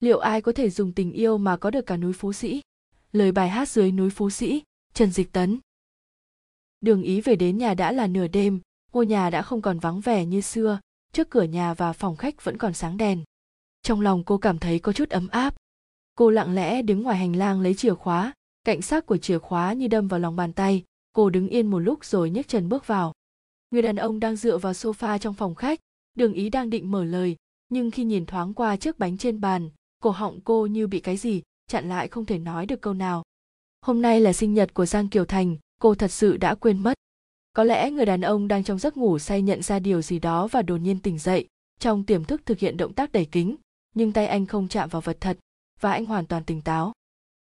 liệu ai có thể dùng tình yêu mà có được cả núi phú sĩ? Lời bài hát dưới núi phú sĩ, trần dịch tấn. Đường ý về đến nhà đã là nửa đêm, ngôi nhà đã không còn vắng vẻ như xưa, trước cửa nhà và phòng khách vẫn còn sáng đèn. Trong lòng cô cảm thấy có chút ấm áp. Cô lặng lẽ đứng ngoài hành lang lấy chìa khóa cạnh sắc của chìa khóa như đâm vào lòng bàn tay, cô đứng yên một lúc rồi nhấc chân bước vào. Người đàn ông đang dựa vào sofa trong phòng khách, đường ý đang định mở lời, nhưng khi nhìn thoáng qua chiếc bánh trên bàn cổ họng cô như bị cái gì, chặn lại không thể nói được câu nào. Hôm nay là sinh nhật của giang kiều thành, cô thật sự đã quên mất. Có lẽ người đàn ông đang trong giấc ngủ say nhận ra điều gì đó và đột nhiên tỉnh dậy, trong tiềm thức thực hiện động tác đẩy kính, nhưng tay anh không chạm vào vật thật, và anh hoàn toàn tỉnh táo.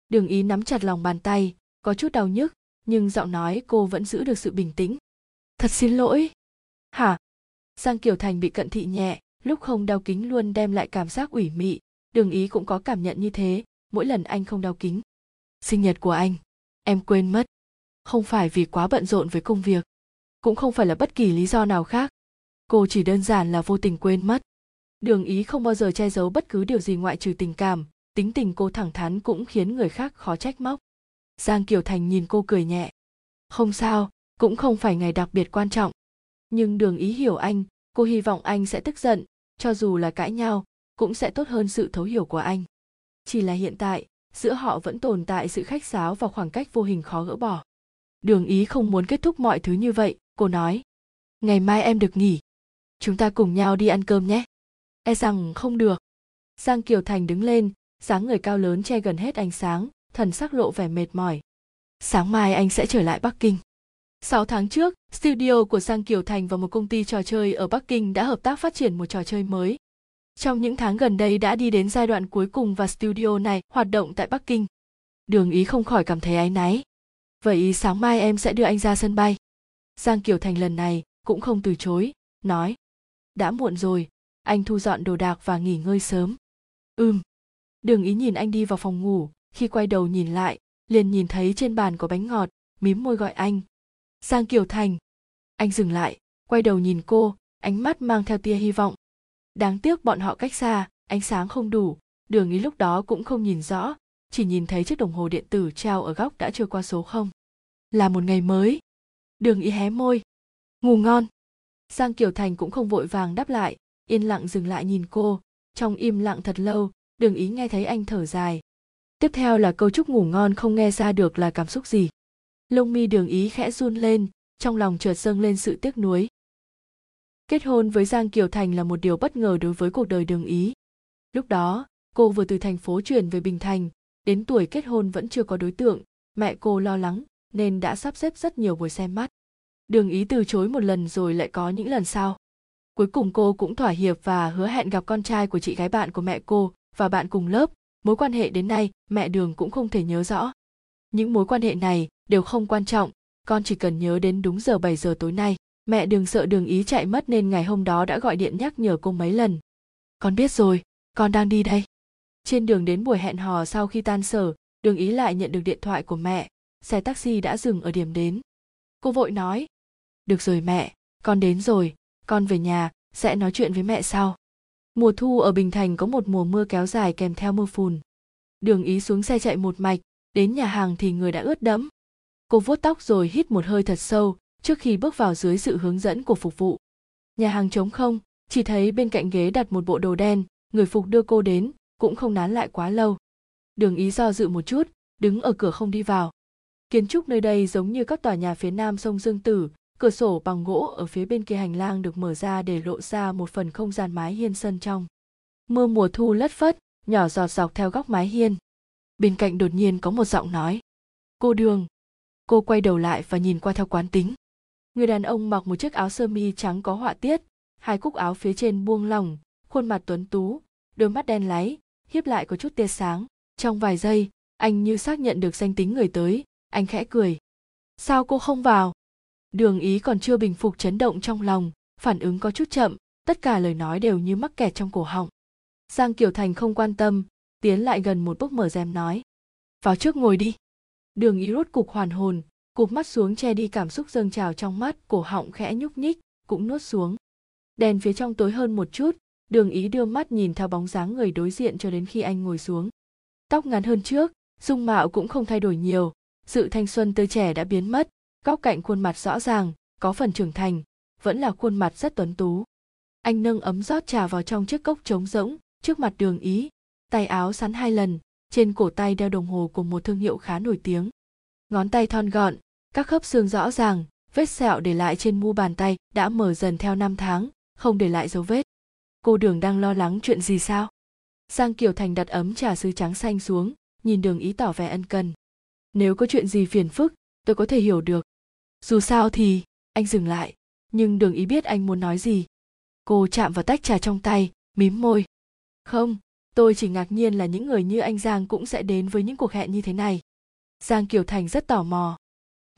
Đường ý nắm chặt lòng bàn tay, có chút đau nhức, nhưng giọng nói cô vẫn giữ được sự bình tĩnh. Thật xin lỗi. Hả? Giang kiều thành bị cận thị nhẹ, lúc không đeo kính luôn đem lại cảm giác ủy mị đường ý cũng có cảm nhận như thế, mỗi lần anh không đeo kính. Sinh nhật của anh, em quên mất. Không phải vì quá bận rộn với công việc, cũng không phải là bất kỳ lý do nào khác. Cô chỉ đơn giản là vô tình quên mất. Đường ý không bao giờ che giấu bất cứ điều gì ngoại trừ tình cảm, tính tình cô thẳng thắn cũng khiến người khác khó trách móc. Giang kiều thành nhìn cô cười nhẹ. Không sao, cũng không phải ngày đặc biệt quan trọng. Nhưng đường ý hiểu anh, cô hy vọng anh sẽ tức giận, cho dù là cãi nhau cũng sẽ tốt hơn sự thấu hiểu của anh. Chỉ là hiện tại giữa họ vẫn tồn tại sự khách sáo và khoảng cách vô hình khó gỡ bỏ. Đường ý không muốn kết thúc mọi thứ như vậy cô nói. Ngày mai em được nghỉ. Chúng ta cùng nhau đi ăn cơm nhé. E rằng không được. Giang kiều thành đứng lên dáng người cao lớn che gần hết ánh sáng thần sắc lộ vẻ mệt mỏi. Sáng mai anh sẽ trở lại bắc kinh. 6 tháng trước, studio của Giang Kiều Thành và một công ty trò chơi ở Bắc Kinh đã hợp tác phát triển một trò chơi mới. Trong những tháng gần đây đã đi đến giai đoạn cuối cùng và studio này hoạt động tại Bắc Kinh. Đường ý không khỏi cảm thấy áy náy. Vậy sáng mai em sẽ đưa anh ra sân bay. Giang Kiều Thành lần này cũng không từ chối, nói. Đã muộn rồi, anh thu dọn đồ đạc và nghỉ ngơi sớm. Ừm. Đường ý nhìn anh đi vào phòng ngủ, khi quay đầu nhìn lại, liền nhìn thấy trên bàn có bánh ngọt, mím môi gọi anh. Giang Kiều Thành. Anh dừng lại, quay đầu nhìn cô, ánh mắt mang theo tia hy vọng. Đáng tiếc bọn họ cách xa, ánh sáng không đủ, đường ý lúc đó cũng không nhìn rõ, chỉ nhìn thấy chiếc đồng hồ điện tử treo ở góc đã trôi qua số không. Là một ngày mới. Đường ý hé môi. Ngủ ngon. Giang Kiều Thành cũng không vội vàng đáp lại, yên lặng dừng lại nhìn cô, trong im lặng thật lâu, đường ý nghe thấy anh thở dài. Tiếp theo là câu chúc ngủ ngon không nghe ra được là cảm xúc gì. Lông mi đường ý khẽ run lên, trong lòng chợt dâng lên sự tiếc nuối. Kết hôn với Giang Kiều Thành là một điều bất ngờ đối với cuộc đời đường ý. Lúc đó, cô vừa từ thành phố chuyển về Bình Thành, đến tuổi kết hôn vẫn chưa có đối tượng, mẹ cô lo lắng nên đã sắp xếp rất nhiều buổi xem mắt. Đường ý từ chối một lần rồi lại có những lần sau. Cuối cùng cô cũng thỏa hiệp và hứa hẹn gặp con trai của chị gái bạn của mẹ cô và bạn cùng lớp. Mối quan hệ đến nay mẹ đường cũng không thể nhớ rõ. Những mối quan hệ này đều không quan trọng, con chỉ cần nhớ đến đúng giờ 7 giờ tối nay. Mẹ đường sợ đường ý chạy mất nên ngày hôm đó đã gọi điện nhắc nhở cô mấy lần. Con biết rồi, con đang đi đây. Trên đường đến buổi hẹn hò sau khi tan sở, đường ý lại nhận được điện thoại của mẹ, xe taxi đã dừng ở điểm đến. Cô vội nói, được rồi mẹ, con đến rồi, con về nhà, sẽ nói chuyện với mẹ sau. Mùa thu ở Bình Thành có một mùa mưa kéo dài kèm theo mưa phùn. Đường ý xuống xe chạy một mạch, đến nhà hàng thì người đã ướt đẫm. Cô vuốt tóc rồi hít một hơi thật sâu trước khi bước vào dưới sự hướng dẫn của phục vụ. Nhà hàng trống không, chỉ thấy bên cạnh ghế đặt một bộ đồ đen, người phục đưa cô đến, cũng không nán lại quá lâu. Đường ý do dự một chút, đứng ở cửa không đi vào. Kiến trúc nơi đây giống như các tòa nhà phía nam sông Dương Tử, cửa sổ bằng gỗ ở phía bên kia hành lang được mở ra để lộ ra một phần không gian mái hiên sân trong. Mưa mùa thu lất phất, nhỏ giọt dọc theo góc mái hiên. Bên cạnh đột nhiên có một giọng nói. Cô đường. Cô quay đầu lại và nhìn qua theo quán tính. Người đàn ông mặc một chiếc áo sơ mi trắng có họa tiết, hai cúc áo phía trên buông lỏng, khuôn mặt tuấn tú, đôi mắt đen láy, hiếp lại có chút tia sáng. Trong vài giây, anh như xác nhận được danh tính người tới, anh khẽ cười. Sao cô không vào? Đường ý còn chưa bình phục chấn động trong lòng, phản ứng có chút chậm, tất cả lời nói đều như mắc kẹt trong cổ họng. Giang Kiều Thành không quan tâm, tiến lại gần một bước mở rèm nói. Vào trước ngồi đi. Đường ý rốt cục hoàn hồn, cụp mắt xuống che đi cảm xúc dâng trào trong mắt, cổ họng khẽ nhúc nhích, cũng nuốt xuống. Đèn phía trong tối hơn một chút, đường ý đưa mắt nhìn theo bóng dáng người đối diện cho đến khi anh ngồi xuống. Tóc ngắn hơn trước dung mạo cũng không thay đổi nhiều sự thanh xuân tươi trẻ đã biến mất góc cạnh khuôn mặt rõ ràng có phần trưởng thành vẫn là khuôn mặt rất tuấn tú. Anh nâng ấm rót trà vào trong chiếc cốc trống rỗng trước mặt đường ý tay áo sắn hai lần trên cổ tay đeo đồng hồ của một thương hiệu khá nổi tiếng. Ngón tay thon gọn các khớp xương rõ ràng, vết sẹo để lại trên mu bàn tay đã mở dần theo năm tháng, không để lại dấu vết. Cô đường đang lo lắng chuyện gì sao? Giang kiều thành đặt ấm trà sứ trắng xanh xuống, nhìn đường ý tỏ vẻ ân cần. Nếu có chuyện gì phiền phức, tôi có thể hiểu được. Dù sao thì, anh dừng lại, nhưng đường ý biết anh muốn nói gì. Cô chạm vào tách trà trong tay, mím môi. Không, tôi chỉ ngạc nhiên là những người như anh giang cũng sẽ đến với những cuộc hẹn như thế này. Giang kiều thành rất tò mò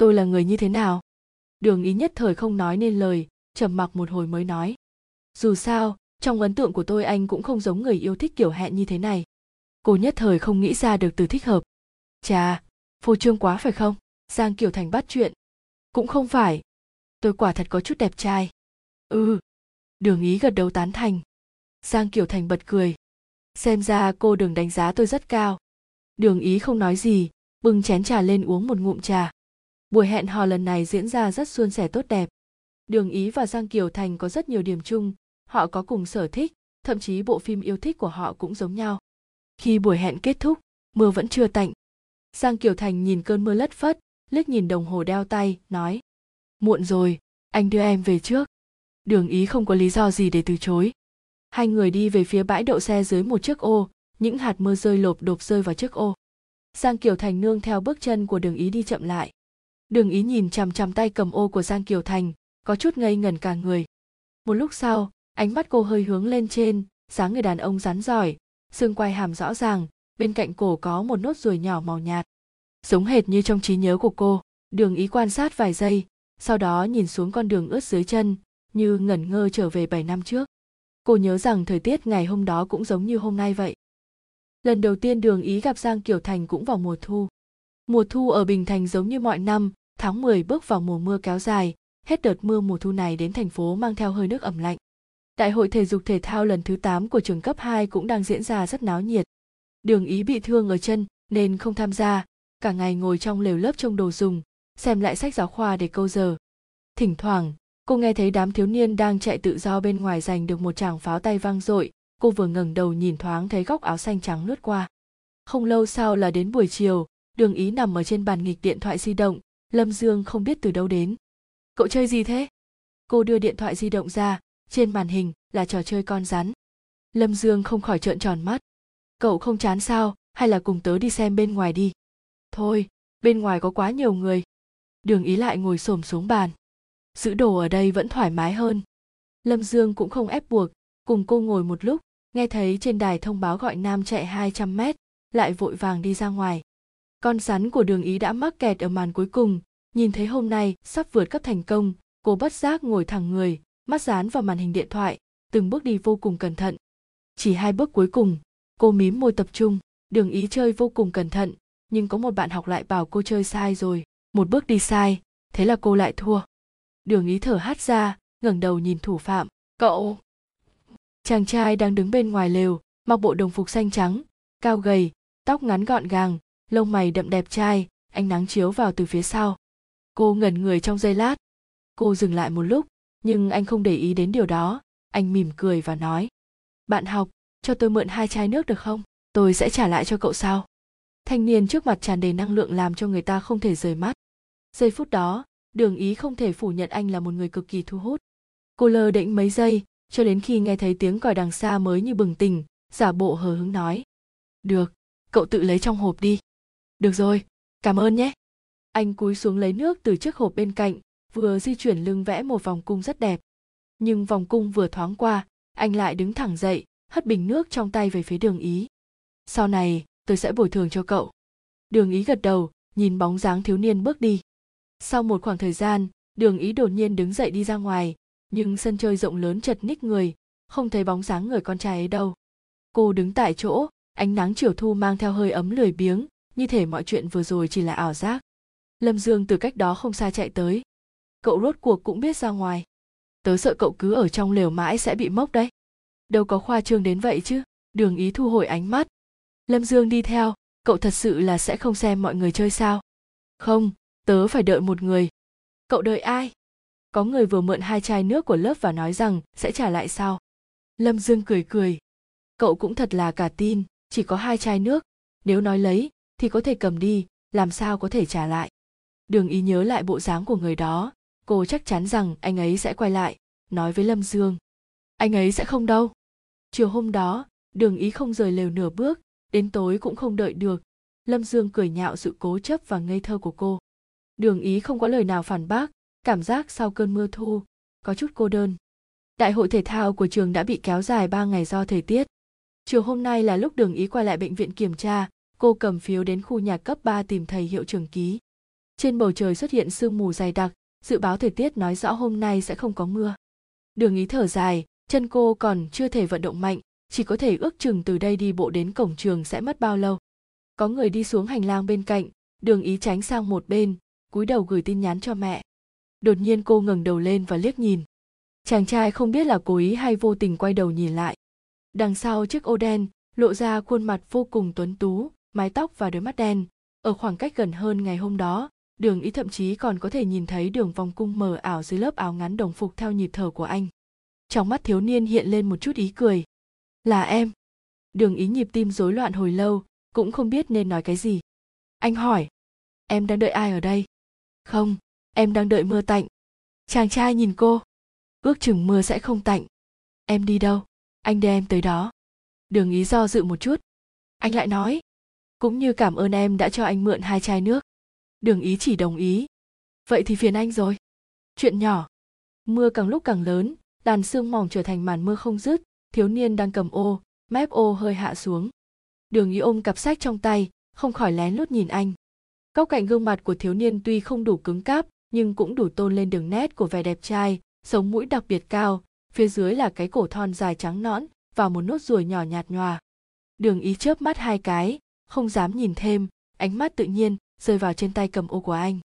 tôi là người như thế nào? Đường ý nhất thời không nói nên lời, trầm mặc một hồi mới nói. Dù sao, trong ấn tượng của tôi anh cũng không giống người yêu thích kiểu hẹn như thế này. Cô nhất thời không nghĩ ra được từ thích hợp. Chà, phô trương quá phải không? Giang kiều thành bắt chuyện. Cũng không phải. Tôi quả thật có chút đẹp trai. Ừ. Đường ý gật đầu tán thành. Giang kiều thành bật cười. Xem ra cô đừng đánh giá tôi rất cao. Đường ý không nói gì, bưng chén trà lên uống một ngụm trà buổi hẹn hò lần này diễn ra rất suôn sẻ tốt đẹp. Đường ý và giang kiều thành có rất nhiều điểm chung, họ có cùng sở thích, thậm chí bộ phim yêu thích của họ cũng giống nhau. Khi buổi hẹn kết thúc, mưa vẫn chưa tạnh. Giang kiều thành nhìn cơn mưa lất phất, liếc nhìn đồng hồ đeo tay, nói, muộn rồi, anh đưa em về trước. Đường ý không có lý do gì để từ chối. Hai người đi về phía bãi đậu xe dưới một chiếc ô, những hạt mưa rơi lộp đột rơi vào chiếc ô. Giang kiều thành nương theo bước chân của đường ý đi chậm lại đường ý nhìn chằm chằm tay cầm ô của giang kiều thành có chút ngây ngẩn cả người một lúc sau ánh mắt cô hơi hướng lên trên dáng người đàn ông rắn giỏi xương quai hàm rõ ràng bên cạnh cổ có một nốt ruồi nhỏ màu nhạt giống hệt như trong trí nhớ của cô đường ý quan sát vài giây sau đó nhìn xuống con đường ướt dưới chân như ngẩn ngơ trở về 7 năm trước. Cô nhớ rằng thời tiết ngày hôm đó cũng giống như hôm nay vậy. Lần đầu tiên đường ý gặp Giang Kiều Thành cũng vào mùa thu. Mùa thu ở Bình Thành giống như mọi năm, tháng 10 bước vào mùa mưa kéo dài, hết đợt mưa mùa thu này đến thành phố mang theo hơi nước ẩm lạnh. Đại hội thể dục thể thao lần thứ 8 của trường cấp 2 cũng đang diễn ra rất náo nhiệt. Đường ý bị thương ở chân nên không tham gia, cả ngày ngồi trong lều lớp trông đồ dùng, xem lại sách giáo khoa để câu giờ. Thỉnh thoảng, cô nghe thấy đám thiếu niên đang chạy tự do bên ngoài giành được một tràng pháo tay vang dội cô vừa ngẩng đầu nhìn thoáng thấy góc áo xanh trắng lướt qua không lâu sau là đến buổi chiều đường ý nằm ở trên bàn nghịch điện thoại di động lâm dương không biết từ đâu đến. Cậu chơi gì thế? Cô đưa điện thoại di động ra, trên màn hình là trò chơi con rắn. Lâm dương không khỏi trợn tròn mắt. Cậu không chán sao? Hay là cùng tớ đi xem bên ngoài đi? Thôi, bên ngoài có quá nhiều người. Đường ý lại ngồi xổm xuống bàn. Giữ đồ ở đây vẫn thoải mái hơn. Lâm dương cũng không ép buộc. Cùng cô ngồi một lúc, nghe thấy trên đài thông báo gọi nam chạy 200 mét, lại vội vàng đi ra ngoài con rắn của đường ý đã mắc kẹt ở màn cuối cùng. Nhìn thấy hôm nay, sắp vượt cấp thành công. Cô bất giác ngồi thẳng người, mắt dán vào màn hình điện thoại, từng bước đi vô cùng cẩn thận. Chỉ hai bước cuối cùng, cô mím môi tập trung. Đường ý chơi vô cùng cẩn thận, nhưng có một bạn học lại bảo cô chơi sai rồi. Một bước đi sai, thế là cô lại thua. Đường ý thở hắt ra, ngẩng đầu nhìn thủ phạm. Cậu! Chàng trai đang đứng bên ngoài lều, mặc bộ đồng phục xanh trắng, cao gầy, tóc ngắn gọn gàng lông mày đậm đẹp trai, ánh nắng chiếu vào từ phía sau. Cô ngẩn người trong giây lát. Cô dừng lại một lúc, nhưng anh không để ý đến điều đó. Anh mỉm cười và nói, bạn học, cho tôi mượn hai chai nước được không? Tôi sẽ trả lại cho cậu sau. Thanh niên trước mặt tràn đầy năng lượng làm cho người ta không thể rời mắt. Giây phút đó, đường ý không thể phủ nhận anh là một người cực kỳ thu hút. Cô lơ đễnh mấy giây, cho đến khi nghe thấy tiếng còi đằng xa mới như bừng tỉnh, giả bộ hờ hứng nói, được, cậu tự lấy trong hộp đi được rồi, cảm ơn nhé. Anh cúi xuống lấy nước từ chiếc hộp bên cạnh, vừa di chuyển lưng vẽ một vòng cung rất đẹp. Nhưng vòng cung vừa thoáng qua, anh lại đứng thẳng dậy, hất bình nước trong tay về phía đường ý. Sau này, tôi sẽ bồi thường cho cậu. Đường ý gật đầu, nhìn bóng dáng thiếu niên bước đi. Sau một khoảng thời gian, đường ý đột nhiên đứng dậy đi ra ngoài, nhưng sân chơi rộng lớn chật ních người, không thấy bóng dáng người con trai ấy đâu. Cô đứng tại chỗ, ánh nắng chiều thu mang theo hơi ấm lười biếng như thể mọi chuyện vừa rồi chỉ là ảo giác. Lâm dương từ cách đó không xa chạy tới. Cậu rốt cuộc cũng biết ra ngoài. Tớ sợ cậu cứ ở trong lều mãi sẽ bị mốc đấy. Đâu có khoa trương đến vậy chứ, đường ý thu hồi ánh mắt. Lâm dương đi theo, cậu thật sự là sẽ không xem mọi người chơi sao? Không, tớ phải đợi một người. Cậu đợi ai? Có người vừa mượn hai chai nước của lớp và nói rằng sẽ trả lại sau. Lâm dương cười cười. Cậu cũng thật là cả tin, chỉ có hai chai nước. Nếu nói lấy thì có thể cầm đi, làm sao có thể trả lại. Đường ý nhớ lại bộ dáng của người đó, cô chắc chắn rằng anh ấy sẽ quay lại, nói với lâm dương. Anh ấy sẽ không đâu. Chiều hôm đó, đường ý không rời lều nửa bước, đến tối cũng không đợi được. Lâm dương cười nhạo sự cố chấp và ngây thơ của cô. Đường ý không có lời nào phản bác, cảm giác sau cơn mưa thu, có chút cô đơn. Đại hội thể thao của trường đã bị kéo dài ba ngày do thời tiết. Chiều hôm nay là lúc đường ý quay lại bệnh viện kiểm tra cô cầm phiếu đến khu nhà cấp 3 tìm thầy hiệu trưởng ký. Trên bầu trời xuất hiện sương mù dày đặc, dự báo thời tiết nói rõ hôm nay sẽ không có mưa. Đường ý thở dài, chân cô còn chưa thể vận động mạnh, chỉ có thể ước chừng từ đây đi bộ đến cổng trường sẽ mất bao lâu. Có người đi xuống hành lang bên cạnh, đường ý tránh sang một bên, cúi đầu gửi tin nhắn cho mẹ. Đột nhiên cô ngẩng đầu lên và liếc nhìn. Chàng trai không biết là cố ý hay vô tình quay đầu nhìn lại. Đằng sau chiếc ô đen, lộ ra khuôn mặt vô cùng tuấn tú mái tóc và đôi mắt đen. Ở khoảng cách gần hơn ngày hôm đó, đường ý thậm chí còn có thể nhìn thấy đường vòng cung mờ ảo dưới lớp áo ngắn đồng phục theo nhịp thở của anh. Trong mắt thiếu niên hiện lên một chút ý cười. Là em. Đường ý nhịp tim rối loạn hồi lâu, cũng không biết nên nói cái gì. Anh hỏi, em đang đợi ai ở đây? Không, em đang đợi mưa tạnh. Chàng trai nhìn cô. Ước chừng mưa sẽ không tạnh. Em đi đâu? Anh đưa em tới đó. Đường ý do dự một chút. Anh lại nói cũng như cảm ơn em đã cho anh mượn hai chai nước. Đường ý chỉ đồng ý. Vậy thì phiền anh rồi. Chuyện nhỏ. Mưa càng lúc càng lớn, làn sương mỏng trở thành màn mưa không dứt, thiếu niên đang cầm ô, mép ô hơi hạ xuống. Đường ý ôm cặp sách trong tay, không khỏi lén lút nhìn anh. Góc cạnh gương mặt của thiếu niên tuy không đủ cứng cáp, nhưng cũng đủ tôn lên đường nét của vẻ đẹp trai, sống mũi đặc biệt cao, phía dưới là cái cổ thon dài trắng nõn và một nốt ruồi nhỏ nhạt nhòa. Đường ý chớp mắt hai cái không dám nhìn thêm ánh mắt tự nhiên rơi vào trên tay cầm ô của anh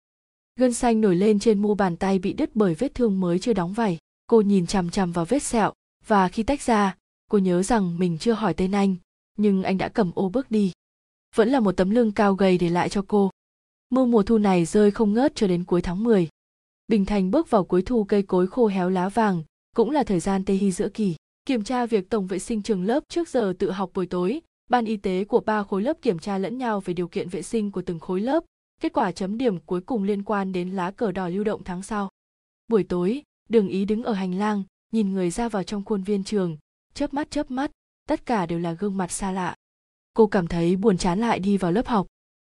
gân xanh nổi lên trên mu bàn tay bị đứt bởi vết thương mới chưa đóng vảy cô nhìn chằm chằm vào vết sẹo và khi tách ra cô nhớ rằng mình chưa hỏi tên anh nhưng anh đã cầm ô bước đi vẫn là một tấm lưng cao gầy để lại cho cô mưa mùa thu này rơi không ngớt cho đến cuối tháng 10. Bình Thành bước vào cuối thu cây cối khô héo lá vàng, cũng là thời gian tê hy giữa kỳ. Kiểm tra việc tổng vệ sinh trường lớp trước giờ tự học buổi tối, ban y tế của ba khối lớp kiểm tra lẫn nhau về điều kiện vệ sinh của từng khối lớp, kết quả chấm điểm cuối cùng liên quan đến lá cờ đỏ lưu động tháng sau. Buổi tối, Đường Ý đứng ở hành lang, nhìn người ra vào trong khuôn viên trường, chớp mắt chớp mắt, tất cả đều là gương mặt xa lạ. Cô cảm thấy buồn chán lại đi vào lớp học.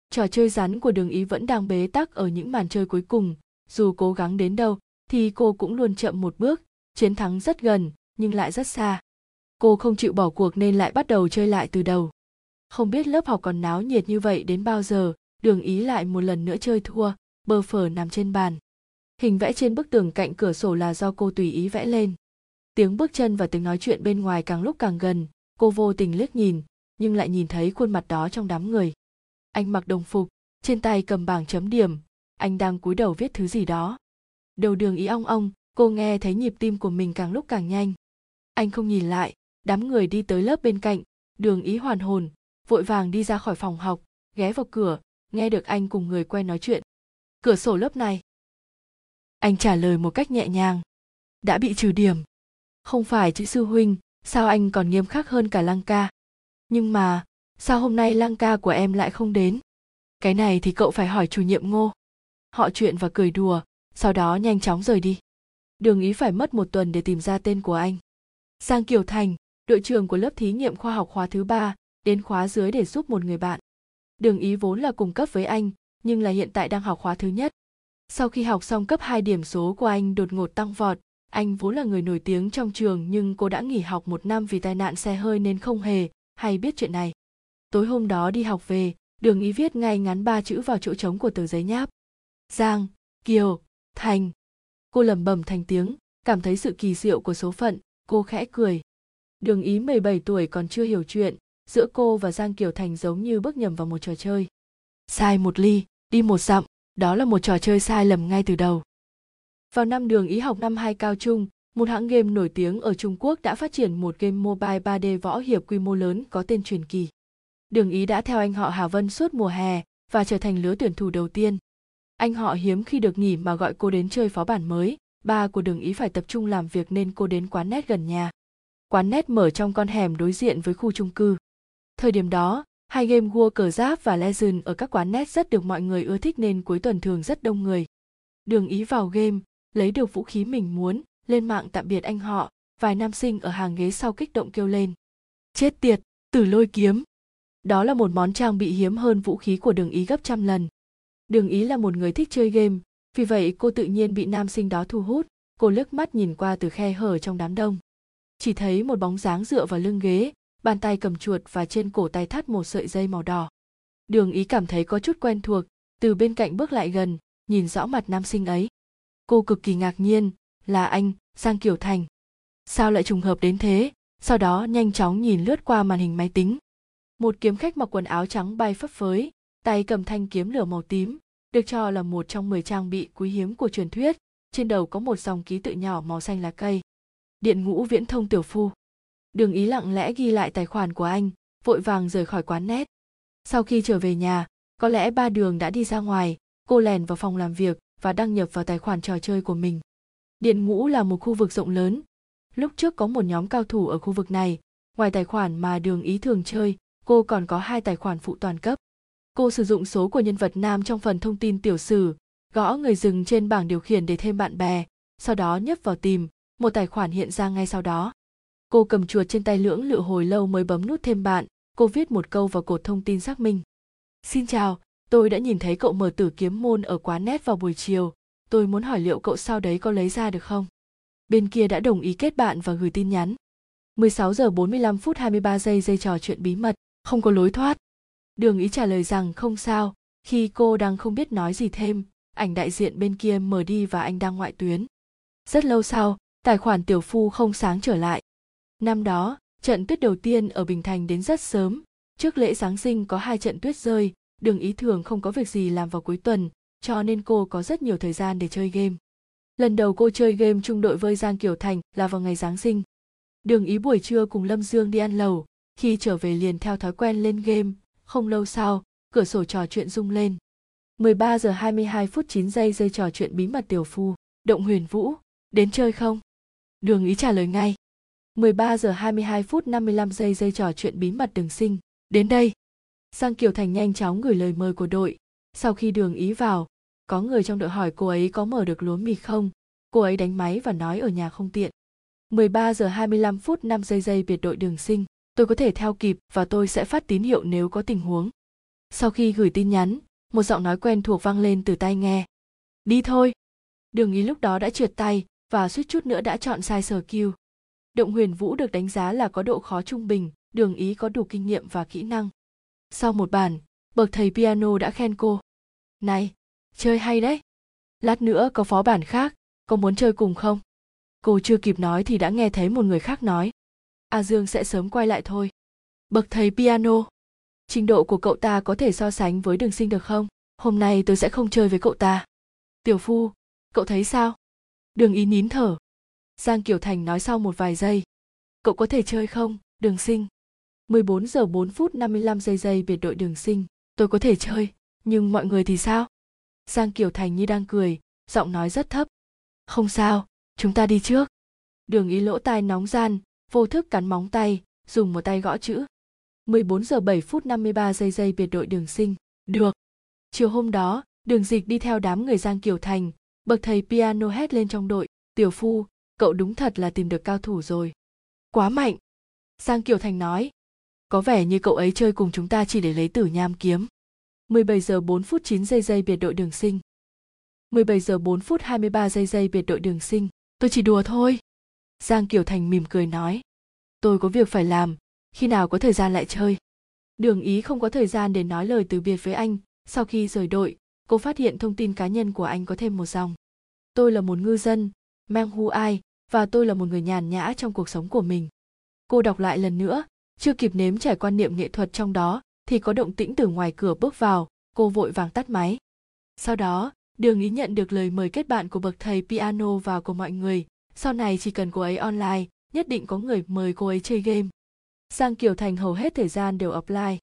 Trò chơi rắn của Đường Ý vẫn đang bế tắc ở những màn chơi cuối cùng, dù cố gắng đến đâu thì cô cũng luôn chậm một bước, chiến thắng rất gần nhưng lại rất xa. Cô không chịu bỏ cuộc nên lại bắt đầu chơi lại từ đầu. Không biết lớp học còn náo nhiệt như vậy đến bao giờ, Đường Ý lại một lần nữa chơi thua, bơ phở nằm trên bàn. Hình vẽ trên bức tường cạnh cửa sổ là do cô tùy ý vẽ lên. Tiếng bước chân và tiếng nói chuyện bên ngoài càng lúc càng gần, cô vô tình liếc nhìn, nhưng lại nhìn thấy khuôn mặt đó trong đám người. Anh mặc đồng phục, trên tay cầm bảng chấm điểm, anh đang cúi đầu viết thứ gì đó. Đầu đường ý ong ong, cô nghe thấy nhịp tim của mình càng lúc càng nhanh. Anh không nhìn lại, đám người đi tới lớp bên cạnh, đường ý hoàn hồn, vội vàng đi ra khỏi phòng học, ghé vào cửa, nghe được anh cùng người quen nói chuyện. Cửa sổ lớp này. Anh trả lời một cách nhẹ nhàng. Đã bị trừ điểm. Không phải chữ sư huynh, sao anh còn nghiêm khắc hơn cả lăng ca. Nhưng mà, sao hôm nay lăng ca của em lại không đến? Cái này thì cậu phải hỏi chủ nhiệm ngô. Họ chuyện và cười đùa, sau đó nhanh chóng rời đi. Đường ý phải mất một tuần để tìm ra tên của anh. Sang Kiều Thành, đội trưởng của lớp thí nghiệm khoa học khóa thứ ba, đến khóa dưới để giúp một người bạn. Đường ý vốn là cùng cấp với anh, nhưng là hiện tại đang học khóa thứ nhất. Sau khi học xong cấp 2 điểm số của anh đột ngột tăng vọt, anh vốn là người nổi tiếng trong trường nhưng cô đã nghỉ học một năm vì tai nạn xe hơi nên không hề hay biết chuyện này. Tối hôm đó đi học về, đường ý viết ngay ngắn ba chữ vào chỗ trống của tờ giấy nháp. Giang, Kiều, Thành. Cô lẩm bẩm thành tiếng, cảm thấy sự kỳ diệu của số phận, cô khẽ cười. Đường ý 17 tuổi còn chưa hiểu chuyện, giữa cô và Giang Kiều Thành giống như bước nhầm vào một trò chơi. Sai một ly, đi một dặm, đó là một trò chơi sai lầm ngay từ đầu. Vào năm đường ý học năm hai cao trung, Một hãng game nổi tiếng ở Trung Quốc đã phát triển một game mobile 3D võ hiệp quy mô lớn có tên truyền kỳ. Đường Ý đã theo anh họ Hà Vân suốt mùa hè và trở thành lứa tuyển thủ đầu tiên. Anh họ hiếm khi được nghỉ mà gọi cô đến chơi phó bản mới, ba của Đường Ý phải tập trung làm việc nên cô đến quán nét gần nhà. Quán nét mở trong con hẻm đối diện với khu chung cư. Thời điểm đó, hai game World cờ giáp và Legend ở các quán nét rất được mọi người ưa thích nên cuối tuần thường rất đông người. Đường Ý vào game, lấy được vũ khí mình muốn, lên mạng tạm biệt anh họ, vài nam sinh ở hàng ghế sau kích động kêu lên. Chết tiệt, tử lôi kiếm. Đó là một món trang bị hiếm hơn vũ khí của đường ý gấp trăm lần. Đường ý là một người thích chơi game, vì vậy cô tự nhiên bị nam sinh đó thu hút, cô lướt mắt nhìn qua từ khe hở trong đám đông. Chỉ thấy một bóng dáng dựa vào lưng ghế, bàn tay cầm chuột và trên cổ tay thắt một sợi dây màu đỏ. Đường ý cảm thấy có chút quen thuộc, từ bên cạnh bước lại gần, nhìn rõ mặt nam sinh ấy. Cô cực kỳ ngạc nhiên, là anh, Giang Kiều Thành. Sao lại trùng hợp đến thế? Sau đó nhanh chóng nhìn lướt qua màn hình máy tính. Một kiếm khách mặc quần áo trắng bay phấp phới, tay cầm thanh kiếm lửa màu tím, được cho là một trong 10 trang bị quý hiếm của truyền thuyết, trên đầu có một dòng ký tự nhỏ màu xanh lá cây. Điện ngũ viễn thông tiểu phu. Đường ý lặng lẽ ghi lại tài khoản của anh, vội vàng rời khỏi quán nét. Sau khi trở về nhà, có lẽ ba đường đã đi ra ngoài, cô lèn vào phòng làm việc và đăng nhập vào tài khoản trò chơi của mình. Điện ngũ là một khu vực rộng lớn. Lúc trước có một nhóm cao thủ ở khu vực này, ngoài tài khoản mà đường ý thường chơi, cô còn có hai tài khoản phụ toàn cấp. Cô sử dụng số của nhân vật nam trong phần thông tin tiểu sử, gõ người dừng trên bảng điều khiển để thêm bạn bè, sau đó nhấp vào tìm, một tài khoản hiện ra ngay sau đó. Cô cầm chuột trên tay lưỡng lự hồi lâu mới bấm nút thêm bạn, cô viết một câu vào cột thông tin xác minh. Xin chào, tôi đã nhìn thấy cậu mở tử kiếm môn ở quán nét vào buổi chiều, tôi muốn hỏi liệu cậu sau đấy có lấy ra được không? Bên kia đã đồng ý kết bạn và gửi tin nhắn. 16 giờ 45 phút 23 giây dây trò chuyện bí mật, không có lối thoát. Đường ý trả lời rằng không sao, khi cô đang không biết nói gì thêm, ảnh đại diện bên kia mở đi và anh đang ngoại tuyến. Rất lâu sau, tài khoản tiểu phu không sáng trở lại. Năm đó, trận tuyết đầu tiên ở Bình Thành đến rất sớm, trước lễ Giáng sinh có hai trận tuyết rơi, đường ý thường không có việc gì làm vào cuối tuần, cho nên cô có rất nhiều thời gian để chơi game. Lần đầu cô chơi game chung đội với Giang Kiều Thành là vào ngày Giáng sinh. Đường ý buổi trưa cùng Lâm Dương đi ăn lẩu, khi trở về liền theo thói quen lên game, không lâu sau, cửa sổ trò chuyện rung lên. 13 giờ 22 phút 9 giây dây trò chuyện bí mật tiểu phu, động huyền vũ, đến chơi không? Đường ý trả lời ngay. 13 giờ 22 phút 55 giây dây trò chuyện bí mật đường sinh, đến đây. Sang Kiều Thành nhanh chóng gửi lời mời của đội, sau khi đường ý vào, có người trong đội hỏi cô ấy có mở được lúa mì không, cô ấy đánh máy và nói ở nhà không tiện. 13 giờ 25 phút 5 giây giây biệt đội đường sinh, tôi có thể theo kịp và tôi sẽ phát tín hiệu nếu có tình huống. Sau khi gửi tin nhắn, một giọng nói quen thuộc vang lên từ tai nghe. Đi thôi. Đường ý lúc đó đã trượt tay và suýt chút nữa đã chọn sai sở kiêu. Động huyền vũ được đánh giá là có độ khó trung bình, đường ý có đủ kinh nghiệm và kỹ năng. Sau một bản, bậc thầy piano đã khen cô. Này, chơi hay đấy. Lát nữa có phó bản khác, có muốn chơi cùng không? Cô chưa kịp nói thì đã nghe thấy một người khác nói. A Dương sẽ sớm quay lại thôi. Bậc thầy piano. Trình độ của cậu ta có thể so sánh với đường sinh được không? Hôm nay tôi sẽ không chơi với cậu ta. Tiểu Phu, cậu thấy sao? Đường ý nín thở. Giang Kiều Thành nói sau một vài giây. Cậu có thể chơi không, đường sinh? 14 giờ 4 phút 55 giây giây biệt đội đường sinh. Tôi có thể chơi, nhưng mọi người thì sao? Giang Kiều Thành như đang cười, giọng nói rất thấp. Không sao, chúng ta đi trước. Đường ý lỗ tai nóng gian, vô thức cắn móng tay, dùng một tay gõ chữ. 14 giờ 7 phút 53 giây giây biệt đội đường sinh. Được. Chiều hôm đó, đường dịch đi theo đám người Giang Kiều Thành, bậc thầy piano hét lên trong đội. Tiểu Phu, cậu đúng thật là tìm được cao thủ rồi. Quá mạnh. Giang Kiều Thành nói. Có vẻ như cậu ấy chơi cùng chúng ta chỉ để lấy tử nham kiếm. 17 giờ 4 phút 9 giây giây biệt đội đường sinh. 17 giờ 4 phút 23 giây giây biệt đội đường sinh. Tôi chỉ đùa thôi. Giang Kiều Thành mỉm cười nói. Tôi có việc phải làm, khi nào có thời gian lại chơi. Đường ý không có thời gian để nói lời từ biệt với anh, sau khi rời đội, cô phát hiện thông tin cá nhân của anh có thêm một dòng. Tôi là một ngư dân, mang hu ai, và tôi là một người nhàn nhã trong cuộc sống của mình. Cô đọc lại lần nữa, chưa kịp nếm trải quan niệm nghệ thuật trong đó, thì có động tĩnh từ ngoài cửa bước vào, cô vội vàng tắt máy. Sau đó, đường ý nhận được lời mời kết bạn của bậc thầy piano vào của mọi người, sau này chỉ cần cô ấy online nhất định có người mời cô ấy chơi game sang kiều thành hầu hết thời gian đều offline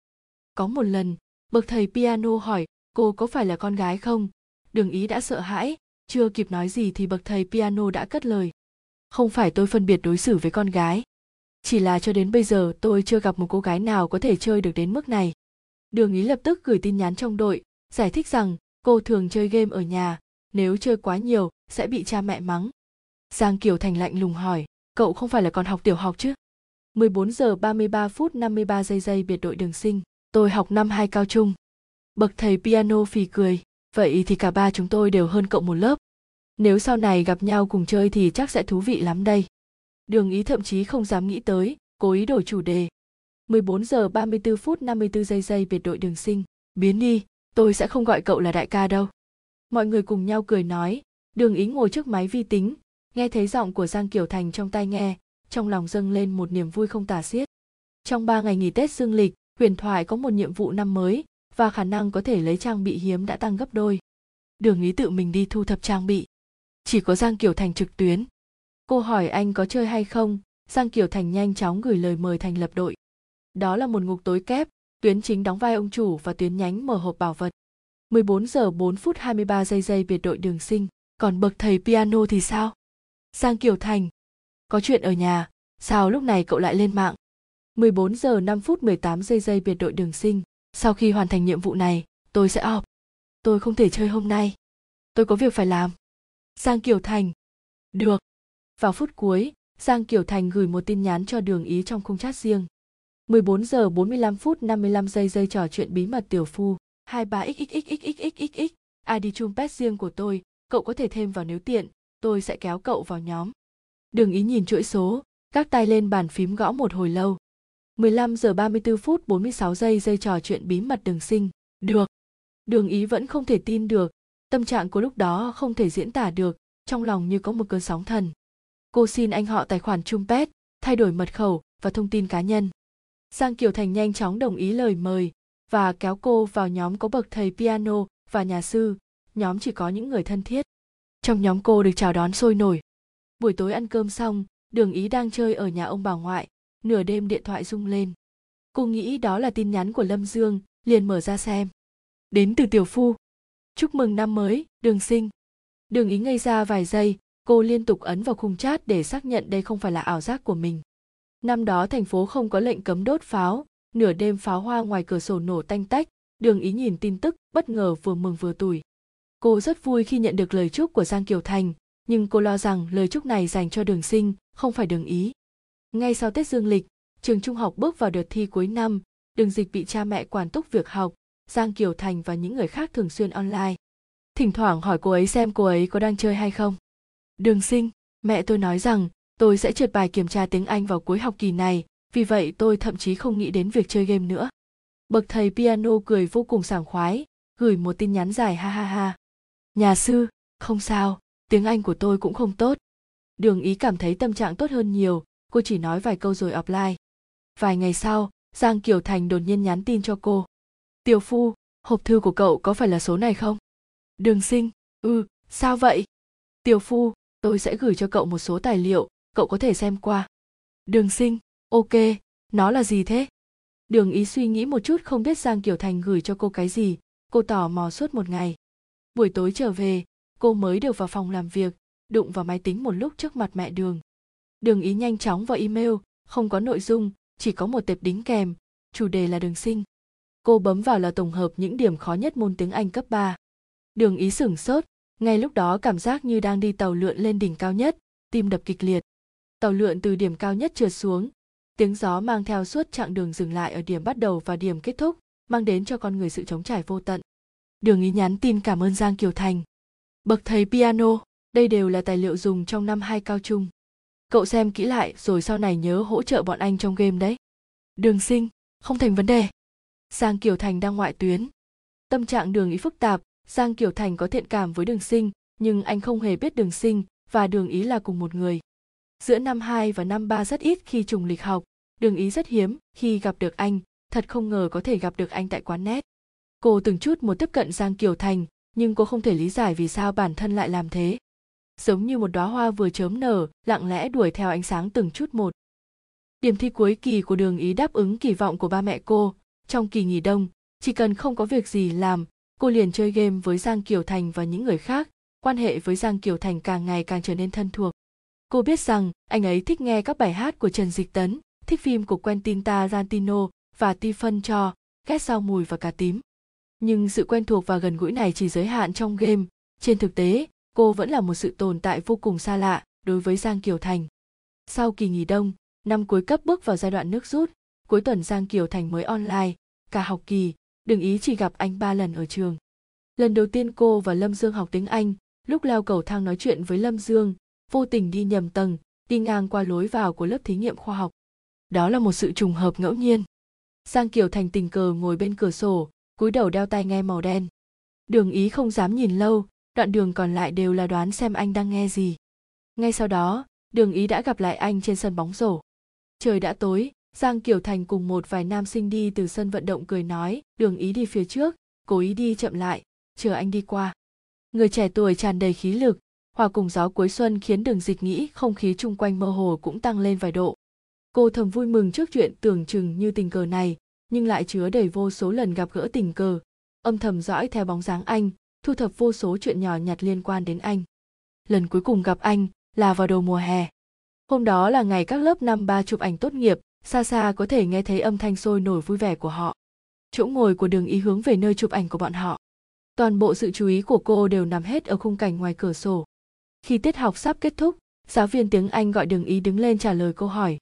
có một lần bậc thầy piano hỏi cô có phải là con gái không? Đường ý đã sợ hãi, chưa kịp nói gì thì bậc thầy piano đã cất lời. Không phải tôi phân biệt đối xử với con gái. Chỉ là cho đến bây giờ tôi chưa gặp một cô gái nào có thể chơi được đến mức này. Đường ý lập tức gửi tin nhắn trong đội, giải thích rằng cô thường chơi game ở nhà, nếu chơi quá nhiều sẽ bị cha mẹ mắng. Giang kiều thành lạnh lùng hỏi, cậu không phải là còn học tiểu học chứ? 14 giờ 33 phút 53 giây giây biệt đội đường sinh, tôi học năm hai cao trung bậc thầy piano phì cười. Vậy thì cả ba chúng tôi đều hơn cậu một lớp. Nếu sau này gặp nhau cùng chơi thì chắc sẽ thú vị lắm đây. Đường ý thậm chí không dám nghĩ tới, cố ý đổi chủ đề. 14 giờ 34 phút 54 giây giây biệt đội đường sinh. Biến đi, tôi sẽ không gọi cậu là đại ca đâu. Mọi người cùng nhau cười nói. Đường ý ngồi trước máy vi tính, nghe thấy giọng của giang kiều thành trong tai nghe, trong lòng dâng lên một niềm vui không tả xiết. Trong ba ngày nghỉ tết dương lịch, huyền thoại có một nhiệm vụ năm mới và khả năng có thể lấy trang bị hiếm đã tăng gấp đôi. Đường lý tự mình đi thu thập trang bị. Chỉ có giang kiều thành trực tuyến. Cô hỏi anh có chơi hay không? Giang kiều thành nhanh chóng gửi lời mời thành lập đội. Đó là một ngục tối kép, tuyến chính đóng vai ông chủ và tuyến nhánh mở hộp bảo vật. 14 giờ 4 phút 23 giây giây biệt đội đường sinh. Còn bậc thầy piano thì sao? Giang kiều thành. Có chuyện ở nhà. Sao lúc này cậu lại lên mạng? 14 giờ 5 phút 18 giây giây biệt đội đường sinh sau khi hoàn thành nhiệm vụ này tôi sẽ họp. Tôi không thể chơi hôm nay. Tôi có việc phải làm. Giang kiều thành. Được. Vào phút cuối giang kiều thành gửi một tin nhắn cho đường ý trong khung chat riêng. 14 giờ 45 phút 55 giây giây trò chuyện bí mật tiểu phu. 23xxxxxxxx ID chumpet riêng của tôi, cậu có thể thêm vào nếu tiện, tôi sẽ kéo cậu vào nhóm. Đường ý nhìn chuỗi số, các tay lên bàn phím gõ một hồi lâu. 15 giờ 34 phút 46 giây giây trò chuyện bí mật đường sinh. Được. Đường ý vẫn không thể tin được, tâm trạng của lúc đó không thể diễn tả được, trong lòng như có một cơn sóng thần. Cô xin anh họ tài khoản Chumpet, thay đổi mật khẩu và thông tin cá nhân. Giang Kiều Thành nhanh chóng đồng ý lời mời và kéo cô vào nhóm có bậc thầy piano và nhà sư, nhóm chỉ có những người thân thiết. Trong nhóm cô được chào đón sôi nổi. Buổi tối ăn cơm xong, Đường Ý đang chơi ở nhà ông bà ngoại, nửa đêm điện thoại rung lên. Cô nghĩ đó là tin nhắn của Lâm Dương, liền mở ra xem. Đến từ Tiểu Phu. Chúc mừng năm mới, Đường Sinh. Đường Ý ngây ra vài giây, cô liên tục ấn vào khung chat để xác nhận đây không phải là ảo giác của mình. Năm đó thành phố không có lệnh cấm đốt pháo, nửa đêm pháo hoa ngoài cửa sổ nổ tanh tách, đường ý nhìn tin tức bất ngờ vừa mừng vừa tủi. Cô rất vui khi nhận được lời chúc của Giang Kiều Thành, nhưng cô lo rằng lời chúc này dành cho đường sinh, không phải đường ý. Ngay sau Tết Dương lịch, trường trung học bước vào đợt thi cuối năm, đường dịch bị cha mẹ quản túc việc học, Giang Kiều Thành và những người khác thường xuyên online. Thỉnh thoảng hỏi cô ấy xem cô ấy có đang chơi hay không. Đường sinh, mẹ tôi nói rằng tôi sẽ trượt bài kiểm tra tiếng Anh vào cuối học kỳ này, vì vậy tôi thậm chí không nghĩ đến việc chơi game nữa bậc thầy piano cười vô cùng sảng khoái gửi một tin nhắn dài ha ha ha nhà sư không sao tiếng anh của tôi cũng không tốt đường ý cảm thấy tâm trạng tốt hơn nhiều cô chỉ nói vài câu rồi offline vài ngày sau, giang kiều thành đột nhiên nhắn tin cho cô. Tiểu phu, hộp thư của cậu có phải là số này không? Đường sinh. Ừ sao vậy? Tiểu phu, tôi sẽ gửi cho cậu một số tài liệu, cậu có thể xem qua. Đường sinh, ok, nó là gì thế? Đường ý suy nghĩ một chút không biết giang kiều thành gửi cho cô cái gì, cô tò mò suốt một ngày. Buổi tối trở về, cô mới được vào phòng làm việc, đụng vào máy tính một lúc trước mặt mẹ đường đường ý nhanh chóng vào email, không có nội dung, chỉ có một tệp đính kèm, chủ đề là đường sinh. Cô bấm vào là tổng hợp những điểm khó nhất môn tiếng anh cấp 3. đường ý sửng sốt, ngay lúc đó cảm giác như đang đi tàu lượn lên đỉnh cao nhất, tim đập kịch liệt. Tàu lượn từ điểm cao nhất trượt xuống, tiếng gió mang theo suốt chặng đường dừng lại ở điểm bắt đầu và điểm kết thúc, mang đến cho con người sự chống trải vô tận. Đường ý nhắn tin cảm ơn giang kiều thành. Bậc thầy piano, đây đều là tài liệu dùng trong năm hai cao trung cậu xem kỹ lại rồi sau này nhớ hỗ trợ bọn anh trong game đấy đường sinh không thành vấn đề giang kiều thành đang ngoại tuyến tâm trạng đường ý phức tạp giang kiều thành có thiện cảm với đường sinh nhưng anh không hề biết đường sinh và đường ý là cùng một người giữa năm 2 và năm 3 rất ít khi trùng lịch học, đường ý rất hiếm khi gặp được anh, thật không ngờ có thể gặp được anh tại quán nét. Cô từng chút một tiếp cận Giang Kiều Thành, nhưng cô không thể lý giải vì sao bản thân lại làm thế giống như một đóa hoa vừa chớm nở, lặng lẽ đuổi theo ánh sáng từng chút một. Điểm thi cuối kỳ của đường ý đáp ứng kỳ vọng của ba mẹ cô. Trong kỳ nghỉ đông, chỉ cần không có việc gì làm, cô liền chơi game với giang kiều thành và những người khác, quan hệ với giang kiều thành càng ngày càng trở nên thân thuộc. Cô biết rằng, anh ấy thích nghe các bài hát của trần dịch tấn, thích phim của quentin tarantino và Stephen cho, ghét rau mùi và cà tím. Nhưng sự quen thuộc và gần gũi này chỉ giới hạn trong game. Trên thực tế cô vẫn là một sự tồn tại vô cùng xa lạ đối với giang kiều thành. Sau kỳ nghỉ đông, năm cuối cấp bước vào giai đoạn nước rút, cuối tuần giang kiều thành mới online, cả học kỳ, đừng ý chỉ gặp anh ba lần ở trường. Lần đầu tiên cô và lâm dương học tiếng anh, lúc leo cầu thang nói chuyện với lâm dương, vô tình đi nhầm tầng, đi ngang qua lối vào của lớp thí nghiệm khoa học. Đó là một sự trùng hợp ngẫu nhiên. Giang kiều thành tình cờ ngồi bên cửa sổ, cúi đầu đeo tai nghe màu đen. Đường ý không dám nhìn lâu đoạn đường còn lại đều là đoán xem anh đang nghe gì. Ngay sau đó, đường ý đã gặp lại anh trên sân bóng rổ. Trời đã tối, giang kiều thành cùng một vài nam sinh đi từ sân vận động cười nói, đường ý đi phía trước, cố ý đi chậm lại, chờ anh đi qua. Người trẻ tuổi tràn đầy khí lực, hòa cùng gió cuối xuân khiến đường dịch nghĩ không khí chung quanh mơ hồ cũng tăng lên vài độ. Cô thầm vui mừng trước chuyện tưởng chừng như tình cờ này, nhưng lại chứa đầy vô số lần gặp gỡ tình cờ, âm thầm dõi theo bóng dáng anh thu thập vô số chuyện nhỏ nhặt liên quan đến anh. Lần cuối cùng gặp anh là vào đầu mùa hè. Hôm đó là ngày các lớp năm ba chụp ảnh tốt nghiệp xa xa có thể nghe thấy âm thanh sôi nổi vui vẻ của họ. Chỗ ngồi của đường ý hướng về nơi chụp ảnh của bọn họ. Toàn bộ sự chú ý của cô đều nằm hết ở khung cảnh ngoài cửa sổ. Khi tiết học sắp kết thúc, giáo viên tiếng anh gọi đường ý đứng lên trả lời câu hỏi.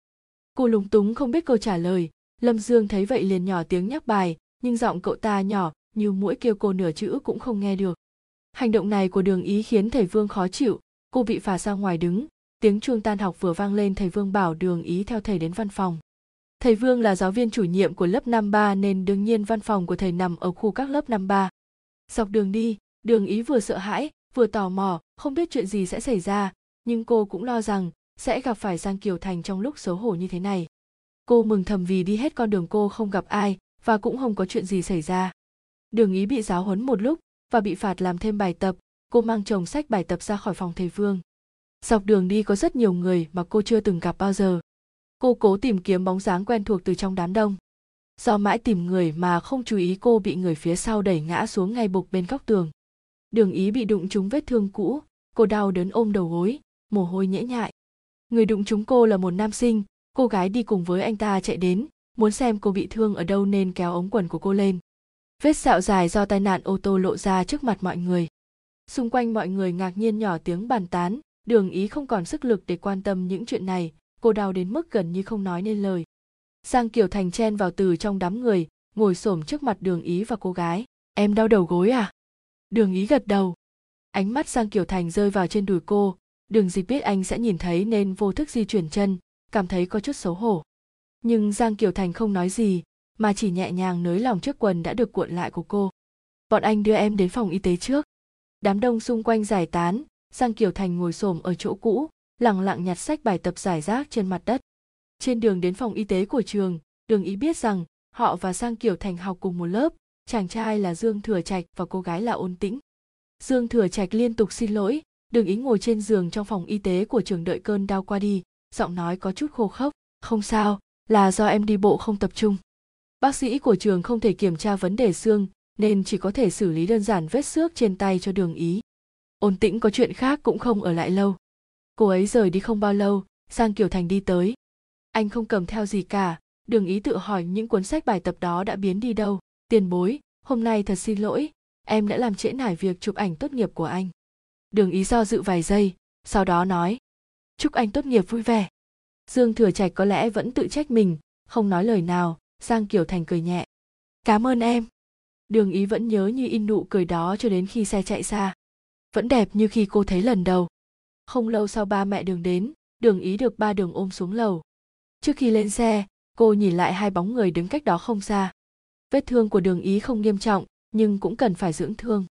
Cô lúng túng không biết câu trả lời. Lâm dương thấy vậy liền nhỏ tiếng nhắc bài, nhưng giọng cậu ta nhỏ như mũi kêu cô nửa chữ cũng không nghe được. Hành động này của đường ý khiến thầy vương khó chịu, cô bị phà ra ngoài đứng, tiếng chuông tan học vừa vang lên thầy vương bảo đường ý theo thầy đến văn phòng. Thầy vương là giáo viên chủ nhiệm của lớp năm ba nên đương nhiên văn phòng của thầy nằm ở khu các lớp năm ba. Dọc đường đi, đường ý vừa sợ hãi, vừa tò mò, không biết chuyện gì sẽ xảy ra, nhưng cô cũng lo rằng sẽ gặp phải giang kiều thành trong lúc xấu hổ như thế này. Cô mừng thầm vì đi hết con đường cô không gặp ai và cũng không có chuyện gì xảy ra đường ý bị giáo huấn một lúc và bị phạt làm thêm bài tập, cô mang chồng sách bài tập ra khỏi phòng thầy vương dọc đường đi có rất nhiều người mà cô chưa từng gặp bao giờ. Cô cố tìm kiếm bóng dáng quen thuộc từ trong đám đông. Do mãi tìm người mà không chú ý cô bị người phía sau đẩy ngã xuống ngay bục bên góc tường. Đường ý bị đụng trúng vết thương cũ, cô đau đớn ôm đầu gối, mồ hôi nhễ nhại. Người đụng trúng cô là một nam sinh, cô gái đi cùng với anh ta chạy đến, muốn xem cô bị thương ở đâu nên kéo ống quần của cô lên vết sẹo dài do tai nạn ô tô lộ ra trước mặt mọi người. Xung quanh mọi người ngạc nhiên nhỏ tiếng bàn tán, đường ý không còn sức lực để quan tâm những chuyện này, cô đau đến mức gần như không nói nên lời. Giang kiều thành chen vào từ trong đám người, ngồi xổm trước mặt đường ý và cô gái. Em đau đầu gối à? Đường ý gật đầu. Ánh mắt giang kiều thành rơi vào trên đùi cô. Đường dịch biết anh sẽ nhìn thấy nên vô thức di chuyển chân, cảm thấy có chút xấu hổ. Nhưng giang kiều thành không nói gì mà chỉ nhẹ nhàng nới lỏng chiếc quần đã được cuộn lại của cô. Bọn anh đưa em đến phòng y tế trước. Đám đông xung quanh giải tán, giang kiều thành ngồi xổm ở chỗ cũ, lặng lặng nhặt sách bài tập giải rác trên mặt đất. Trên đường đến phòng y tế của trường, đường ý biết rằng họ và giang kiều thành học cùng một lớp, chàng trai là dương thừa trạch và cô gái là ôn tĩnh. Dương thừa trạch liên tục xin lỗi, đường ý ngồi trên giường trong phòng y tế của trường đợi cơn đau qua đi, giọng nói có chút khô khốc. Không sao, là do em đi bộ không tập trung bác sĩ của trường không thể kiểm tra vấn đề xương, nên chỉ có thể xử lý đơn giản vết xước trên tay cho đường ý. Ôn tĩnh có chuyện khác cũng không ở lại lâu. Cô ấy rời đi không bao lâu, sang kiều thành đi tới. Anh không cầm theo gì cả, đường ý tự hỏi những cuốn sách bài tập đó đã biến đi đâu. Tiền bối, hôm nay thật xin lỗi, em đã làm trễ nải việc chụp ảnh tốt nghiệp của anh. Đường ý do dự vài giây, sau đó nói, chúc anh tốt nghiệp vui vẻ. Dương thừa trạch có lẽ vẫn tự trách mình, không nói lời nào giang kiều thành cười nhẹ. Cảm ơn em. Đường ý vẫn nhớ như in nụ cười đó cho đến khi xe chạy xa. Vẫn đẹp như khi cô thấy lần đầu. Không lâu sau ba mẹ đường đến, đường ý được ba đường ôm xuống lầu. Trước khi lên xe, cô nhìn lại hai bóng người đứng cách đó không xa. Vết thương của đường ý không nghiêm trọng, nhưng cũng cần phải dưỡng thương.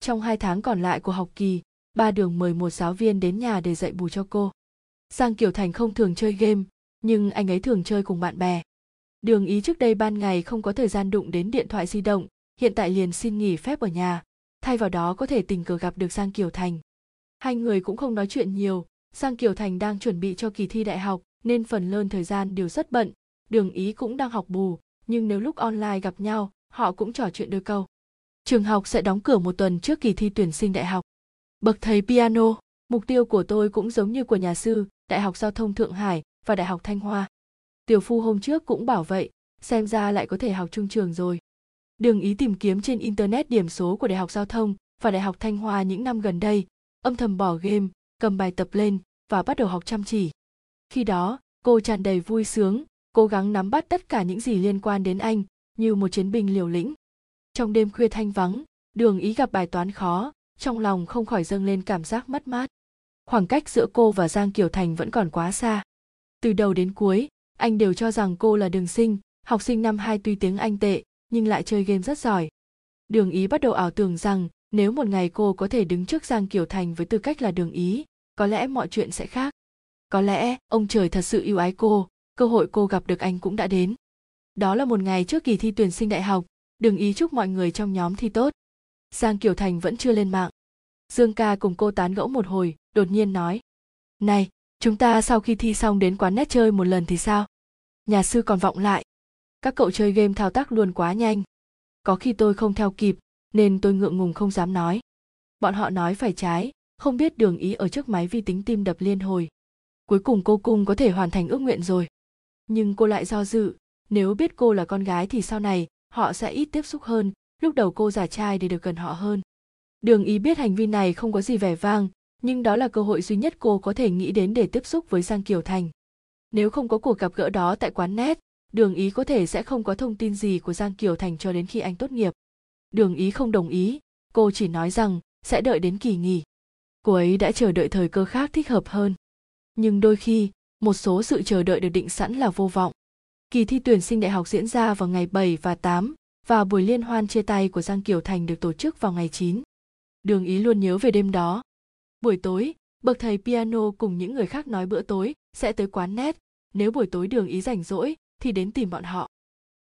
Trong hai tháng còn lại của học kỳ, ba đường mời một giáo viên đến nhà để dạy bù cho cô. Giang kiều thành không thường chơi game, nhưng anh ấy thường chơi cùng bạn bè đường ý trước đây ban ngày không có thời gian đụng đến điện thoại di động hiện tại liền xin nghỉ phép ở nhà thay vào đó có thể tình cờ gặp được giang kiều thành Hai người cũng không nói chuyện nhiều, Giang Kiều Thành đang chuẩn bị cho kỳ thi đại học nên phần lớn thời gian đều rất bận, Đường Ý cũng đang học bù, nhưng nếu lúc online gặp nhau, họ cũng trò chuyện đôi câu. Trường học sẽ đóng cửa một tuần trước kỳ thi tuyển sinh đại học. Bậc thầy piano, mục tiêu của tôi cũng giống như của nhà sư, Đại học Giao thông Thượng Hải và Đại học Thanh Hoa. Tiểu Phu hôm trước cũng bảo vậy, xem ra lại có thể học trung trường rồi. Đường ý tìm kiếm trên Internet điểm số của Đại học Giao thông và Đại học Thanh Hoa những năm gần đây, âm thầm bỏ game, cầm bài tập lên và bắt đầu học chăm chỉ. Khi đó, cô tràn đầy vui sướng, cố gắng nắm bắt tất cả những gì liên quan đến anh, như một chiến binh liều lĩnh. Trong đêm khuya thanh vắng, đường ý gặp bài toán khó, trong lòng không khỏi dâng lên cảm giác mất mát. Khoảng cách giữa cô và Giang Kiều Thành vẫn còn quá xa. Từ đầu đến cuối, anh đều cho rằng cô là đường sinh, học sinh năm hai tuy tiếng Anh tệ, nhưng lại chơi game rất giỏi. Đường ý bắt đầu ảo tưởng rằng nếu một ngày cô có thể đứng trước Giang Kiều Thành với tư cách là đường ý, có lẽ mọi chuyện sẽ khác. Có lẽ ông trời thật sự yêu ái cô, cơ hội cô gặp được anh cũng đã đến. Đó là một ngày trước kỳ thi tuyển sinh đại học, đường ý chúc mọi người trong nhóm thi tốt. Giang Kiều Thành vẫn chưa lên mạng. Dương ca cùng cô tán gẫu một hồi, đột nhiên nói. Này, chúng ta sau khi thi xong đến quán nét chơi một lần thì sao? Nhà sư còn vọng lại. Các cậu chơi game thao tác luôn quá nhanh. Có khi tôi không theo kịp, nên tôi ngượng ngùng không dám nói. Bọn họ nói phải trái, không biết đường ý ở trước máy vi tính tim đập liên hồi. Cuối cùng cô cung có thể hoàn thành ước nguyện rồi. Nhưng cô lại do dự, nếu biết cô là con gái thì sau này họ sẽ ít tiếp xúc hơn, lúc đầu cô giả trai để được gần họ hơn. Đường ý biết hành vi này không có gì vẻ vang, nhưng đó là cơ hội duy nhất cô có thể nghĩ đến để tiếp xúc với Giang Kiều Thành. Nếu không có cuộc gặp gỡ đó tại quán nét, đường ý có thể sẽ không có thông tin gì của Giang Kiều Thành cho đến khi anh tốt nghiệp. Đường ý không đồng ý, cô chỉ nói rằng sẽ đợi đến kỳ nghỉ. Cô ấy đã chờ đợi thời cơ khác thích hợp hơn. Nhưng đôi khi, một số sự chờ đợi được định sẵn là vô vọng. Kỳ thi tuyển sinh đại học diễn ra vào ngày 7 và 8, và buổi liên hoan chia tay của Giang Kiều Thành được tổ chức vào ngày 9. Đường ý luôn nhớ về đêm đó. Buổi tối, bậc thầy piano cùng những người khác nói bữa tối sẽ tới quán nét, nếu buổi tối đường ý rảnh rỗi thì đến tìm bọn họ.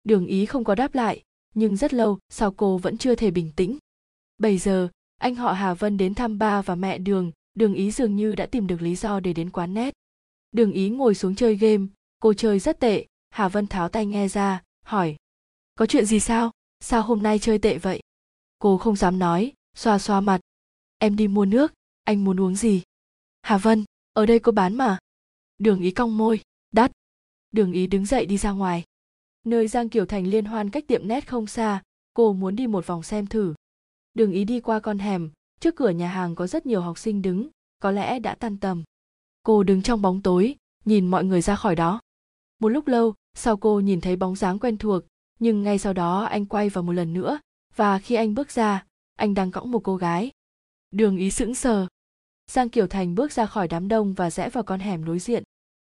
Đường ý không có đáp lại, nhưng rất lâu sau cô vẫn chưa thể bình tĩnh. Bây giờ, anh họ Hà Vân đến thăm ba và mẹ đường, đường ý dường như đã tìm được lý do để đến quán nét. Đường ý ngồi xuống chơi game, cô chơi rất tệ, Hà Vân tháo tay nghe ra, hỏi. Có chuyện gì sao? Sao hôm nay chơi tệ vậy? Cô không dám nói, xoa xoa mặt. Em đi mua nước, anh muốn uống gì? Hà Vân, ở đây có bán mà. Đường ý cong môi, đắt. Đường ý đứng dậy đi ra ngoài. Nơi Giang Kiều Thành liên hoan cách tiệm nét không xa, cô muốn đi một vòng xem thử. Đường ý đi qua con hẻm, trước cửa nhà hàng có rất nhiều học sinh đứng, có lẽ đã tan tầm. Cô đứng trong bóng tối, nhìn mọi người ra khỏi đó. Một lúc lâu, sau cô nhìn thấy bóng dáng quen thuộc, nhưng ngay sau đó anh quay vào một lần nữa, và khi anh bước ra, anh đang cõng một cô gái. Đường ý sững sờ. Giang Kiều Thành bước ra khỏi đám đông và rẽ vào con hẻm đối diện.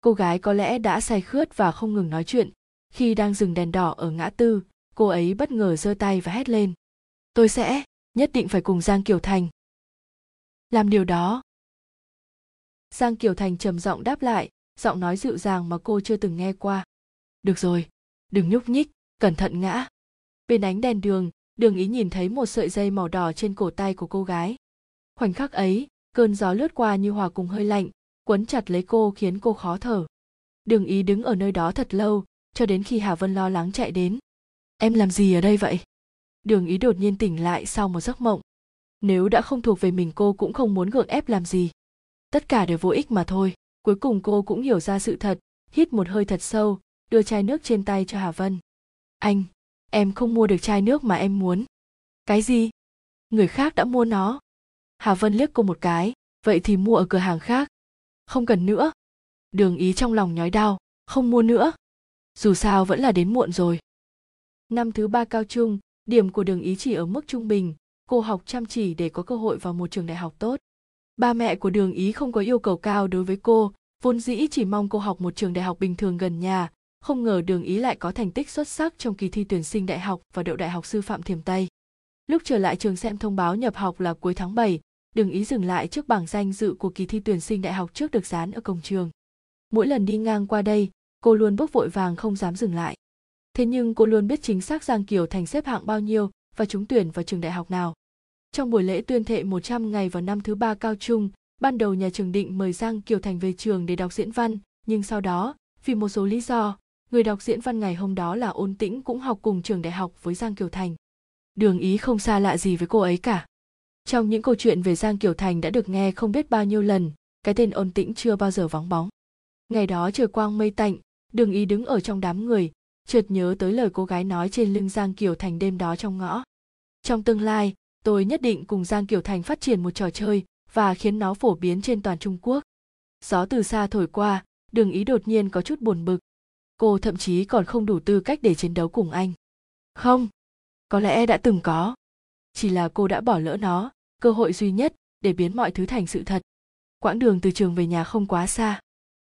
Cô gái có lẽ đã say khướt và không ngừng nói chuyện. Khi đang dừng đèn đỏ ở ngã tư, cô ấy bất ngờ giơ tay và hét lên. Tôi sẽ, nhất định phải cùng Giang Kiều Thành. Làm điều đó. Giang Kiều Thành trầm giọng đáp lại, giọng nói dịu dàng mà cô chưa từng nghe qua. Được rồi, đừng nhúc nhích, cẩn thận ngã. Bên ánh đèn đường, đường ý nhìn thấy một sợi dây màu đỏ trên cổ tay của cô gái. Khoảnh khắc ấy, cơn gió lướt qua như hòa cùng hơi lạnh, quấn chặt lấy cô khiến cô khó thở. Đường ý đứng ở nơi đó thật lâu, cho đến khi Hà Vân lo lắng chạy đến. Em làm gì ở đây vậy? Đường ý đột nhiên tỉnh lại sau một giấc mộng. Nếu đã không thuộc về mình cô cũng không muốn gượng ép làm gì. Tất cả đều vô ích mà thôi. Cuối cùng cô cũng hiểu ra sự thật, hít một hơi thật sâu, đưa chai nước trên tay cho Hà Vân. Anh, em không mua được chai nước mà em muốn. Cái gì? Người khác đã mua nó. Hà Vân liếc cô một cái, vậy thì mua ở cửa hàng khác. Không cần nữa. Đường ý trong lòng nhói đau, không mua nữa. Dù sao vẫn là đến muộn rồi. Năm thứ ba cao trung, điểm của đường ý chỉ ở mức trung bình, cô học chăm chỉ để có cơ hội vào một trường đại học tốt. Ba mẹ của đường ý không có yêu cầu cao đối với cô, vốn dĩ chỉ mong cô học một trường đại học bình thường gần nhà, không ngờ đường ý lại có thành tích xuất sắc trong kỳ thi tuyển sinh đại học và đậu đại học sư phạm thiềm Tây. Lúc trở lại trường xem thông báo nhập học là cuối tháng 7, đường ý dừng lại trước bảng danh dự của kỳ thi tuyển sinh đại học trước được dán ở cổng trường. Mỗi lần đi ngang qua đây, cô luôn bước vội vàng không dám dừng lại. Thế nhưng cô luôn biết chính xác Giang Kiều Thành xếp hạng bao nhiêu và trúng tuyển vào trường đại học nào. Trong buổi lễ tuyên thệ 100 ngày vào năm thứ ba cao trung, ban đầu nhà trường định mời giang kiều thành về trường để đọc diễn văn nhưng sau đó vì một số lý do người đọc diễn văn ngày hôm đó là ôn tĩnh cũng học cùng trường đại học với giang kiều thành đường ý không xa lạ gì với cô ấy cả trong những câu chuyện về giang kiều thành đã được nghe không biết bao nhiêu lần, cái tên ôn tĩnh chưa bao giờ vắng bóng. Ngày đó trời quang mây tạnh, đường ý đứng ở trong đám người, chợt nhớ tới lời cô gái nói trên lưng giang kiều thành đêm đó trong ngõ. Trong tương lai, tôi nhất định cùng giang kiều thành phát triển một trò chơi và khiến nó phổ biến trên toàn trung quốc. Gió từ xa thổi qua, đường ý đột nhiên có chút buồn bực. Cô thậm chí còn không đủ tư cách để chiến đấu cùng anh. Không, có lẽ đã từng có. Chỉ là cô đã bỏ lỡ nó cơ hội duy nhất để biến mọi thứ thành sự thật. Quãng đường từ trường về nhà không quá xa.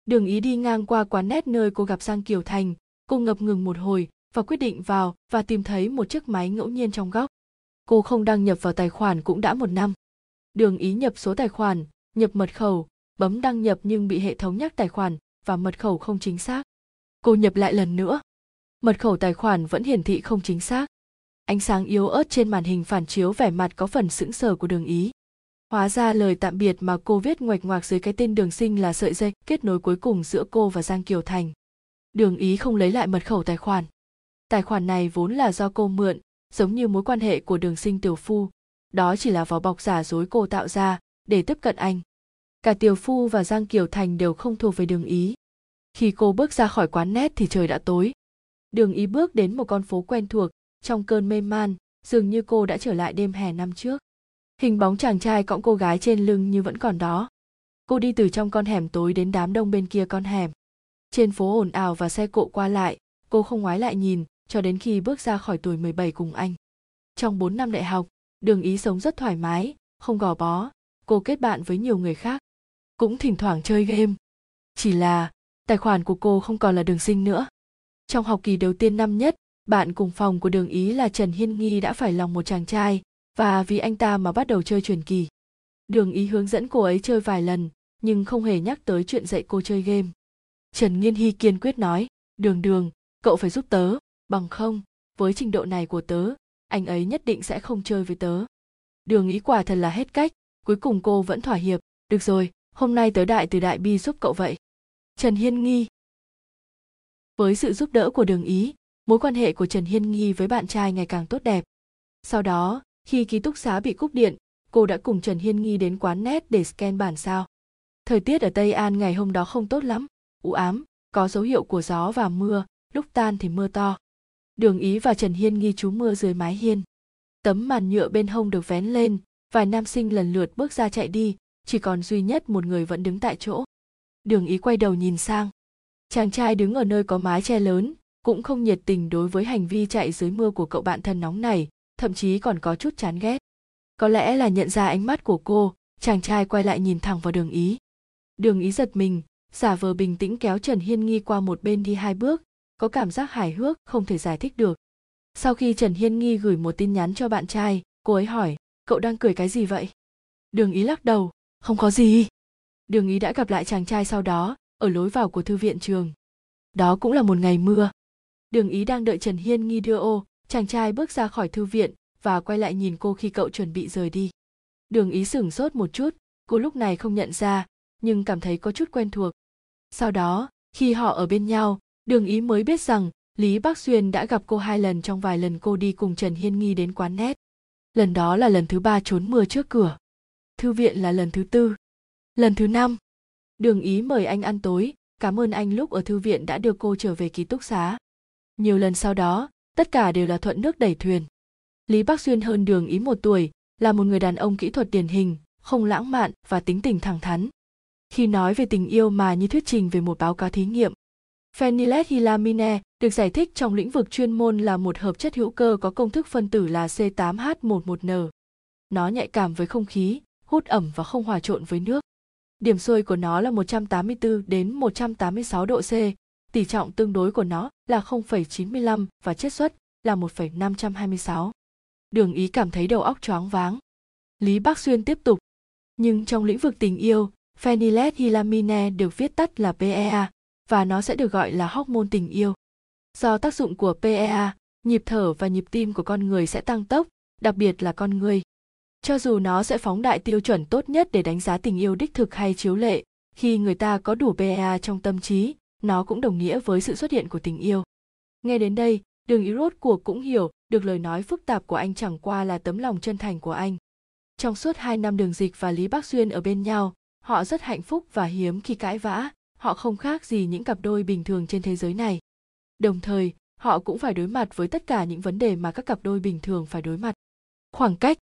Đường ý đi ngang qua quán nét nơi cô gặp giang kiều thành, cô ngập ngừng một hồi và quyết định vào và tìm thấy một chiếc máy ngẫu nhiên trong góc. Cô không đăng nhập vào tài khoản cũng đã một năm. Đường ý nhập số tài khoản, nhập mật khẩu, bấm đăng nhập nhưng bị hệ thống nhắc tài khoản và mật khẩu không chính xác. Cô nhập lại lần nữa. Mật khẩu tài khoản vẫn hiển thị không chính xác ánh sáng yếu ớt trên màn hình phản chiếu vẻ mặt có phần sững sờ của đường ý. Hóa ra lời tạm biệt mà cô viết ngoạch ngoạc dưới cái tên đường sinh là sợi dây kết nối cuối cùng giữa cô và giang kiều thành. Đường ý không lấy lại mật khẩu tài khoản. Tài khoản này vốn là do cô mượn, giống như mối quan hệ của đường sinh tiểu phu. Đó chỉ là vỏ bọc giả dối cô tạo ra để tiếp cận anh. Cả tiểu phu và giang kiều thành đều không thuộc về đường ý. Khi cô bước ra khỏi quán nét thì trời đã tối. Đường ý bước đến một con phố quen thuộc trong cơn mê man dường như cô đã trở lại đêm hè năm trước hình bóng chàng trai cõng cô gái trên lưng như vẫn còn đó cô đi từ trong con hẻm tối đến đám đông bên kia con hẻm trên phố ồn ào và xe cộ qua lại cô không ngoái lại nhìn cho đến khi bước ra khỏi tuổi 17 cùng anh. Trong 4 năm đại học, đường ý sống rất thoải mái, không gò bó, cô kết bạn với nhiều người khác. Cũng thỉnh thoảng chơi game. Chỉ là, tài khoản của cô không còn là đường sinh nữa. Trong học kỳ đầu tiên năm nhất, bạn cùng phòng của đường ý là Trần Hiên Nghi đã phải lòng một chàng trai, và vì anh ta mà bắt đầu chơi truyền kỳ. Đường ý hướng dẫn cô ấy chơi vài lần, nhưng không hề nhắc tới chuyện dạy cô chơi game. Trần Nghiên Hy kiên quyết nói, đường đường, cậu phải giúp tớ, bằng không, với trình độ này của tớ, anh ấy nhất định sẽ không chơi với tớ. Đường ý quả thật là hết cách, cuối cùng cô vẫn thỏa hiệp, được rồi, hôm nay tớ đại từ đại bi giúp cậu vậy. Trần Hiên Nghi Với sự giúp đỡ của đường ý, mối quan hệ của Trần Hiên Nghi với bạn trai ngày càng tốt đẹp. Sau đó, khi ký túc xá bị cúp điện, cô đã cùng Trần Hiên Nghi đến quán nét để scan bản sao. Thời tiết ở Tây An ngày hôm đó không tốt lắm, u ám, có dấu hiệu của gió và mưa, lúc tan thì mưa to. Đường Ý và Trần Hiên nghi trú mưa dưới mái hiên. Tấm màn nhựa bên hông được vén lên, vài nam sinh lần lượt bước ra chạy đi, chỉ còn duy nhất một người vẫn đứng tại chỗ. Đường Ý quay đầu nhìn sang. Chàng trai đứng ở nơi có mái che lớn, cũng không nhiệt tình đối với hành vi chạy dưới mưa của cậu bạn thân nóng này, thậm chí còn có chút chán ghét. Có lẽ là nhận ra ánh mắt của cô, chàng trai quay lại nhìn thẳng vào đường ý. Đường ý giật mình, giả vờ bình tĩnh kéo Trần Hiên Nghi qua một bên đi hai bước, có cảm giác hài hước không thể giải thích được. Sau khi trần hiên nghi gửi một tin nhắn cho bạn trai cô ấy hỏi cậu đang cười cái gì vậy? Đường ý lắc đầu không có gì. Đường ý đã gặp lại chàng trai sau đó ở lối vào của thư viện trường. Đó cũng là một ngày mưa đường ý đang đợi trần hiên nghi đưa ô. Chàng trai bước ra khỏi thư viện và quay lại nhìn cô khi cậu chuẩn bị rời đi. Đường ý sửng sốt một chút, cô lúc này không nhận ra, nhưng cảm thấy có chút quen thuộc. Sau đó, khi họ ở bên nhau, đường ý mới biết rằng lý bắc xuyên đã gặp cô hai lần trong vài lần cô đi cùng trần hiên nghi đến quán nét lần đó là lần thứ ba trốn mưa trước cửa. Thư viện là lần thứ tư. Lần thứ năm. Đường ý mời anh ăn tối. Cảm ơn anh lúc ở thư viện đã đưa cô trở về ký túc xá nhiều lần sau đó tất cả đều là thuận nước đẩy thuyền lý bắc xuyên hơn đường ý một tuổi là một người đàn ông kỹ thuật điển hình không lãng mạn và tính tình thẳng thắn khi nói về tình yêu mà như thuyết trình về một báo cáo thí nghiệm Phenylethylamine được giải thích trong lĩnh vực chuyên môn là một hợp chất hữu cơ có công thức phân tử là C8H11N. Nó nhạy cảm với không khí, hút ẩm và không hòa trộn với nước. Điểm sôi của nó là 184 đến 186 độ C, tỷ trọng tương đối của nó là 0,95 và chiết xuất là 1,526. Đường Ý cảm thấy đầu óc choáng váng. Lý Bắc Xuyên tiếp tục. Nhưng trong lĩnh vực tình yêu, phenylethylamine được viết tắt là PEA, và nó sẽ được gọi là hormone tình yêu. Do tác dụng của PEA, nhịp thở và nhịp tim của con người sẽ tăng tốc, đặc biệt là con người. cho dù nó sẽ phóng đại tiêu chuẩn tốt nhất để đánh giá tình yêu đích thực hay chiếu lệ khi người ta có đủ PEA trong tâm trí nó cũng đồng nghĩa với sự xuất hiện của tình yêu. Nghe đến đây, đường ý rốt cuộc cũng hiểu được lời nói phức tạp của anh chẳng qua là tấm lòng chân thành của anh. Trong suốt hai năm đường dịch và lý bác xuyên ở bên nhau, họ rất hạnh phúc và hiếm khi cãi vã. Họ không khác gì những cặp đôi bình thường trên thế giới này. Đồng thời, họ cũng phải đối mặt với tất cả những vấn đề mà các cặp đôi bình thường phải đối mặt. Khoảng cách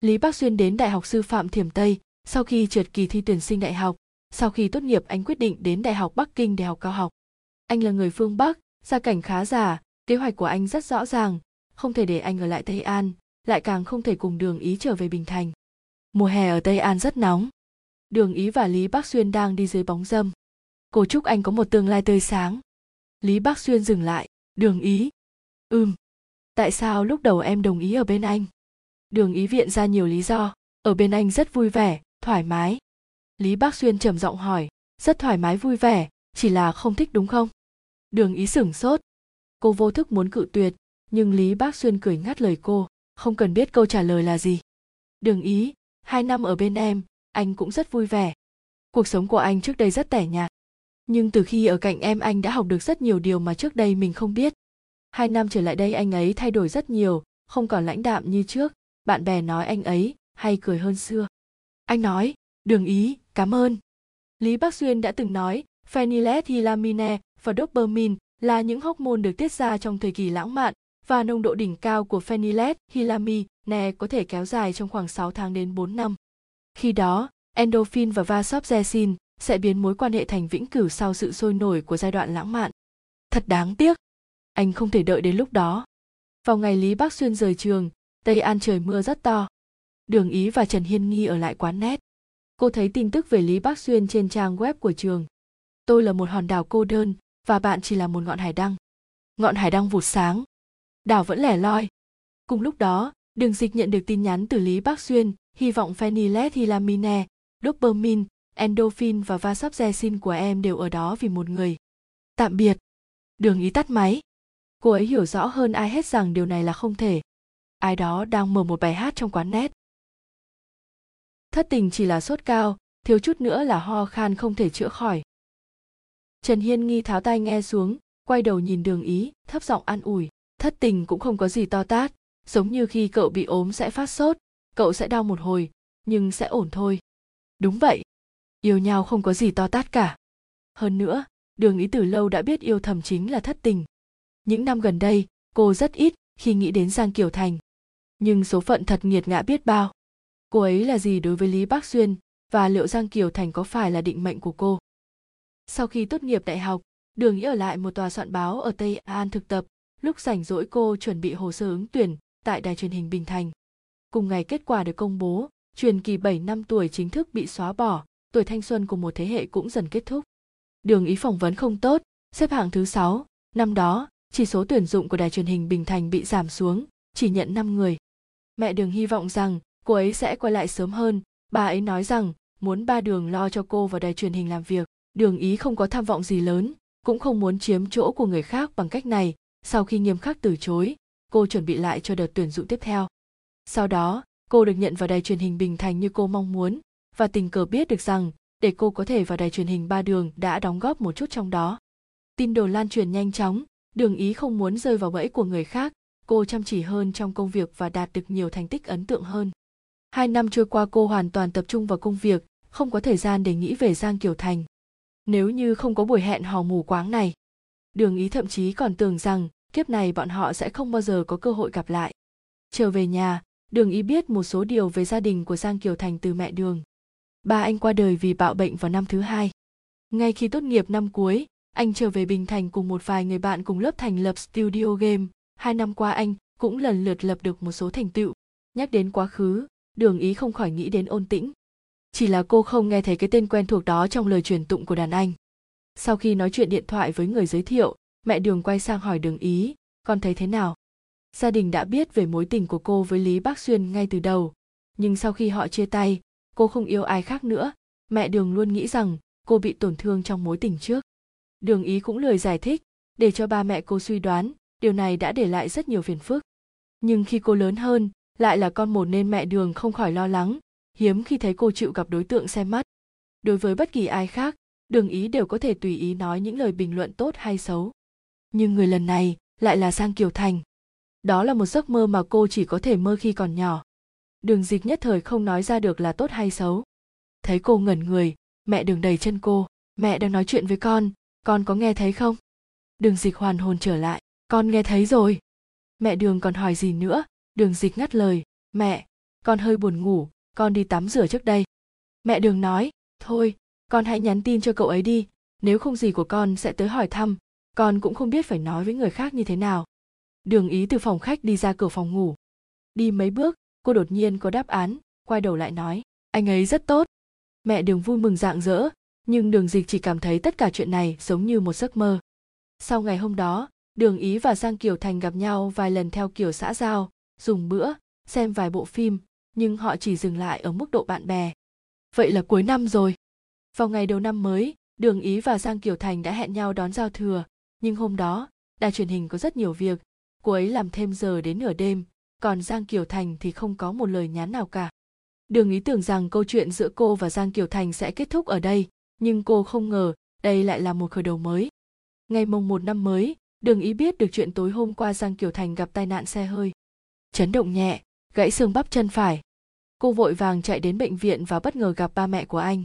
lý bác xuyên đến đại học sư phạm thiểm tây sau khi trượt kỳ thi tuyển sinh đại học sau khi tốt nghiệp, anh quyết định đến đại học bắc kinh để học cao học. Anh là người phương bắc, gia cảnh khá giả kế hoạch của anh rất rõ ràng, không thể để anh ở lại tây an, lại càng không thể cùng đường ý trở về bình thành. Mùa hè ở tây an rất nóng. Đường ý và lý Bắc xuyên đang đi dưới bóng dâm. Cô chúc anh có một tương lai tươi sáng. Lý Bắc xuyên dừng lại. Đường ý. Ừm. Tại sao lúc đầu em đồng ý ở bên anh? Đường ý viện ra nhiều lý do. Ở bên anh rất vui vẻ, thoải mái lý bác xuyên trầm giọng hỏi, rất thoải mái vui vẻ, chỉ là không thích đúng không? Đường ý sửng sốt. Cô vô thức muốn cự tuyệt, nhưng lý bác xuyên cười ngắt lời cô, không cần biết câu trả lời là gì. Đường ý, hai năm ở bên em, anh cũng rất vui vẻ. Cuộc sống của anh trước đây rất tẻ nhạt. Nhưng từ khi ở cạnh em anh đã học được rất nhiều điều mà trước đây mình không biết. Hai năm trở lại đây anh ấy thay đổi rất nhiều, không còn lãnh đạm như trước. Bạn bè nói anh ấy hay cười hơn xưa. Anh nói đường ý cảm ơn lý bác xuyên đã từng nói phenylethylamine và dopamine là những hormone được tiết ra trong thời kỳ lãng mạn và nồng độ đỉnh cao của phenylethylamine có thể kéo dài trong khoảng 6 tháng đến 4 năm. Khi đó, endorphin và vasopressin sẽ biến mối quan hệ thành vĩnh cửu sau sự sôi nổi của giai đoạn lãng mạn. Thật đáng tiếc, anh không thể đợi đến lúc đó. Vào ngày Lý Bác Xuyên rời trường, Tây An trời mưa rất to. Đường Ý và Trần Hiên Nghi ở lại quán nét. Cô thấy tin tức về Lý Bác Xuyên trên trang web của trường. Tôi là một hòn đảo cô đơn và bạn chỉ là một ngọn hải đăng. Ngọn hải đăng vụt sáng. Đảo vẫn lẻ loi. Cùng lúc đó, Đường Dịch nhận được tin nhắn từ Lý Bác Xuyên, hy vọng phenylethylamine, dopamine, endorphin và vasopressin của em đều ở đó vì một người. Tạm biệt. Đường ý tắt máy. Cô ấy hiểu rõ hơn ai hết rằng điều này là không thể. Ai đó đang mở một bài hát trong quán nét. Thất tình chỉ là sốt cao, thiếu chút nữa là ho khan không thể chữa khỏi. Trần Hiên nghi tháo tai nghe xuống, quay đầu nhìn đường ý, thấp giọng an ủi. Thất tình cũng không có gì to tát, giống như khi cậu bị ốm sẽ phát sốt, cậu sẽ đau một hồi, nhưng sẽ ổn thôi. Đúng vậy, yêu nhau không có gì to tát cả. Hơn nữa, đường ý từ lâu đã biết yêu thầm chính là thất tình. Những năm gần đây, cô rất ít khi nghĩ đến Giang Kiều Thành. Nhưng số phận thật nghiệt ngã biết bao. Cô ấy là gì đối với Lý Bác Xuyên và liệu Giang Kiều Thành có phải là định mệnh của cô? Sau khi tốt nghiệp đại học, Đường Ý ở lại một tòa soạn báo ở Tây An thực tập, lúc rảnh rỗi cô chuẩn bị hồ sơ ứng tuyển tại đài truyền hình Bình Thành. Cùng ngày kết quả được công bố, truyền kỳ 7 năm tuổi chính thức bị xóa bỏ, tuổi thanh xuân của một thế hệ cũng dần kết thúc. Đường Ý phỏng vấn không tốt, xếp hạng thứ 6, năm đó, chỉ số tuyển dụng của đài truyền hình Bình Thành bị giảm xuống, chỉ nhận 5 người. Mẹ Đường hy vọng rằng cô ấy sẽ quay lại sớm hơn, bà ấy nói rằng muốn ba Đường lo cho cô vào đài truyền hình làm việc. Đường Ý không có tham vọng gì lớn, cũng không muốn chiếm chỗ của người khác bằng cách này, sau khi nghiêm khắc từ chối, cô chuẩn bị lại cho đợt tuyển dụng tiếp theo. Sau đó, cô được nhận vào đài truyền hình Bình Thành như cô mong muốn, và tình cờ biết được rằng để cô có thể vào đài truyền hình ba đường đã đóng góp một chút trong đó. Tin đồn lan truyền nhanh chóng, đường ý không muốn rơi vào bẫy của người khác, cô chăm chỉ hơn trong công việc và đạt được nhiều thành tích ấn tượng hơn. Hai năm trôi qua cô hoàn toàn tập trung vào công việc, không có thời gian để nghĩ về Giang Kiều Thành. Nếu như không có buổi hẹn hò mù quáng này, đường ý thậm chí còn tưởng rằng kiếp này bọn họ sẽ không bao giờ có cơ hội gặp lại. Trở về nhà, đường ý biết một số điều về gia đình của Giang Kiều Thành từ mẹ đường. Ba anh qua đời vì bạo bệnh vào năm thứ hai. Ngay khi tốt nghiệp năm cuối, anh trở về Bình Thành cùng một vài người bạn cùng lớp thành lập studio game. Hai năm qua anh cũng lần lượt lập được một số thành tựu. Nhắc đến quá khứ, đường ý không khỏi nghĩ đến ôn tĩnh. Chỉ là cô không nghe thấy cái tên quen thuộc đó trong lời truyền tụng của đàn anh. Sau khi nói chuyện điện thoại với người giới thiệu, mẹ đường quay sang hỏi đường ý, con thấy thế nào? Gia đình đã biết về mối tình của cô với Lý Bác Xuyên ngay từ đầu, nhưng sau khi họ chia tay, cô không yêu ai khác nữa mẹ đường luôn nghĩ rằng cô bị tổn thương trong mối tình trước đường ý cũng lười giải thích để cho ba mẹ cô suy đoán điều này đã để lại rất nhiều phiền phức nhưng khi cô lớn hơn lại là con một nên mẹ đường không khỏi lo lắng, hiếm khi thấy cô chịu gặp đối tượng xem mắt. Đối với bất kỳ ai khác, đường ý đều có thể tùy ý nói những lời bình luận tốt hay xấu. Nhưng người lần này lại là sang kiều thành. Đó là một giấc mơ mà cô chỉ có thể mơ khi còn nhỏ. Đường dịch nhất thời không nói ra được là tốt hay xấu. Thấy cô ngẩn người, mẹ đường đầy chân cô. Mẹ đang nói chuyện với con con có nghe thấy không? Đường dịch hoàn hồn trở lại. Con nghe thấy rồi. Mẹ đường còn hỏi gì nữa? Đường dịch ngắt lời, mẹ, con hơi buồn ngủ, con đi tắm rửa trước đây. Mẹ đường nói, thôi, con hãy nhắn tin cho cậu ấy đi, nếu không gì của con sẽ tới hỏi thăm, con cũng không biết phải nói với người khác như thế nào. Đường ý từ phòng khách đi ra cửa phòng ngủ. Đi mấy bước, cô đột nhiên có đáp án, quay đầu lại nói, anh ấy rất tốt. Mẹ đường vui mừng rạng rỡ, nhưng đường dịch chỉ cảm thấy tất cả chuyện này giống như một giấc mơ. Sau ngày hôm đó, đường ý và giang kiều thành gặp nhau vài lần theo kiểu xã giao dùng bữa, xem vài bộ phim, nhưng họ chỉ dừng lại ở mức độ bạn bè. Vậy là cuối năm rồi. Vào ngày đầu năm mới, đường ý và giang kiều thành đã hẹn nhau đón giao thừa, nhưng hôm đó, đài truyền hình có rất nhiều việc. Cô ấy làm thêm giờ đến nửa đêm, còn giang kiều thành thì không có một lời nhắn nào cả. Đường ý tưởng rằng câu chuyện giữa cô và giang kiều thành sẽ kết thúc ở đây, nhưng cô không ngờ đây lại là một khởi đầu mới. Ngày mùng một năm mới, đường ý biết được chuyện tối hôm qua giang kiều thành gặp tai nạn xe hơi chấn động nhẹ, gãy xương bắp chân phải. Cô vội vàng chạy đến bệnh viện và bất ngờ gặp ba mẹ của anh.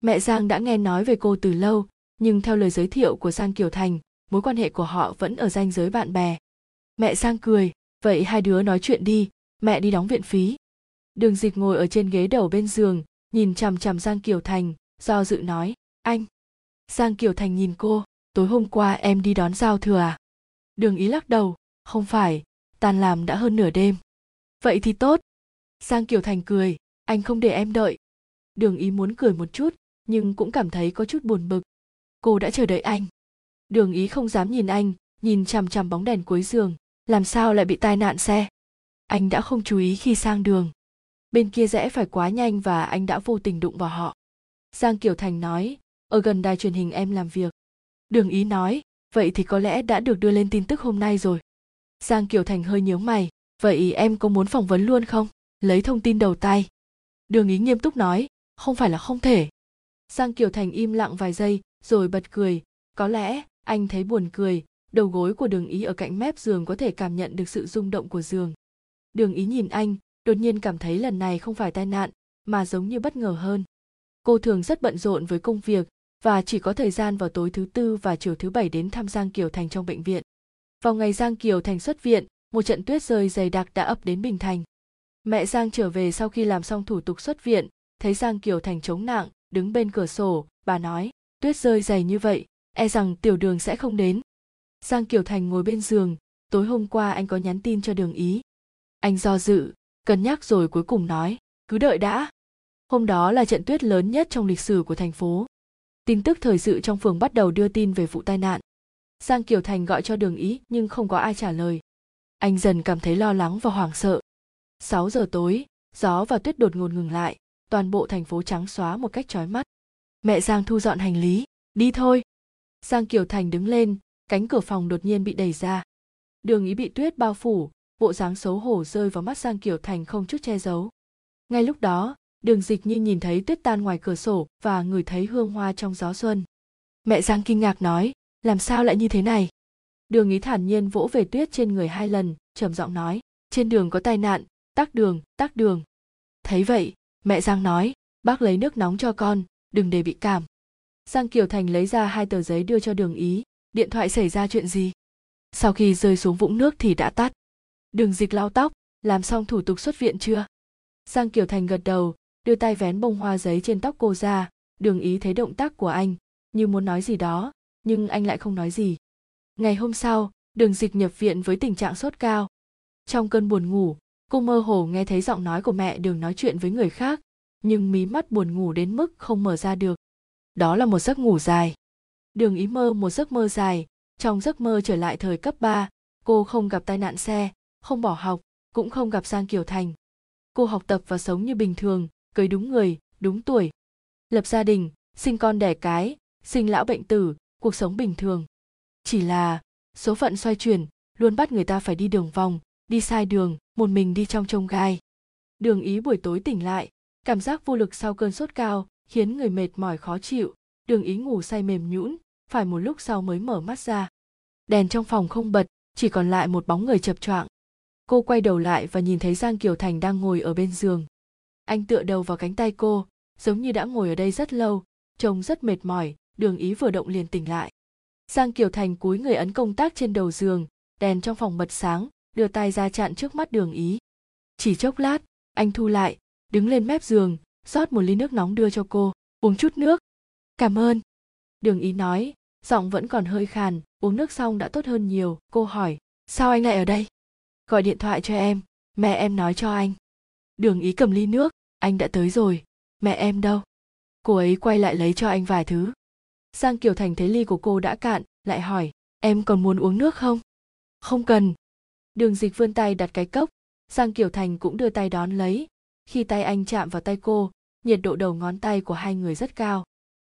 Mẹ giang đã nghe nói về cô từ lâu, nhưng theo lời giới thiệu của giang kiều thành, mối quan hệ của họ vẫn ở ranh giới bạn bè. Mẹ giang cười, vậy hai đứa nói chuyện đi, mẹ đi đóng viện phí. Đường dịch ngồi ở trên ghế đầu bên giường, nhìn chằm chằm giang kiều thành, do dự nói, anh. Giang kiều thành nhìn cô, tối hôm qua em đi đón giao thừa à? Đường ý lắc đầu, không phải tan làm đã hơn nửa đêm. Vậy thì tốt. Giang kiều thành cười, anh không để em đợi. Đường ý muốn cười một chút, nhưng cũng cảm thấy có chút buồn bực. Cô đã chờ đợi anh. Đường ý không dám nhìn anh, nhìn chằm chằm bóng đèn cuối giường. Làm sao lại bị tai nạn xe? Anh đã không chú ý khi sang đường. Bên kia rẽ phải quá nhanh và anh đã vô tình đụng vào họ. Giang kiều thành nói, ở gần đài truyền hình em làm việc. Đường ý nói, vậy thì có lẽ đã được đưa lên tin tức hôm nay rồi giang kiều thành hơi nhớ mày. Vậy em có muốn phỏng vấn luôn không? Lấy thông tin đầu tay. Đường ý nghiêm túc nói, không phải là không thể. Giang kiều thành im lặng vài giây, rồi bật cười. Có lẽ, anh thấy buồn cười, đầu gối của đường ý ở cạnh mép giường có thể cảm nhận được sự rung động của giường. Đường ý nhìn anh, đột nhiên cảm thấy lần này không phải tai nạn, mà giống như bất ngờ hơn. Cô thường rất bận rộn với công việc, và chỉ có thời gian vào tối thứ tư và chiều thứ bảy đến thăm Giang Kiều Thành trong bệnh viện. Vào ngày Giang Kiều Thành xuất viện, một trận tuyết rơi dày đặc đã ập đến Bình Thành. Mẹ Giang trở về sau khi làm xong thủ tục xuất viện, thấy Giang Kiều Thành chống nặng, đứng bên cửa sổ, bà nói, tuyết rơi dày như vậy, e rằng tiểu đường sẽ không đến. Giang Kiều Thành ngồi bên giường, tối hôm qua anh có nhắn tin cho đường ý. Anh do dự, cân nhắc rồi cuối cùng nói, cứ đợi đã. Hôm đó là trận tuyết lớn nhất trong lịch sử của thành phố. Tin tức thời sự trong phường bắt đầu đưa tin về vụ tai nạn. Giang Kiều Thành gọi cho đường ý nhưng không có ai trả lời. Anh dần cảm thấy lo lắng và hoảng sợ. 6 giờ tối, gió và tuyết đột ngột ngừng lại, toàn bộ thành phố trắng xóa một cách chói mắt. Mẹ Giang thu dọn hành lý, đi thôi. Giang Kiều Thành đứng lên, cánh cửa phòng đột nhiên bị đẩy ra. Đường ý bị tuyết bao phủ, bộ dáng xấu hổ rơi vào mắt Giang Kiều Thành không chút che giấu. Ngay lúc đó, đường dịch như nhìn thấy tuyết tan ngoài cửa sổ và ngửi thấy hương hoa trong gió xuân mẹ giang kinh ngạc nói làm sao lại như thế này? Đường ý thản nhiên vỗ về tuyết trên người hai lần, trầm giọng nói, trên đường có tai nạn, tắc đường tắc đường. Thấy vậy, mẹ giang nói, bác lấy nước nóng cho con, đừng để bị cảm. Giang kiều thành lấy ra hai tờ giấy đưa cho đường ý, điện thoại xảy ra chuyện gì? Sau khi rơi xuống vũng nước thì đã tắt. Đường dịch lau tóc, làm xong thủ tục xuất viện chưa? Giang kiều thành gật đầu, đưa tay vén bông hoa giấy trên tóc cô ra. Đường ý thấy động tác của anh, như muốn nói gì đó nhưng anh lại không nói gì. Ngày hôm sau đường dịch nhập viện với tình trạng sốt cao. Trong cơn buồn ngủ cô mơ hồ nghe thấy giọng nói của mẹ đường nói chuyện với người khác nhưng mí mắt buồn ngủ đến mức không mở ra được. Đó là một giấc ngủ dài. Đường ý mơ một giấc mơ dài. Trong giấc mơ trở lại thời cấp 3, cô không gặp tai nạn xe không bỏ học cũng không gặp sang kiều thành. Cô học tập và sống như bình thường cưới đúng người đúng tuổi. Lập gia đình sinh con đẻ cái sinh lão bệnh tử cuộc sống bình thường. Chỉ là, số phận xoay chuyển, luôn bắt người ta phải đi đường vòng, đi sai đường, một mình đi trong trông gai. Đường ý buổi tối tỉnh lại, cảm giác vô lực sau cơn sốt cao, khiến người mệt mỏi khó chịu. Đường ý ngủ say mềm nhũn, phải một lúc sau mới mở mắt ra. Đèn trong phòng không bật, chỉ còn lại một bóng người chập choạng. Cô quay đầu lại và nhìn thấy giang kiều thành đang ngồi ở bên giường. Anh tựa đầu vào cánh tay cô, giống như đã ngồi ở đây rất lâu, trông rất mệt mỏi đường ý vừa động liền tỉnh lại. Giang kiều thành cúi người ấn công tác trên đầu giường, đèn trong phòng bật sáng, đưa tay ra chặn trước mắt đường ý. Chỉ chốc lát, anh thu lại, đứng lên mép giường, rót một ly nước nóng đưa cho cô, uống chút nước. Cảm ơn. Đường ý nói, giọng vẫn còn hơi khàn, uống nước xong đã tốt hơn nhiều. Cô hỏi, sao anh lại ở đây? Gọi điện thoại cho em, mẹ em nói cho anh. Đường ý cầm ly nước, anh đã tới rồi, mẹ em đâu? Cô ấy quay lại lấy cho anh vài thứ giang kiều thành thấy ly của cô đã cạn, lại hỏi, em còn muốn uống nước không? Không cần. Đường dịch vươn tay đặt cái cốc. Giang kiều thành cũng đưa tay đón lấy. Khi tay anh chạm vào tay cô, nhiệt độ đầu ngón tay của hai người rất cao.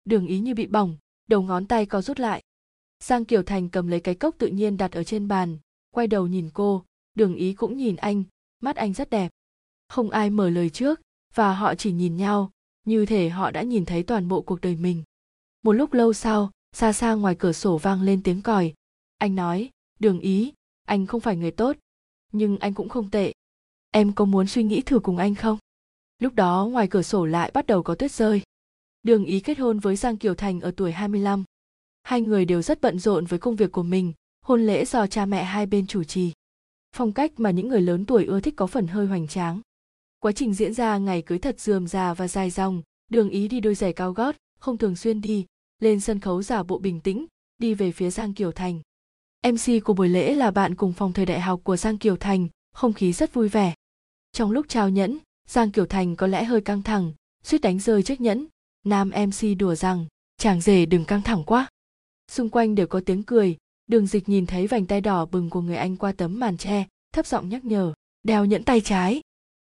Đường ý như bị bỏng, đầu ngón tay co rút lại. Giang kiều thành cầm lấy cái cốc tự nhiên đặt ở trên bàn, quay đầu nhìn cô. Đường ý cũng nhìn anh, mắt anh rất đẹp. Không ai mở lời trước, và họ chỉ nhìn nhau, như thể họ đã nhìn thấy toàn bộ cuộc đời mình một lúc lâu sau, xa xa ngoài cửa sổ vang lên tiếng còi. Anh nói, đường ý, anh không phải người tốt, nhưng anh cũng không tệ. Em có muốn suy nghĩ thử cùng anh không? Lúc đó ngoài cửa sổ lại bắt đầu có tuyết rơi. Đường ý kết hôn với giang kiều thành ở tuổi 25. hai người đều rất bận rộn với công việc của mình, hôn lễ do cha mẹ hai bên chủ trì. Phong cách mà những người lớn tuổi ưa thích có phần hơi hoành tráng. Quá trình diễn ra ngày cưới thật dườm già và dài dòng, đường ý đi đôi giày cao gót, không thường xuyên đi lên sân khấu giả bộ bình tĩnh, đi về phía giang kiều thành. Mc của buổi lễ là bạn cùng phòng thời đại học của giang kiều thành, không khí rất vui vẻ. Trong lúc trao nhẫn, giang kiều thành có lẽ hơi căng thẳng, suýt đánh rơi chiếc nhẫn. Nam mc đùa rằng, chàng rể đừng căng thẳng quá. Xung quanh đều có tiếng cười, đường dịch nhìn thấy vành tay đỏ bừng của người anh qua tấm màn tre, thấp giọng nhắc nhở, đeo nhẫn tay trái.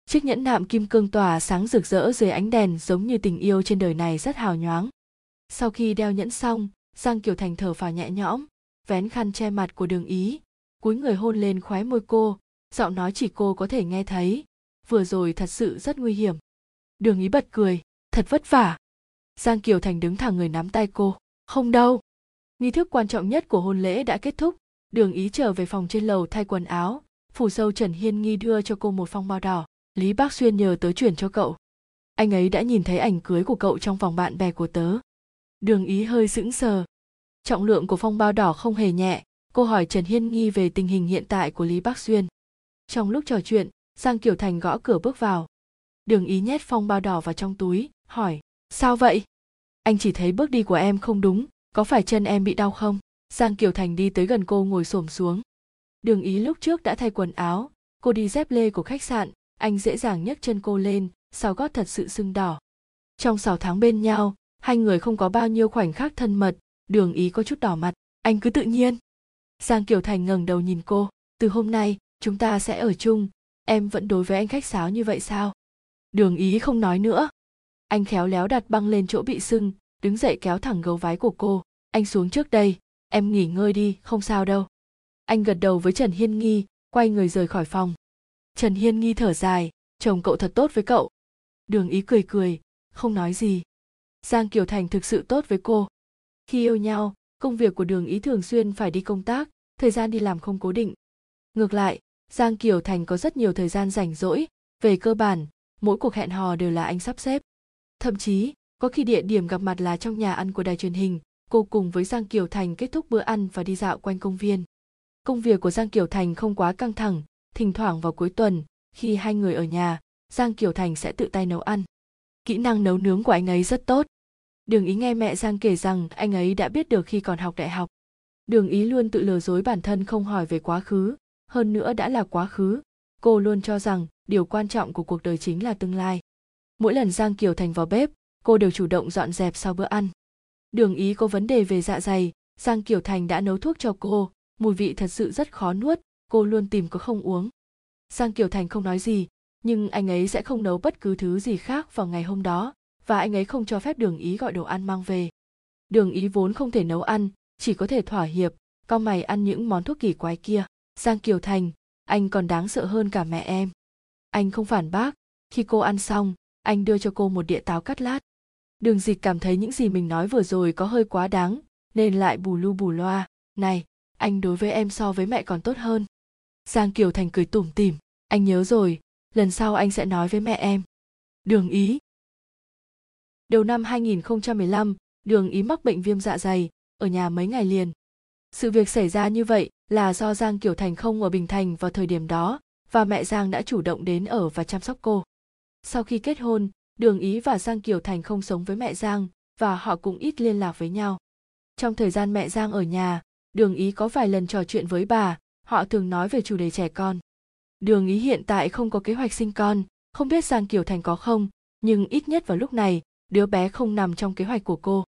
Chiếc nhẫn nạm kim cương tỏa sáng rực rỡ dưới ánh đèn giống như tình yêu trên đời này rất hào nhoáng sau khi đeo nhẫn xong, giang kiều thành thở phào nhẹ nhõm, vén khăn che mặt của đường ý, cúi người hôn lên khóe môi cô, giọng nói chỉ cô có thể nghe thấy, vừa rồi thật sự rất nguy hiểm. Đường ý bật cười, thật vất vả. Giang kiều thành đứng thẳng người nắm tay cô, không đâu. Nghi thức quan trọng nhất của hôn lễ đã kết thúc, đường ý trở về phòng trên lầu thay quần áo, phủ sâu trần hiên nghi đưa cho cô một phong bao đỏ, lý bác xuyên nhờ tớ chuyển cho cậu. Anh ấy đã nhìn thấy ảnh cưới của cậu trong vòng bạn bè của tớ đường ý hơi sững sờ. Trọng lượng của phong bao đỏ không hề nhẹ. Cô hỏi trần hiên nghi về tình hình hiện tại của lý bắc xuyên. Trong lúc trò chuyện, giang kiều thành gõ cửa bước vào. Đường ý nhét phong bao đỏ vào trong túi, hỏi, sao vậy? Anh chỉ thấy bước đi của em không đúng. Có phải chân em bị đau không? Giang kiều thành đi tới gần cô ngồi xổm xuống. Đường ý lúc trước đã thay quần áo. Cô đi dép lê của khách sạn. Anh dễ dàng nhấc chân cô lên, sau gót thật sự sưng đỏ. Trong sáu tháng bên nhau hai người không có bao nhiêu khoảnh khắc thân mật, đường ý có chút đỏ mặt, anh cứ tự nhiên. Giang kiều thành ngẩng đầu nhìn cô, từ hôm nay, chúng ta sẽ ở chung, em vẫn đối với anh khách sáo như vậy sao? Đường ý không nói nữa. Anh khéo léo đặt băng lên chỗ bị sưng, đứng dậy kéo thẳng gấu váy của cô, anh xuống trước đây, em nghỉ ngơi đi, không sao đâu. Anh gật đầu với trần hiên nghi, quay người rời khỏi phòng. Trần hiên nghi thở dài, chồng cậu thật tốt với cậu. Đường ý cười cười, không nói gì giang kiều thành thực sự tốt với cô. Khi yêu nhau, công việc của đường ý thường xuyên phải đi công tác, thời gian đi làm không cố định. Ngược lại, giang kiều thành có rất nhiều thời gian rảnh rỗi, về cơ bản, mỗi cuộc hẹn hò đều là anh sắp xếp. Thậm chí, có khi địa điểm gặp mặt là trong nhà ăn của đài truyền hình, cô cùng với giang kiều thành kết thúc bữa ăn và đi dạo quanh công viên. Công việc của giang kiều thành không quá căng thẳng, thỉnh thoảng vào cuối tuần, khi hai người ở nhà, giang kiều thành sẽ tự tay nấu ăn kỹ năng nấu nướng của anh ấy rất tốt. Đường ý nghe mẹ giang kể rằng anh ấy đã biết được khi còn học đại học. Đường ý luôn tự lừa dối bản thân không hỏi về quá khứ, hơn nữa đã là quá khứ. Cô luôn cho rằng điều quan trọng của cuộc đời chính là tương lai. Mỗi lần giang kiều thành vào bếp, cô đều chủ động dọn dẹp sau bữa ăn. Đường ý có vấn đề về dạ dày, giang kiều thành đã nấu thuốc cho cô. Mùi vị thật sự rất khó nuốt, cô luôn tìm có không uống. Giang kiều thành không nói gì nhưng anh ấy sẽ không nấu bất cứ thứ gì khác vào ngày hôm đó, và anh ấy không cho phép đường ý gọi đồ ăn mang về. Đường ý vốn không thể nấu ăn, chỉ có thể thỏa hiệp, Cao mày ăn những món thuốc kỳ quái kia. Giang kiều thành, anh còn đáng sợ hơn cả mẹ em. Anh không phản bác. Khi cô ăn xong, anh đưa cho cô một đĩa táo cắt lát. Đường dịch cảm thấy những gì mình nói vừa rồi có hơi quá đáng, nên lại bù lu bù loa. Này, anh đối với em so với mẹ còn tốt hơn. Giang kiều thành cười tủm tỉm, anh nhớ rồi lần sau anh sẽ nói với mẹ em. Đường ý. Đầu năm 2015, đường ý mắc bệnh viêm dạ dày ở nhà mấy ngày liền. Sự việc xảy ra như vậy là do giang kiều thành không ở bình thành vào thời điểm đó và mẹ giang đã chủ động đến ở và chăm sóc cô. Sau khi kết hôn đường ý và giang kiều thành không sống với mẹ giang và họ cũng ít liên lạc với nhau. Trong thời gian mẹ giang ở nhà đường ý có vài lần trò chuyện với bà họ thường nói về chủ đề trẻ con đường ý hiện tại không có kế hoạch sinh con, không biết giang kiều thành có không, nhưng ít nhất vào lúc này, đứa bé không nằm trong kế hoạch của cô.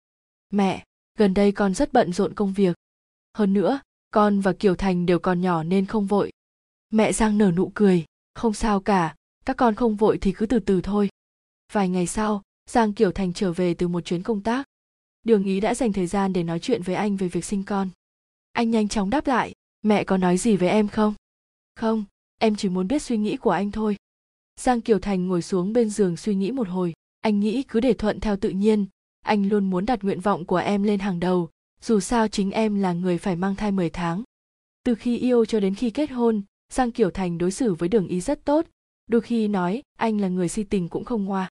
Mẹ, gần đây con rất bận rộn công việc. Hơn nữa, con và kiều thành đều còn nhỏ nên không vội. Mẹ giang nở nụ cười, không sao cả, các con không vội thì cứ từ từ thôi. Vài ngày sau, giang kiều thành trở về từ một chuyến công tác. Đường ý đã dành thời gian để nói chuyện với anh về việc sinh con. Anh nhanh chóng đáp lại, mẹ có nói gì với em không? Không em chỉ muốn biết suy nghĩ của anh thôi giang kiều thành ngồi xuống bên giường suy nghĩ một hồi anh nghĩ cứ để thuận theo tự nhiên anh luôn muốn đặt nguyện vọng của em lên hàng đầu dù sao chính em là người phải mang thai 10 tháng. Từ khi yêu cho đến khi kết hôn, Giang Kiều Thành đối xử với Đường Ý rất tốt, đôi khi nói anh là người si tình cũng không ngoa.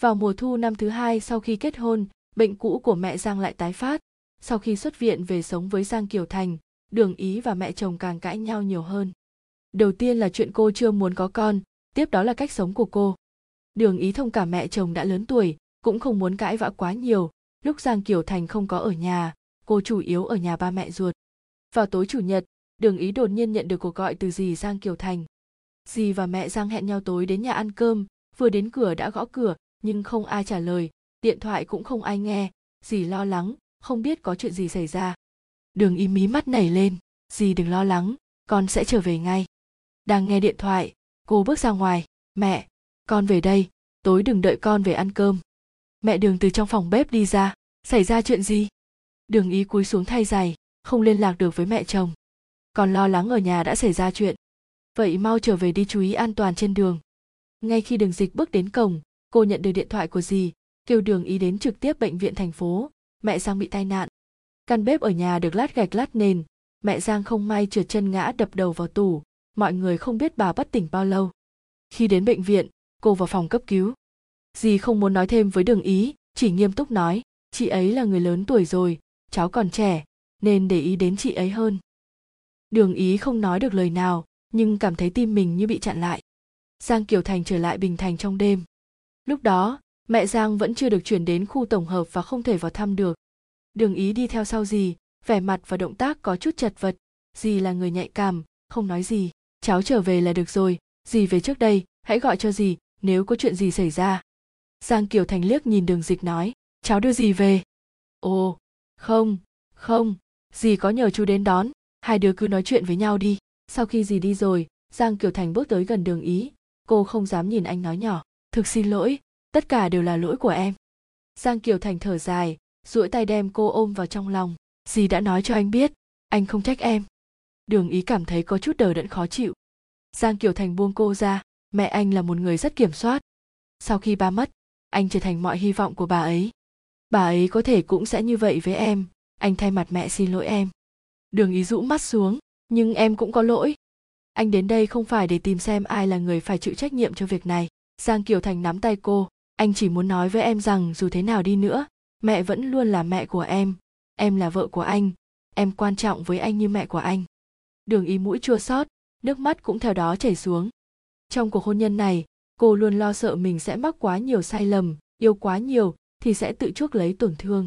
Vào mùa thu năm thứ hai sau khi kết hôn, bệnh cũ của mẹ Giang lại tái phát. Sau khi xuất viện về sống với Giang Kiều Thành, Đường Ý và mẹ chồng càng cãi nhau nhiều hơn. Đầu tiên là chuyện cô chưa muốn có con, tiếp đó là cách sống của cô. Đường Ý thông cảm mẹ chồng đã lớn tuổi, cũng không muốn cãi vã quá nhiều. Lúc Giang Kiều Thành không có ở nhà, cô chủ yếu ở nhà ba mẹ ruột. Vào tối chủ nhật, Đường Ý đột nhiên nhận được cuộc gọi từ dì Giang Kiều Thành. Dì và mẹ Giang hẹn nhau tối đến nhà ăn cơm, vừa đến cửa đã gõ cửa nhưng không ai trả lời, điện thoại cũng không ai nghe, dì lo lắng, không biết có chuyện gì xảy ra. Đường Ý mí mắt nảy lên, dì đừng lo lắng, con sẽ trở về ngay. Đang nghe điện thoại, cô bước ra ngoài, mẹ, con về đây, tối đừng đợi con về ăn cơm. Mẹ đường từ trong phòng bếp đi ra, xảy ra chuyện gì? đường ý cúi xuống thay giày không liên lạc được với mẹ chồng. Còn lo lắng ở nhà đã xảy ra chuyện. Vậy mau trở về đi chú ý an toàn trên đường. Ngay khi đường dịch bước đến cổng cô nhận được điện thoại của dì kêu đường ý đến trực tiếp bệnh viện thành phố. Mẹ giang bị tai nạn. Căn bếp ở nhà được lát gạch lát nền. Mẹ giang không may trượt chân ngã đập đầu vào tủ mọi người không biết bà bất tỉnh bao lâu. Khi đến bệnh viện cô vào phòng cấp cứu. Dì không muốn nói thêm với đường ý chỉ nghiêm túc nói chị ấy là người lớn tuổi rồi cháu còn trẻ nên để ý đến chị ấy hơn. Đường ý không nói được lời nào nhưng cảm thấy tim mình như bị chặn lại. Giang kiều thành trở lại bình thành trong đêm. Lúc đó mẹ giang vẫn chưa được chuyển đến khu tổng hợp và không thể vào thăm được. Đường ý đi theo sau dì, vẻ mặt và động tác có chút chật vật. Dì là người nhạy cảm không nói gì cháu trở về là được rồi dì về trước đây, hãy gọi cho dì nếu có chuyện gì xảy ra. Giang kiều thành liếc nhìn đường dịch nói, cháu đưa dì về? Ồ, không không dì có nhờ chú đến đón, hai đứa cứ nói chuyện với nhau đi. Sau khi dì đi rồi, giang kiều thành bước tới gần đường ý. Cô không dám nhìn anh nói nhỏ, thực xin lỗi, tất cả đều là lỗi của em. Giang kiều thành thở dài, duỗi tay đem cô ôm vào trong lòng. Dì đã nói cho anh biết, anh không trách em. Đường ý cảm thấy có chút đờ đẫn khó chịu giang kiều thành buông cô ra, mẹ anh là một người rất kiểm soát. Sau khi ba mất, anh trở thành mọi hy vọng của bà ấy. Bà ấy có thể cũng sẽ như vậy với em. Anh thay mặt mẹ xin lỗi em. Đường ý rũ mắt xuống, nhưng em cũng có lỗi. Anh đến đây không phải để tìm xem ai là người phải chịu trách nhiệm cho việc này. Giang kiều thành nắm tay cô, anh chỉ muốn nói với em rằng dù thế nào đi nữa, mẹ vẫn luôn là mẹ của em. Em là vợ của anh. Em quan trọng với anh như mẹ của anh. Đường ý mũi chua xót nước mắt cũng theo đó chảy xuống. Trong cuộc hôn nhân này, cô luôn lo sợ mình sẽ mắc quá nhiều sai lầm, yêu quá nhiều thì sẽ tự chuốc lấy tổn thương.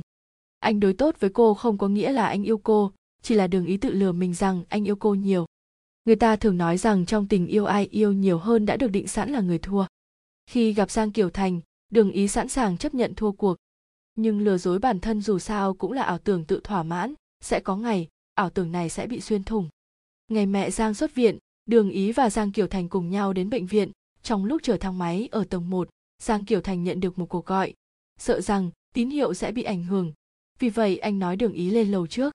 Anh đối tốt với cô không có nghĩa là anh yêu cô, chỉ là đường ý tự lừa mình rằng anh yêu cô nhiều. Người ta thường nói rằng trong tình yêu ai yêu nhiều hơn đã được định sẵn là người thua. Khi gặp giang kiều thành, đường ý sẵn sàng chấp nhận thua cuộc. Nhưng lừa dối bản thân dù sao cũng là ảo tưởng tự thỏa mãn, sẽ có ngày, ảo tưởng này sẽ bị xuyên thủng ngày mẹ giang xuất viện đường ý và giang kiều thành cùng nhau đến bệnh viện trong lúc chờ thang máy ở tầng 1, giang kiều thành nhận được một cuộc gọi sợ rằng tín hiệu sẽ bị ảnh hưởng vì vậy anh nói đường ý lên lầu trước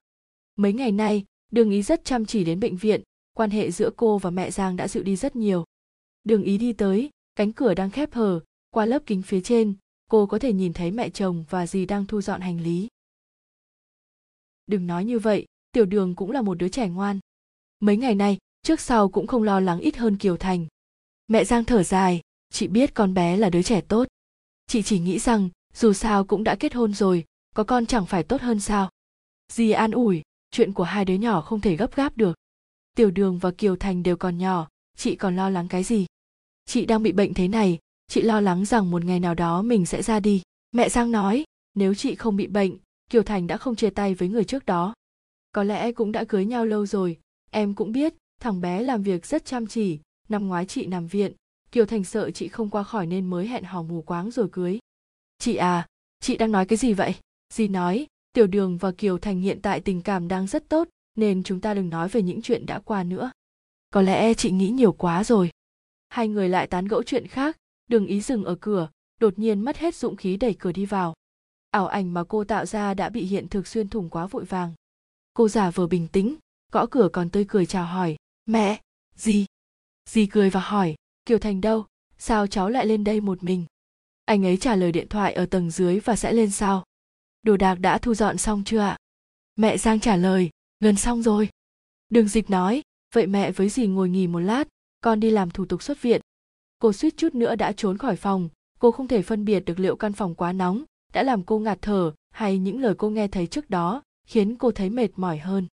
mấy ngày nay đường ý rất chăm chỉ đến bệnh viện quan hệ giữa cô và mẹ Giang đã dịu đi rất nhiều. Đường ý đi tới, cánh cửa đang khép hờ, qua lớp kính phía trên, cô có thể nhìn thấy mẹ chồng và dì đang thu dọn hành lý. Đừng nói như vậy, tiểu đường cũng là một đứa trẻ ngoan. Mấy ngày nay, trước sau cũng không lo lắng ít hơn Kiều Thành. Mẹ Giang thở dài, chị biết con bé là đứa trẻ tốt. Chị chỉ nghĩ rằng, dù sao cũng đã kết hôn rồi, có con chẳng phải tốt hơn sao. Dì an ủi, chuyện của hai đứa nhỏ không thể gấp gáp được. Tiểu đường và Kiều Thành đều còn nhỏ, chị còn lo lắng cái gì? Chị đang bị bệnh thế này, chị lo lắng rằng một ngày nào đó mình sẽ ra đi. Mẹ Giang nói, nếu chị không bị bệnh, Kiều Thành đã không chia tay với người trước đó. Có lẽ cũng đã cưới nhau lâu rồi, em cũng biết, thằng bé làm việc rất chăm chỉ, năm ngoái chị nằm viện, Kiều Thành sợ chị không qua khỏi nên mới hẹn hò mù quáng rồi cưới. Chị à, chị đang nói cái gì vậy? Dì nói, Tiểu Đường và Kiều Thành hiện tại tình cảm đang rất tốt, nên chúng ta đừng nói về những chuyện đã qua nữa. Có lẽ chị nghĩ nhiều quá rồi. Hai người lại tán gẫu chuyện khác, đường ý dừng ở cửa, đột nhiên mất hết dũng khí đẩy cửa đi vào. Ảo ảnh mà cô tạo ra đã bị hiện thực xuyên thủng quá vội vàng. Cô giả vờ bình tĩnh, gõ cửa còn tươi cười chào hỏi, mẹ, gì? Dì cười và hỏi, Kiều Thành đâu, sao cháu lại lên đây một mình? Anh ấy trả lời điện thoại ở tầng dưới và sẽ lên sau. Đồ đạc đã thu dọn xong chưa ạ? Mẹ Giang trả lời, gần xong rồi. Đường dịch nói, vậy mẹ với dì ngồi nghỉ một lát, con đi làm thủ tục xuất viện. Cô suýt chút nữa đã trốn khỏi phòng, cô không thể phân biệt được liệu căn phòng quá nóng, đã làm cô ngạt thở hay những lời cô nghe thấy trước đó khiến cô thấy mệt mỏi hơn.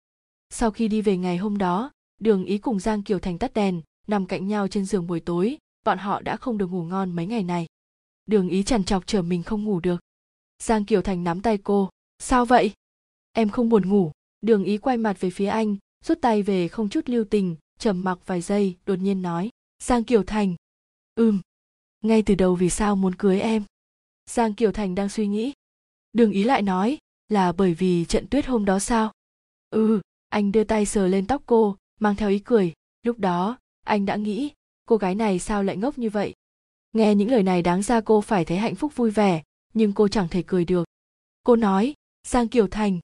Sau khi đi về ngày hôm đó, Đường Ý cùng Giang Kiều Thành tắt đèn, nằm cạnh nhau trên giường buổi tối, bọn họ đã không được ngủ ngon mấy ngày này. Đường Ý trằn trọc chờ mình không ngủ được. Giang Kiều Thành nắm tay cô, sao vậy? Em không buồn ngủ. Đường Ý quay mặt về phía anh, rút tay về không chút lưu tình, trầm mặc vài giây, đột nhiên nói, Giang Kiều Thành. Ừm. Ngay từ đầu vì sao muốn cưới em? Giang Kiều Thành đang suy nghĩ. Đường Ý lại nói, là bởi vì trận tuyết hôm đó sao? Ừ, anh đưa tay sờ lên tóc cô, mang theo ý cười. Lúc đó, anh đã nghĩ, cô gái này sao lại ngốc như vậy? Nghe những lời này đáng ra cô phải thấy hạnh phúc vui vẻ, nhưng cô chẳng thể cười được. Cô nói, sang Kiều Thành,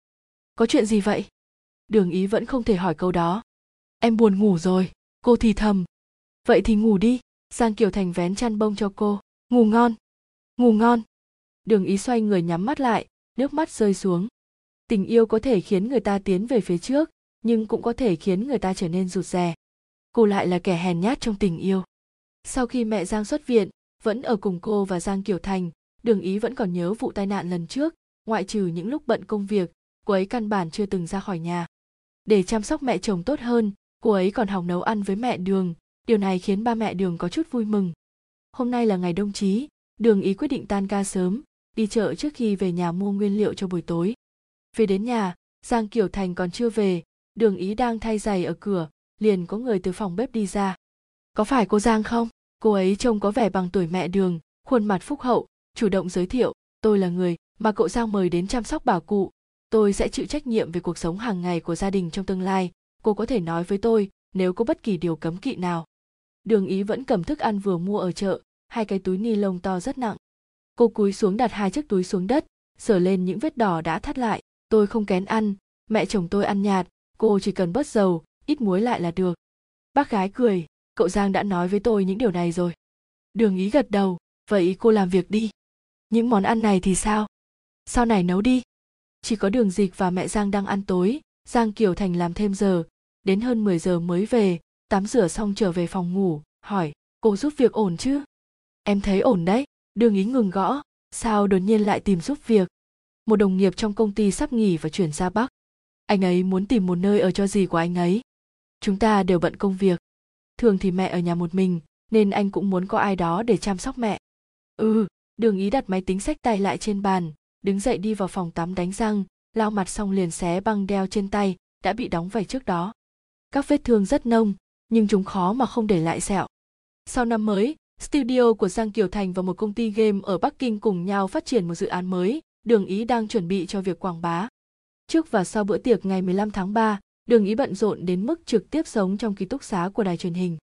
có chuyện gì vậy? Đường ý vẫn không thể hỏi câu đó. Em buồn ngủ rồi, cô thì thầm. Vậy thì ngủ đi, Sang Kiều Thành vén chăn bông cho cô. Ngủ ngon, ngủ ngon. Đường ý xoay người nhắm mắt lại, nước mắt rơi xuống. Tình yêu có thể khiến người ta tiến về phía trước, nhưng cũng có thể khiến người ta trở nên rụt rè. Cô lại là kẻ hèn nhát trong tình yêu. Sau khi mẹ Giang xuất viện, vẫn ở cùng cô và Giang Kiều Thành, Đường Ý vẫn còn nhớ vụ tai nạn lần trước, ngoại trừ những lúc bận công việc, cô ấy căn bản chưa từng ra khỏi nhà. Để chăm sóc mẹ chồng tốt hơn, cô ấy còn học nấu ăn với mẹ Đường, điều này khiến ba mẹ Đường có chút vui mừng. Hôm nay là ngày đông chí, Đường Ý quyết định tan ca sớm, đi chợ trước khi về nhà mua nguyên liệu cho buổi tối. Về đến nhà, Giang Kiều Thành còn chưa về, Đường Ý đang thay giày ở cửa, liền có người từ phòng bếp đi ra. Có phải cô Giang không? Cô ấy trông có vẻ bằng tuổi mẹ Đường, khuôn mặt phúc hậu, chủ động giới thiệu, tôi là người mà cậu Giang mời đến chăm sóc bà cụ. Tôi sẽ chịu trách nhiệm về cuộc sống hàng ngày của gia đình trong tương lai. Cô có thể nói với tôi nếu có bất kỳ điều cấm kỵ nào. Đường Ý vẫn cầm thức ăn vừa mua ở chợ, hai cái túi ni lông to rất nặng. Cô cúi xuống đặt hai chiếc túi xuống đất, sờ lên những vết đỏ đã thắt lại. Tôi không kén ăn, mẹ chồng tôi ăn nhạt, cô chỉ cần bớt dầu, ít muối lại là được. Bác gái cười, cậu Giang đã nói với tôi những điều này rồi. Đường ý gật đầu, vậy cô làm việc đi. Những món ăn này thì sao? Sau này nấu đi. Chỉ có đường dịch và mẹ Giang đang ăn tối, Giang Kiều Thành làm thêm giờ, đến hơn 10 giờ mới về, tắm rửa xong trở về phòng ngủ, hỏi, cô giúp việc ổn chứ? Em thấy ổn đấy, đường ý ngừng gõ, sao đột nhiên lại tìm giúp việc? Một đồng nghiệp trong công ty sắp nghỉ và chuyển ra Bắc. Anh ấy muốn tìm một nơi ở cho gì của anh ấy. Chúng ta đều bận công việc. Thường thì mẹ ở nhà một mình, nên anh cũng muốn có ai đó để chăm sóc mẹ. Ừ, đường ý đặt máy tính sách tay lại trên bàn, đứng dậy đi vào phòng tắm đánh răng, lau mặt xong liền xé băng đeo trên tay, đã bị đóng vảy trước đó. Các vết thương rất nông, nhưng chúng khó mà không để lại sẹo. Sau năm mới, studio của Giang Kiều Thành và một công ty game ở Bắc Kinh cùng nhau phát triển một dự án mới, Đường Ý đang chuẩn bị cho việc quảng bá. Trước và sau bữa tiệc ngày 15 tháng 3, Đường Ý bận rộn đến mức trực tiếp sống trong ký túc xá của đài truyền hình.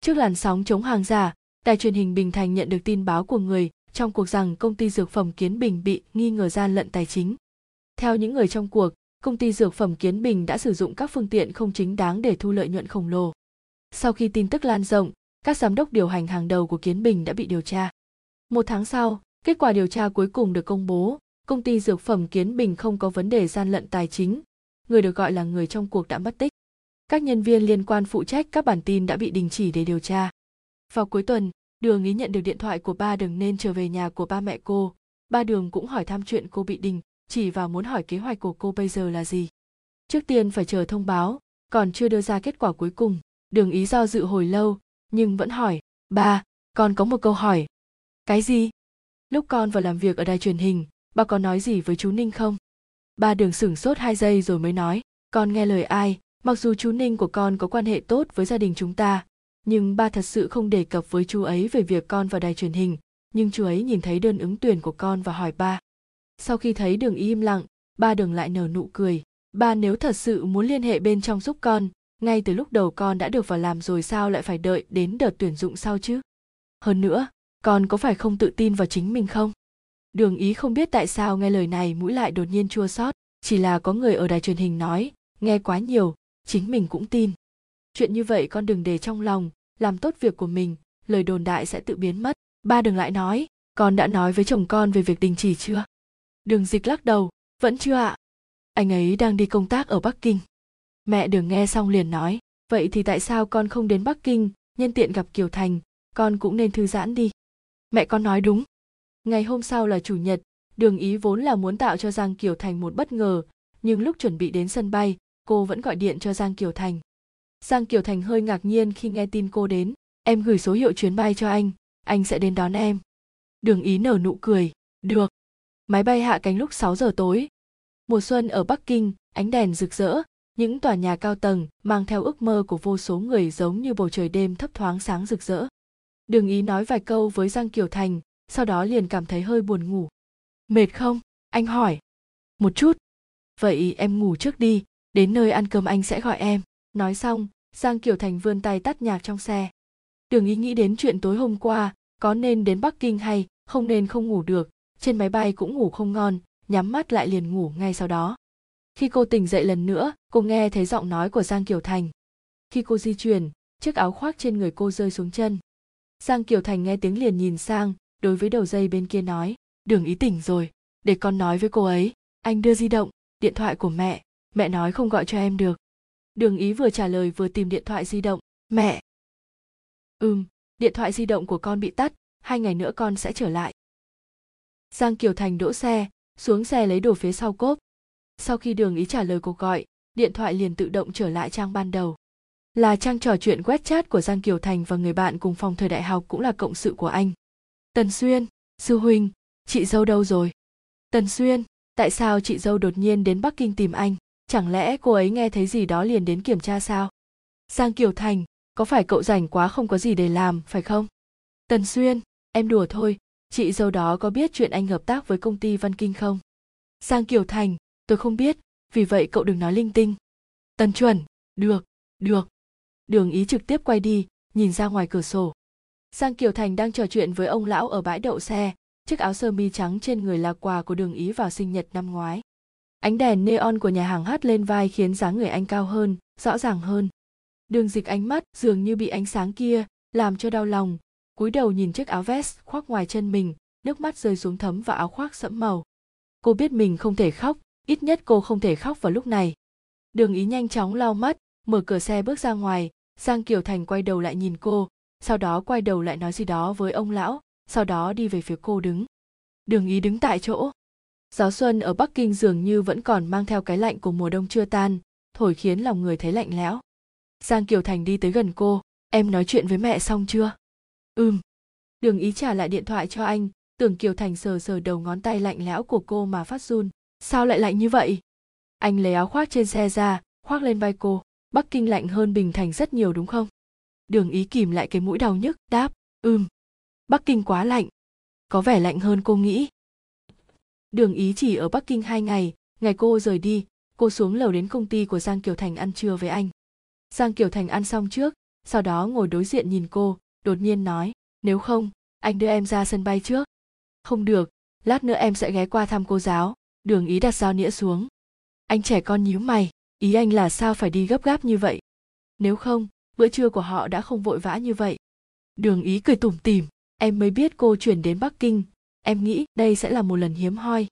Trước làn sóng chống hàng giả, đài truyền hình Bình Thành nhận được tin báo của người trong cuộc rằng công ty dược phẩm Kiến Bình bị nghi ngờ gian lận tài chính. Theo những người trong cuộc, công ty dược phẩm Kiến Bình đã sử dụng các phương tiện không chính đáng để thu lợi nhuận khổng lồ. Sau khi tin tức lan rộng, các giám đốc điều hành hàng đầu của Kiến Bình đã bị điều tra. Một tháng sau, kết quả điều tra cuối cùng được công bố, công ty dược phẩm Kiến Bình không có vấn đề gian lận tài chính, người được gọi là người trong cuộc đã mất tích. Các nhân viên liên quan phụ trách các bản tin đã bị đình chỉ để điều tra. Vào cuối tuần, Đường ý nhận được điện thoại của ba Đường nên trở về nhà của ba mẹ cô. Ba Đường cũng hỏi thăm chuyện cô bị đình, chỉ và muốn hỏi kế hoạch của cô bây giờ là gì. Trước tiên phải chờ thông báo, còn chưa đưa ra kết quả cuối cùng. Đường ý do dự hồi lâu, nhưng vẫn hỏi, ba, con có một câu hỏi. Cái gì? Lúc con vào làm việc ở đài truyền hình, ba có nói gì với chú Ninh không? Ba đường sửng sốt hai giây rồi mới nói, con nghe lời ai, mặc dù chú Ninh của con có quan hệ tốt với gia đình chúng ta, nhưng ba thật sự không đề cập với chú ấy về việc con vào đài truyền hình, nhưng chú ấy nhìn thấy đơn ứng tuyển của con và hỏi ba. Sau khi thấy đường im lặng, ba đường lại nở nụ cười. Ba nếu thật sự muốn liên hệ bên trong giúp con, ngay từ lúc đầu con đã được vào làm rồi sao lại phải đợi đến đợt tuyển dụng sau chứ? Hơn nữa, con có phải không tự tin vào chính mình không? Đường ý không biết tại sao nghe lời này mũi lại đột nhiên chua xót, chỉ là có người ở đài truyền hình nói, nghe quá nhiều, chính mình cũng tin. Chuyện như vậy con đừng để trong lòng, làm tốt việc của mình, lời đồn đại sẽ tự biến mất. Ba đừng lại nói, con đã nói với chồng con về việc đình chỉ chưa? Đường dịch lắc đầu, vẫn chưa ạ. Anh ấy đang đi công tác ở Bắc Kinh. Mẹ đường nghe xong liền nói, vậy thì tại sao con không đến Bắc Kinh, nhân tiện gặp Kiều Thành, con cũng nên thư giãn đi. Mẹ con nói đúng. Ngày hôm sau là chủ nhật, đường ý vốn là muốn tạo cho Giang Kiều Thành một bất ngờ, nhưng lúc chuẩn bị đến sân bay, cô vẫn gọi điện cho Giang Kiều Thành. Giang Kiều Thành hơi ngạc nhiên khi nghe tin cô đến, em gửi số hiệu chuyến bay cho anh, anh sẽ đến đón em. Đường ý nở nụ cười, được. Máy bay hạ cánh lúc 6 giờ tối. Mùa xuân ở Bắc Kinh, ánh đèn rực rỡ, những tòa nhà cao tầng mang theo ước mơ của vô số người giống như bầu trời đêm thấp thoáng sáng rực rỡ. Đường ý nói vài câu với Giang Kiều Thành, sau đó liền cảm thấy hơi buồn ngủ. Mệt không? Anh hỏi. Một chút. Vậy em ngủ trước đi, đến nơi ăn cơm anh sẽ gọi em. Nói xong, Giang Kiều Thành vươn tay tắt nhạc trong xe. Đường ý nghĩ đến chuyện tối hôm qua, có nên đến Bắc Kinh hay không nên không ngủ được, trên máy bay cũng ngủ không ngon, nhắm mắt lại liền ngủ ngay sau đó. Khi cô tỉnh dậy lần nữa, cô nghe thấy giọng nói của Giang Kiều Thành. Khi cô di chuyển, chiếc áo khoác trên người cô rơi xuống chân. Giang Kiều Thành nghe tiếng liền nhìn sang, đối với đầu dây bên kia nói, đường ý tỉnh rồi, để con nói với cô ấy. Anh đưa di động, điện thoại của mẹ, mẹ nói không gọi cho em được. Đường ý vừa trả lời vừa tìm điện thoại di động. Mẹ! Ừm, điện thoại di động của con bị tắt, hai ngày nữa con sẽ trở lại. Giang Kiều Thành đỗ xe, xuống xe lấy đồ phía sau cốp. Sau khi đường ý trả lời cuộc gọi, điện thoại liền tự động trở lại trang ban đầu. Là trang trò chuyện web chat của Giang Kiều Thành và người bạn cùng phòng thời đại học cũng là cộng sự của anh. Tần Xuyên, sư huynh, chị dâu đâu rồi? Tần Xuyên, tại sao chị dâu đột nhiên đến Bắc Kinh tìm anh? Chẳng lẽ cô ấy nghe thấy gì đó liền đến kiểm tra sao? Giang Kiều Thành, có phải cậu rảnh quá không có gì để làm, phải không? Tần Xuyên, em đùa thôi, chị dâu đó có biết chuyện anh hợp tác với công ty Văn Kinh không? Giang Kiều Thành, tôi không biết, vì vậy cậu đừng nói linh tinh. Tần Chuẩn, được, được. Đường ý trực tiếp quay đi, nhìn ra ngoài cửa sổ. Giang Kiều Thành đang trò chuyện với ông lão ở bãi đậu xe, chiếc áo sơ mi trắng trên người là quà của đường ý vào sinh nhật năm ngoái. Ánh đèn neon của nhà hàng hắt lên vai khiến dáng người anh cao hơn, rõ ràng hơn. Đường dịch ánh mắt dường như bị ánh sáng kia, làm cho đau lòng, cúi đầu nhìn chiếc áo vest khoác ngoài chân mình, nước mắt rơi xuống thấm vào áo khoác sẫm màu. Cô biết mình không thể khóc, ít nhất cô không thể khóc vào lúc này. Đường ý nhanh chóng lau mắt, mở cửa xe bước ra ngoài, Giang Kiều Thành quay đầu lại nhìn cô, sau đó quay đầu lại nói gì đó với ông lão, sau đó đi về phía cô đứng. Đường ý đứng tại chỗ. Gió xuân ở Bắc Kinh dường như vẫn còn mang theo cái lạnh của mùa đông chưa tan, thổi khiến lòng người thấy lạnh lẽo. Giang Kiều Thành đi tới gần cô, em nói chuyện với mẹ xong chưa? Ừm. Đường ý trả lại điện thoại cho anh, tưởng Kiều Thành sờ sờ đầu ngón tay lạnh lẽo của cô mà phát run. Sao lại lạnh như vậy? Anh lấy áo khoác trên xe ra, khoác lên vai cô. Bắc Kinh lạnh hơn Bình Thành rất nhiều đúng không? Đường ý kìm lại cái mũi đau nhức, đáp, ừm. Bắc Kinh quá lạnh. Có vẻ lạnh hơn cô nghĩ. Đường ý chỉ ở Bắc Kinh hai ngày, ngày cô rời đi, cô xuống lầu đến công ty của Giang Kiều Thành ăn trưa với anh. Giang Kiều Thành ăn xong trước, sau đó ngồi đối diện nhìn cô, đột nhiên nói, nếu không, anh đưa em ra sân bay trước. Không được, lát nữa em sẽ ghé qua thăm cô giáo, đường ý đặt dao nĩa xuống. anh trẻ con nhíu mày ý anh là sao phải đi gấp gáp như vậy nếu không bữa trưa của họ đã không vội vã như vậy. Đường ý cười tủm tỉm, em mới biết cô chuyển đến bắc kinh. Em nghĩ đây sẽ là một lần hiếm hoi.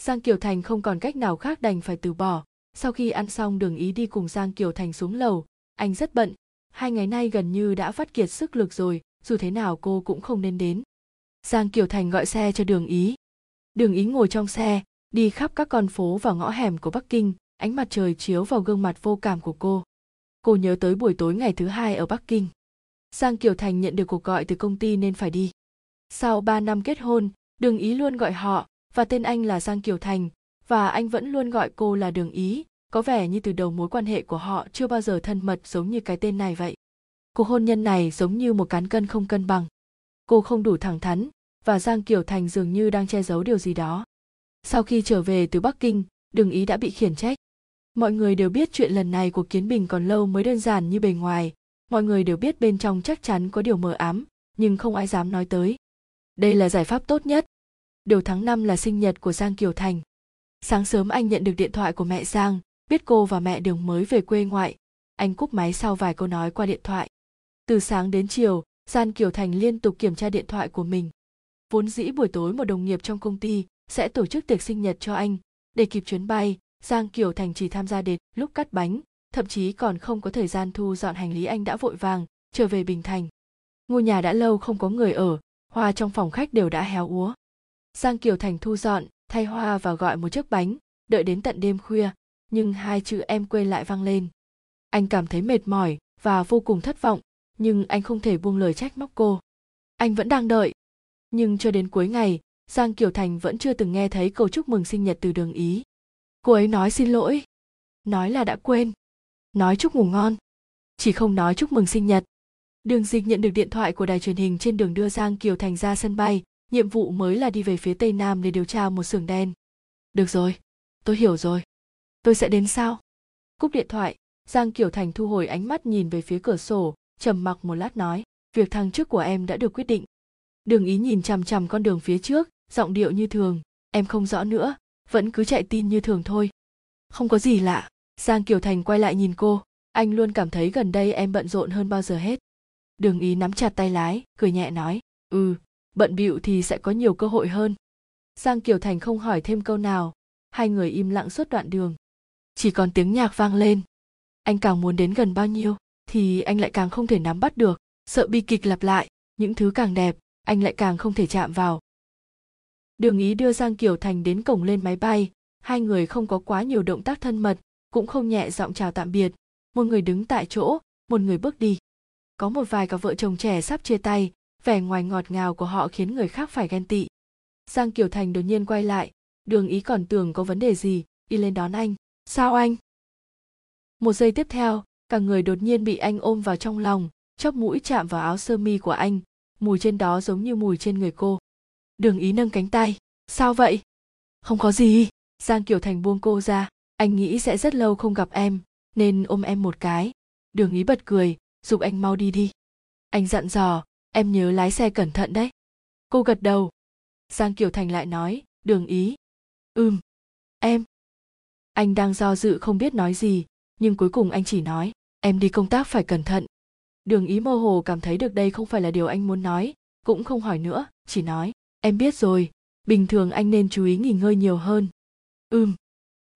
Giang kiều thành không còn cách nào khác đành phải từ bỏ. Sau khi ăn xong, đường ý đi cùng giang kiều thành xuống lầu. Anh rất bận. Hai ngày nay gần như đã phát kiệt sức lực rồi, dù thế nào cô cũng không nên đến. Giang kiều thành gọi xe cho đường ý. Đường ý ngồi trong xe, đi khắp các con phố và ngõ hẻm của bắc kinh. Ánh mặt trời chiếu vào gương mặt vô cảm của cô cô nhớ tới buổi tối ngày thứ hai ở bắc kinh. Giang kiều thành nhận được cuộc gọi từ công ty nên phải đi. Sau ba năm kết hôn, đường ý luôn gọi họ và tên anh là giang kiều thành và anh vẫn luôn gọi cô là đường ý, có vẻ như từ đầu mối quan hệ của họ chưa bao giờ thân mật giống như cái tên này vậy. Cuộc hôn nhân này giống như một cán cân không cân bằng. Cô không đủ thẳng thắn và giang kiều thành dường như đang che giấu điều gì đó. Sau khi trở về từ bắc kinh, đường ý đã bị khiển trách mọi người đều biết chuyện lần này của kiến bình còn lâu mới đơn giản như bề ngoài. Mọi người đều biết bên trong chắc chắn có điều mờ ám, nhưng không ai dám nói tới. Đây là giải pháp tốt nhất. Điều tháng năm là sinh nhật của giang kiều thành. Sáng sớm anh nhận được điện thoại của mẹ giang, biết cô và mẹ đường mới về quê ngoại. Anh cúp máy sau vài câu nói qua điện thoại. Từ sáng đến chiều, giang kiều thành liên tục kiểm tra điện thoại của mình. Vốn dĩ buổi tối một đồng nghiệp trong công ty sẽ tổ chức tiệc sinh nhật cho anh. Để kịp chuyến bay giang kiều thành chỉ tham gia đến lúc cắt bánh, thậm chí còn không có thời gian thu dọn hành lý anh đã vội vàng, trở về bình thành. Ngôi nhà đã lâu không có người ở, hoa trong phòng khách đều đã héo úa. Giang kiều thành thu dọn, thay hoa và gọi một chiếc bánh, đợi đến tận đêm khuya, nhưng hai chữ em quên lại vang lên. Anh cảm thấy mệt mỏi và vô cùng thất vọng, nhưng anh không thể buông lời trách móc cô. Anh vẫn đang đợi. Nhưng cho đến cuối ngày, giang kiều thành vẫn chưa từng nghe thấy câu chúc mừng sinh nhật từ đường ý cô ấy nói xin lỗi. Nói là đã quên. Nói chúc ngủ ngon. Chỉ không nói chúc mừng sinh nhật. Đường dịch nhận được điện thoại của đài truyền hình trên đường đưa giang kiều thành ra sân bay. Nhiệm vụ mới là đi về phía tây nam để điều tra một xưởng đen. Được rồi. Tôi hiểu rồi. Tôi sẽ đến sau. Cúp điện thoại, giang kiều thành thu hồi ánh mắt nhìn về phía cửa sổ, trầm mặc một lát nói, việc thăng chức của em đã được quyết định. Đường ý nhìn chằm chằm con đường phía trước, giọng điệu như thường, em không rõ nữa vẫn cứ chạy tin như thường thôi. Không có gì lạ, giang kiều thành quay lại nhìn cô, anh luôn cảm thấy gần đây em bận rộn hơn bao giờ hết. Đường ý nắm chặt tay lái, cười nhẹ nói ừ bận bịu thì sẽ có nhiều cơ hội hơn. Giang kiều thành không hỏi thêm câu nào, hai người im lặng suốt đoạn đường. Chỉ còn tiếng nhạc vang lên. Anh càng muốn đến gần bao nhiêu, thì anh lại càng không thể nắm bắt được, sợ bi kịch lặp lại, những thứ càng đẹp, anh lại càng không thể chạm vào đường ý đưa giang kiều thành đến cổng lên máy bay. Hai người không có quá nhiều động tác thân mật, cũng không nhẹ giọng chào tạm biệt. Một người đứng tại chỗ, một người bước đi. Có một vài cặp vợ chồng trẻ sắp chia tay, vẻ ngoài ngọt ngào của họ khiến người khác phải ghen tị. Giang kiều thành đột nhiên quay lại. Đường ý còn tưởng có vấn đề gì, đi lên đón anh. Sao anh? Một giây tiếp theo, cả người đột nhiên bị anh ôm vào trong lòng, chóp mũi chạm vào áo sơ mi của anh. Mùi trên đó giống như mùi trên người cô đường ý nâng cánh tay. Sao vậy? Không có gì. Giang kiều thành buông cô ra. Anh nghĩ sẽ rất lâu không gặp em, nên ôm em một cái. Đường ý bật cười giục anh mau đi đi. Anh dặn dò, em nhớ lái xe cẩn thận đấy. Cô gật đầu. Giang kiều thành lại nói, đường ý. Ừm. Em. Anh đang do dự không biết nói gì, nhưng cuối cùng anh chỉ nói, em đi công tác phải cẩn thận. Đường ý mơ hồ cảm thấy được đây không phải là điều anh muốn nói, cũng không hỏi nữa, chỉ nói em biết rồi, bình thường anh nên chú ý nghỉ ngơi nhiều hơn. Ừm.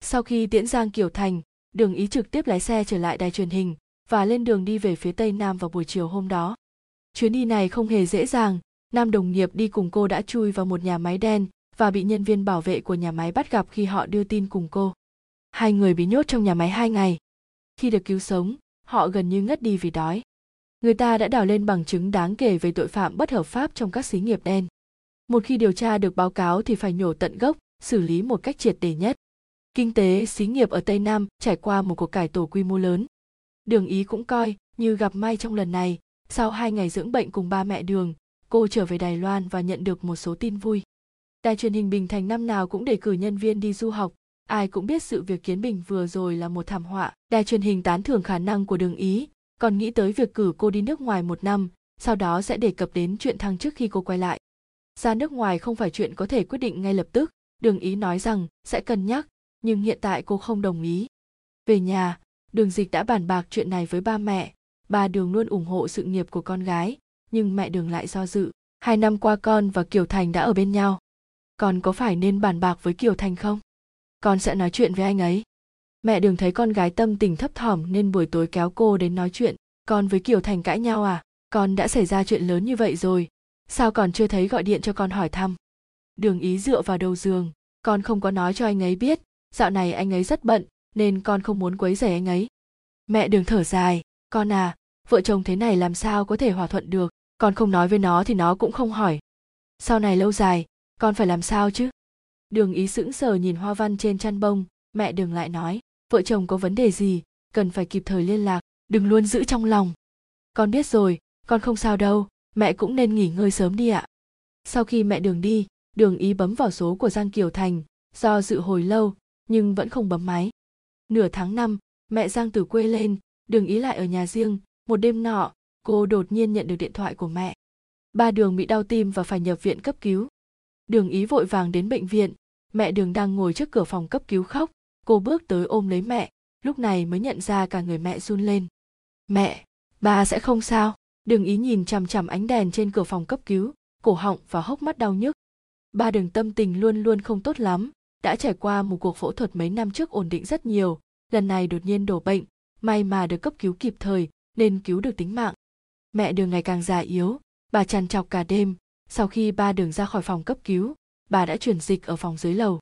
Sau khi tiễn giang kiều thành đường ý trực tiếp lái xe trở lại đài truyền hình và lên đường đi về phía tây nam vào buổi chiều hôm đó. Chuyến đi này không hề dễ dàng, nam đồng nghiệp đi cùng cô đã chui vào một nhà máy đen và bị nhân viên bảo vệ của nhà máy bắt gặp khi họ đưa tin cùng cô. Hai người bị nhốt trong nhà máy hai ngày. Khi được cứu sống, họ gần như ngất đi vì đói. Người ta đã đào lên bằng chứng đáng kể về tội phạm bất hợp pháp trong các xí nghiệp đen một khi điều tra được báo cáo thì phải nhổ tận gốc, xử lý một cách triệt đề nhất. Kinh tế, xí nghiệp ở tây nam trải qua một cuộc cải tổ quy mô lớn. Đường ý cũng coi như gặp may trong lần này. Sau hai ngày dưỡng bệnh cùng ba mẹ đường, cô trở về đài loan và nhận được một số tin vui. Đài truyền hình bình thành năm nào cũng đề cử nhân viên đi du học. Ai cũng biết sự việc kiến bình vừa rồi là một thảm họa. Đài truyền hình tán thưởng khả năng của đường ý, còn nghĩ tới việc cử cô đi nước ngoài một năm, sau đó sẽ đề cập đến chuyện thăng chức khi cô quay lại ra nước ngoài không phải chuyện có thể quyết định ngay lập tức, đường ý nói rằng sẽ cân nhắc, nhưng hiện tại cô không đồng ý. Về nhà, đường dịch đã bàn bạc chuyện này với ba mẹ. Ba đường luôn ủng hộ sự nghiệp của con gái, nhưng mẹ đường lại do dự. Hai năm qua con và kiều thành đã ở bên nhau. Con có phải nên bàn bạc với kiều thành không? Con sẽ nói chuyện với anh ấy. Mẹ đường thấy con gái tâm tình thấp thỏm nên buổi tối kéo cô đến nói chuyện. Con với kiều thành cãi nhau à? Con đã xảy ra chuyện lớn như vậy rồi sao còn chưa thấy gọi điện cho con hỏi thăm? Đường ý dựa vào đầu giường, con không có nói cho anh ấy biết, dạo này anh ấy rất bận, nên con không muốn quấy rầy anh ấy. Mẹ đường thở dài, con à vợ chồng thế này làm sao có thể hòa thuận được, con không nói với nó thì nó cũng không hỏi. Sau này lâu dài, con phải làm sao chứ? Đường ý sững sờ nhìn hoa văn trên chăn bông, mẹ đường lại nói, vợ chồng có vấn đề gì, cần phải kịp thời liên lạc, đừng luôn giữ trong lòng. Con biết rồi, con không sao đâu mẹ cũng nên nghỉ ngơi sớm đi ạ. Sau khi mẹ đường đi, đường ý bấm vào số của giang kiều thành do dự hồi lâu, nhưng vẫn không bấm máy. Nửa tháng năm, mẹ giang từ quê lên, đường ý lại ở nhà riêng. Một đêm nọ, cô đột nhiên nhận được điện thoại của mẹ. Ba đường bị đau tim và phải nhập viện cấp cứu. Đường ý vội vàng đến bệnh viện. Mẹ đường đang ngồi trước cửa phòng cấp cứu khóc. Cô bước tới ôm lấy mẹ, lúc này mới nhận ra cả người mẹ run lên. Mẹ, ba sẽ không sao đường ý nhìn chằm chằm ánh đèn trên cửa phòng cấp cứu, cổ họng và hốc mắt đau nhức. Ba đường tâm tình luôn luôn không tốt lắm, đã trải qua một cuộc phẫu thuật mấy năm trước ổn định rất nhiều, lần này đột nhiên đổ bệnh, may mà được cấp cứu kịp thời nên cứu được tính mạng. Mẹ đường ngày càng già yếu, bà trằn trọc cả đêm, sau khi ba đường ra khỏi phòng cấp cứu, bà đã chuyển dịch ở phòng dưới lầu.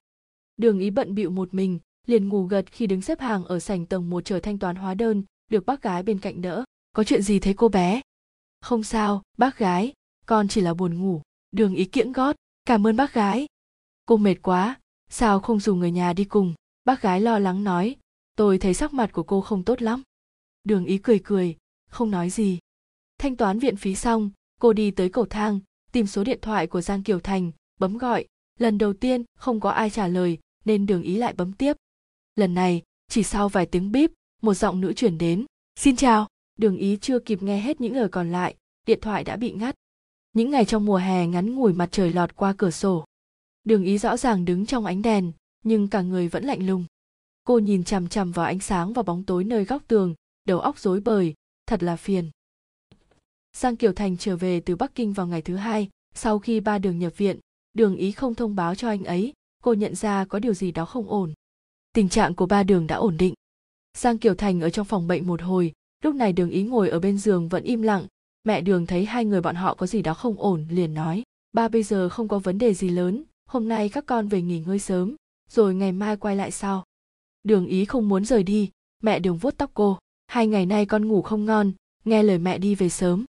Đường ý bận bịu một mình, liền ngủ gật khi đứng xếp hàng ở sảnh tầng một chờ thanh toán hóa đơn được bác gái bên cạnh đỡ. Có chuyện gì thế cô bé? Không sao, bác gái, con chỉ là buồn ngủ, đường ý kiễng gót, cảm ơn bác gái. Cô mệt quá, sao không dùng người nhà đi cùng? Bác gái lo lắng nói, tôi thấy sắc mặt của cô không tốt lắm. Đường ý cười cười, không nói gì. Thanh toán viện phí xong, cô đi tới cầu thang, tìm số điện thoại của giang kiều thành, bấm gọi. Lần đầu tiên, không có ai trả lời, nên đường ý lại bấm tiếp. Lần này, chỉ sau vài tiếng bíp, một giọng nữ chuyển đến. Xin chào đường ý chưa kịp nghe hết những lời còn lại, điện thoại đã bị ngắt. Những ngày trong mùa hè ngắn ngủi mặt trời lọt qua cửa sổ. Đường ý rõ ràng đứng trong ánh đèn, nhưng cả người vẫn lạnh lùng. Cô nhìn chằm chằm vào ánh sáng và bóng tối nơi góc tường, đầu óc rối bời, thật là phiền. Giang kiều thành trở về từ bắc kinh vào ngày thứ hai, sau khi ba đường nhập viện, đường ý không thông báo cho anh ấy, cô nhận ra có điều gì đó không ổn. Tình trạng của ba đường đã ổn định. Giang kiều thành ở trong phòng bệnh một hồi lúc này đường ý ngồi ở bên giường vẫn im lặng. Mẹ đường thấy hai người bọn họ có gì đó không ổn, liền nói, ba bây giờ không có vấn đề gì lớn, hôm nay các con về nghỉ ngơi sớm, rồi ngày mai quay lại sau. Đường ý không muốn rời đi, mẹ đường vuốt tóc cô, hai ngày nay con ngủ không ngon, nghe lời mẹ đi về sớm.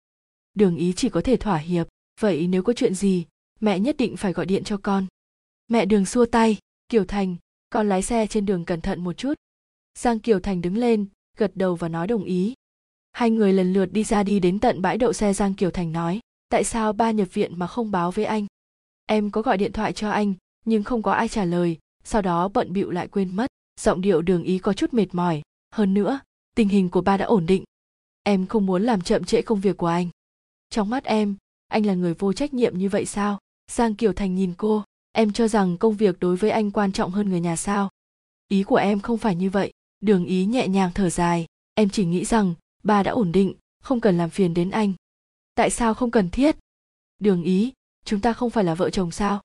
Đường ý chỉ có thể thỏa hiệp, vậy nếu có chuyện gì, mẹ nhất định phải gọi điện cho con. Mẹ đường xua tay, kiều thành, con lái xe trên đường cẩn thận một chút. Giang kiều thành đứng lên, gật đầu và nói đồng ý hai người lần lượt đi ra đi đến tận bãi đậu xe giang kiều thành nói, tại sao ba nhập viện mà không báo với anh? Em có gọi điện thoại cho anh, nhưng không có ai trả lời, sau đó bận bịu lại quên mất. Giọng điệu đường ý có chút mệt mỏi. Hơn nữa, tình hình của ba đã ổn định. Em không muốn làm chậm trễ công việc của anh. Trong mắt em, anh là người vô trách nhiệm như vậy sao? Giang kiều thành nhìn cô, em cho rằng công việc đối với anh quan trọng hơn người nhà sao? Ý của em không phải như vậy. Đường ý nhẹ nhàng thở dài. Em chỉ nghĩ rằng ba đã ổn định, không cần làm phiền đến anh. Tại sao không cần thiết? Đường ý, chúng ta không phải là vợ chồng sao?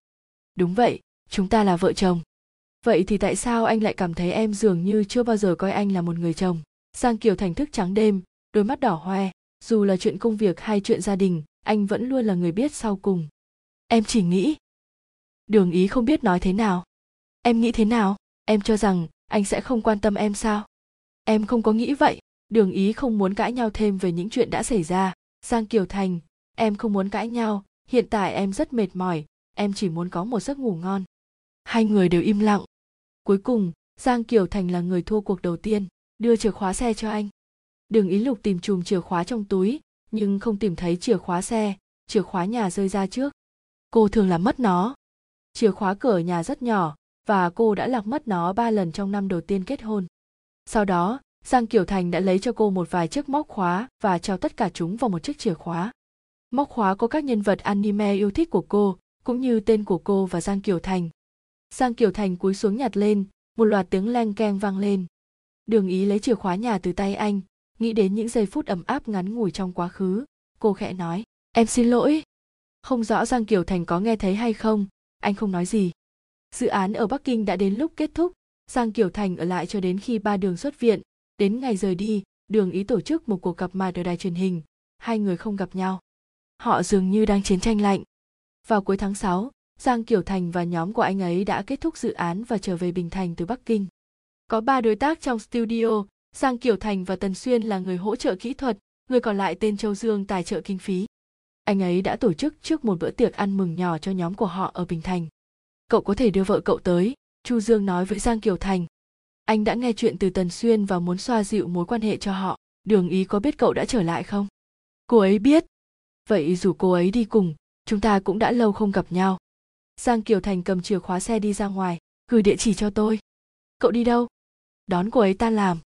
Đúng vậy, chúng ta là vợ chồng. Vậy thì tại sao anh lại cảm thấy em dường như chưa bao giờ coi anh là một người chồng? Giang kiều thành thức trắng đêm, đôi mắt đỏ hoe. Dù là chuyện công việc hay chuyện gia đình, anh vẫn luôn là người biết sau cùng. Em chỉ nghĩ. Đường ý không biết nói thế nào. Em nghĩ thế nào? Em cho rằng anh sẽ không quan tâm em sao? Em không có nghĩ vậy đường ý không muốn cãi nhau thêm về những chuyện đã xảy ra. Giang kiều thành, em không muốn cãi nhau, hiện tại em rất mệt mỏi, em chỉ muốn có một giấc ngủ ngon. Hai người đều im lặng. Cuối cùng, giang kiều thành là người thua cuộc đầu tiên, đưa chìa khóa xe cho anh. Đường ý lục tìm chùm chìa khóa trong túi, nhưng không tìm thấy chìa khóa xe, chìa khóa nhà rơi ra trước. Cô thường làm mất nó. Chìa khóa cửa nhà rất nhỏ, và cô đã lạc mất nó ba lần trong năm đầu tiên kết hôn. Sau đó giang kiều thành đã lấy cho cô một vài chiếc móc khóa và trao tất cả chúng vào một chiếc chìa khóa. Móc khóa có các nhân vật anime yêu thích của cô, cũng như tên của cô và giang kiều thành. Giang kiều thành cúi xuống nhặt lên, một loạt tiếng leng keng vang lên. Đường ý lấy chìa khóa nhà từ tay anh, nghĩ đến những giây phút ấm áp ngắn ngủi trong quá khứ, cô khẽ nói, em xin lỗi. Không rõ giang kiều thành có nghe thấy hay không, anh không nói gì. Dự án ở bắc kinh đã đến lúc kết thúc, giang kiều thành ở lại cho đến khi ba đường xuất viện đến ngày rời đi đường ý tổ chức một cuộc gặp mặt ở đài truyền hình hai người không gặp nhau họ dường như đang chiến tranh lạnh vào cuối tháng 6, Giang Kiều Thành và nhóm của anh ấy đã kết thúc dự án và trở về Bình Thành từ Bắc Kinh. Có ba đối tác trong studio, Giang Kiều Thành và Tần Xuyên là người hỗ trợ kỹ thuật, người còn lại tên Châu Dương tài trợ kinh phí. Anh ấy đã tổ chức trước một bữa tiệc ăn mừng nhỏ cho nhóm của họ ở Bình Thành. Cậu có thể đưa vợ cậu tới, Chu Dương nói với Giang Kiều Thành. Anh đã nghe chuyện từ Tần Xuyên và muốn xoa dịu mối quan hệ cho họ. Đường ý có biết cậu đã trở lại không? Cô ấy biết. Vậy dù cô ấy đi cùng, chúng ta cũng đã lâu không gặp nhau. Giang Kiều Thành cầm chìa khóa xe đi ra ngoài, gửi địa chỉ cho tôi. Cậu đi đâu? Đón cô ấy tan làm.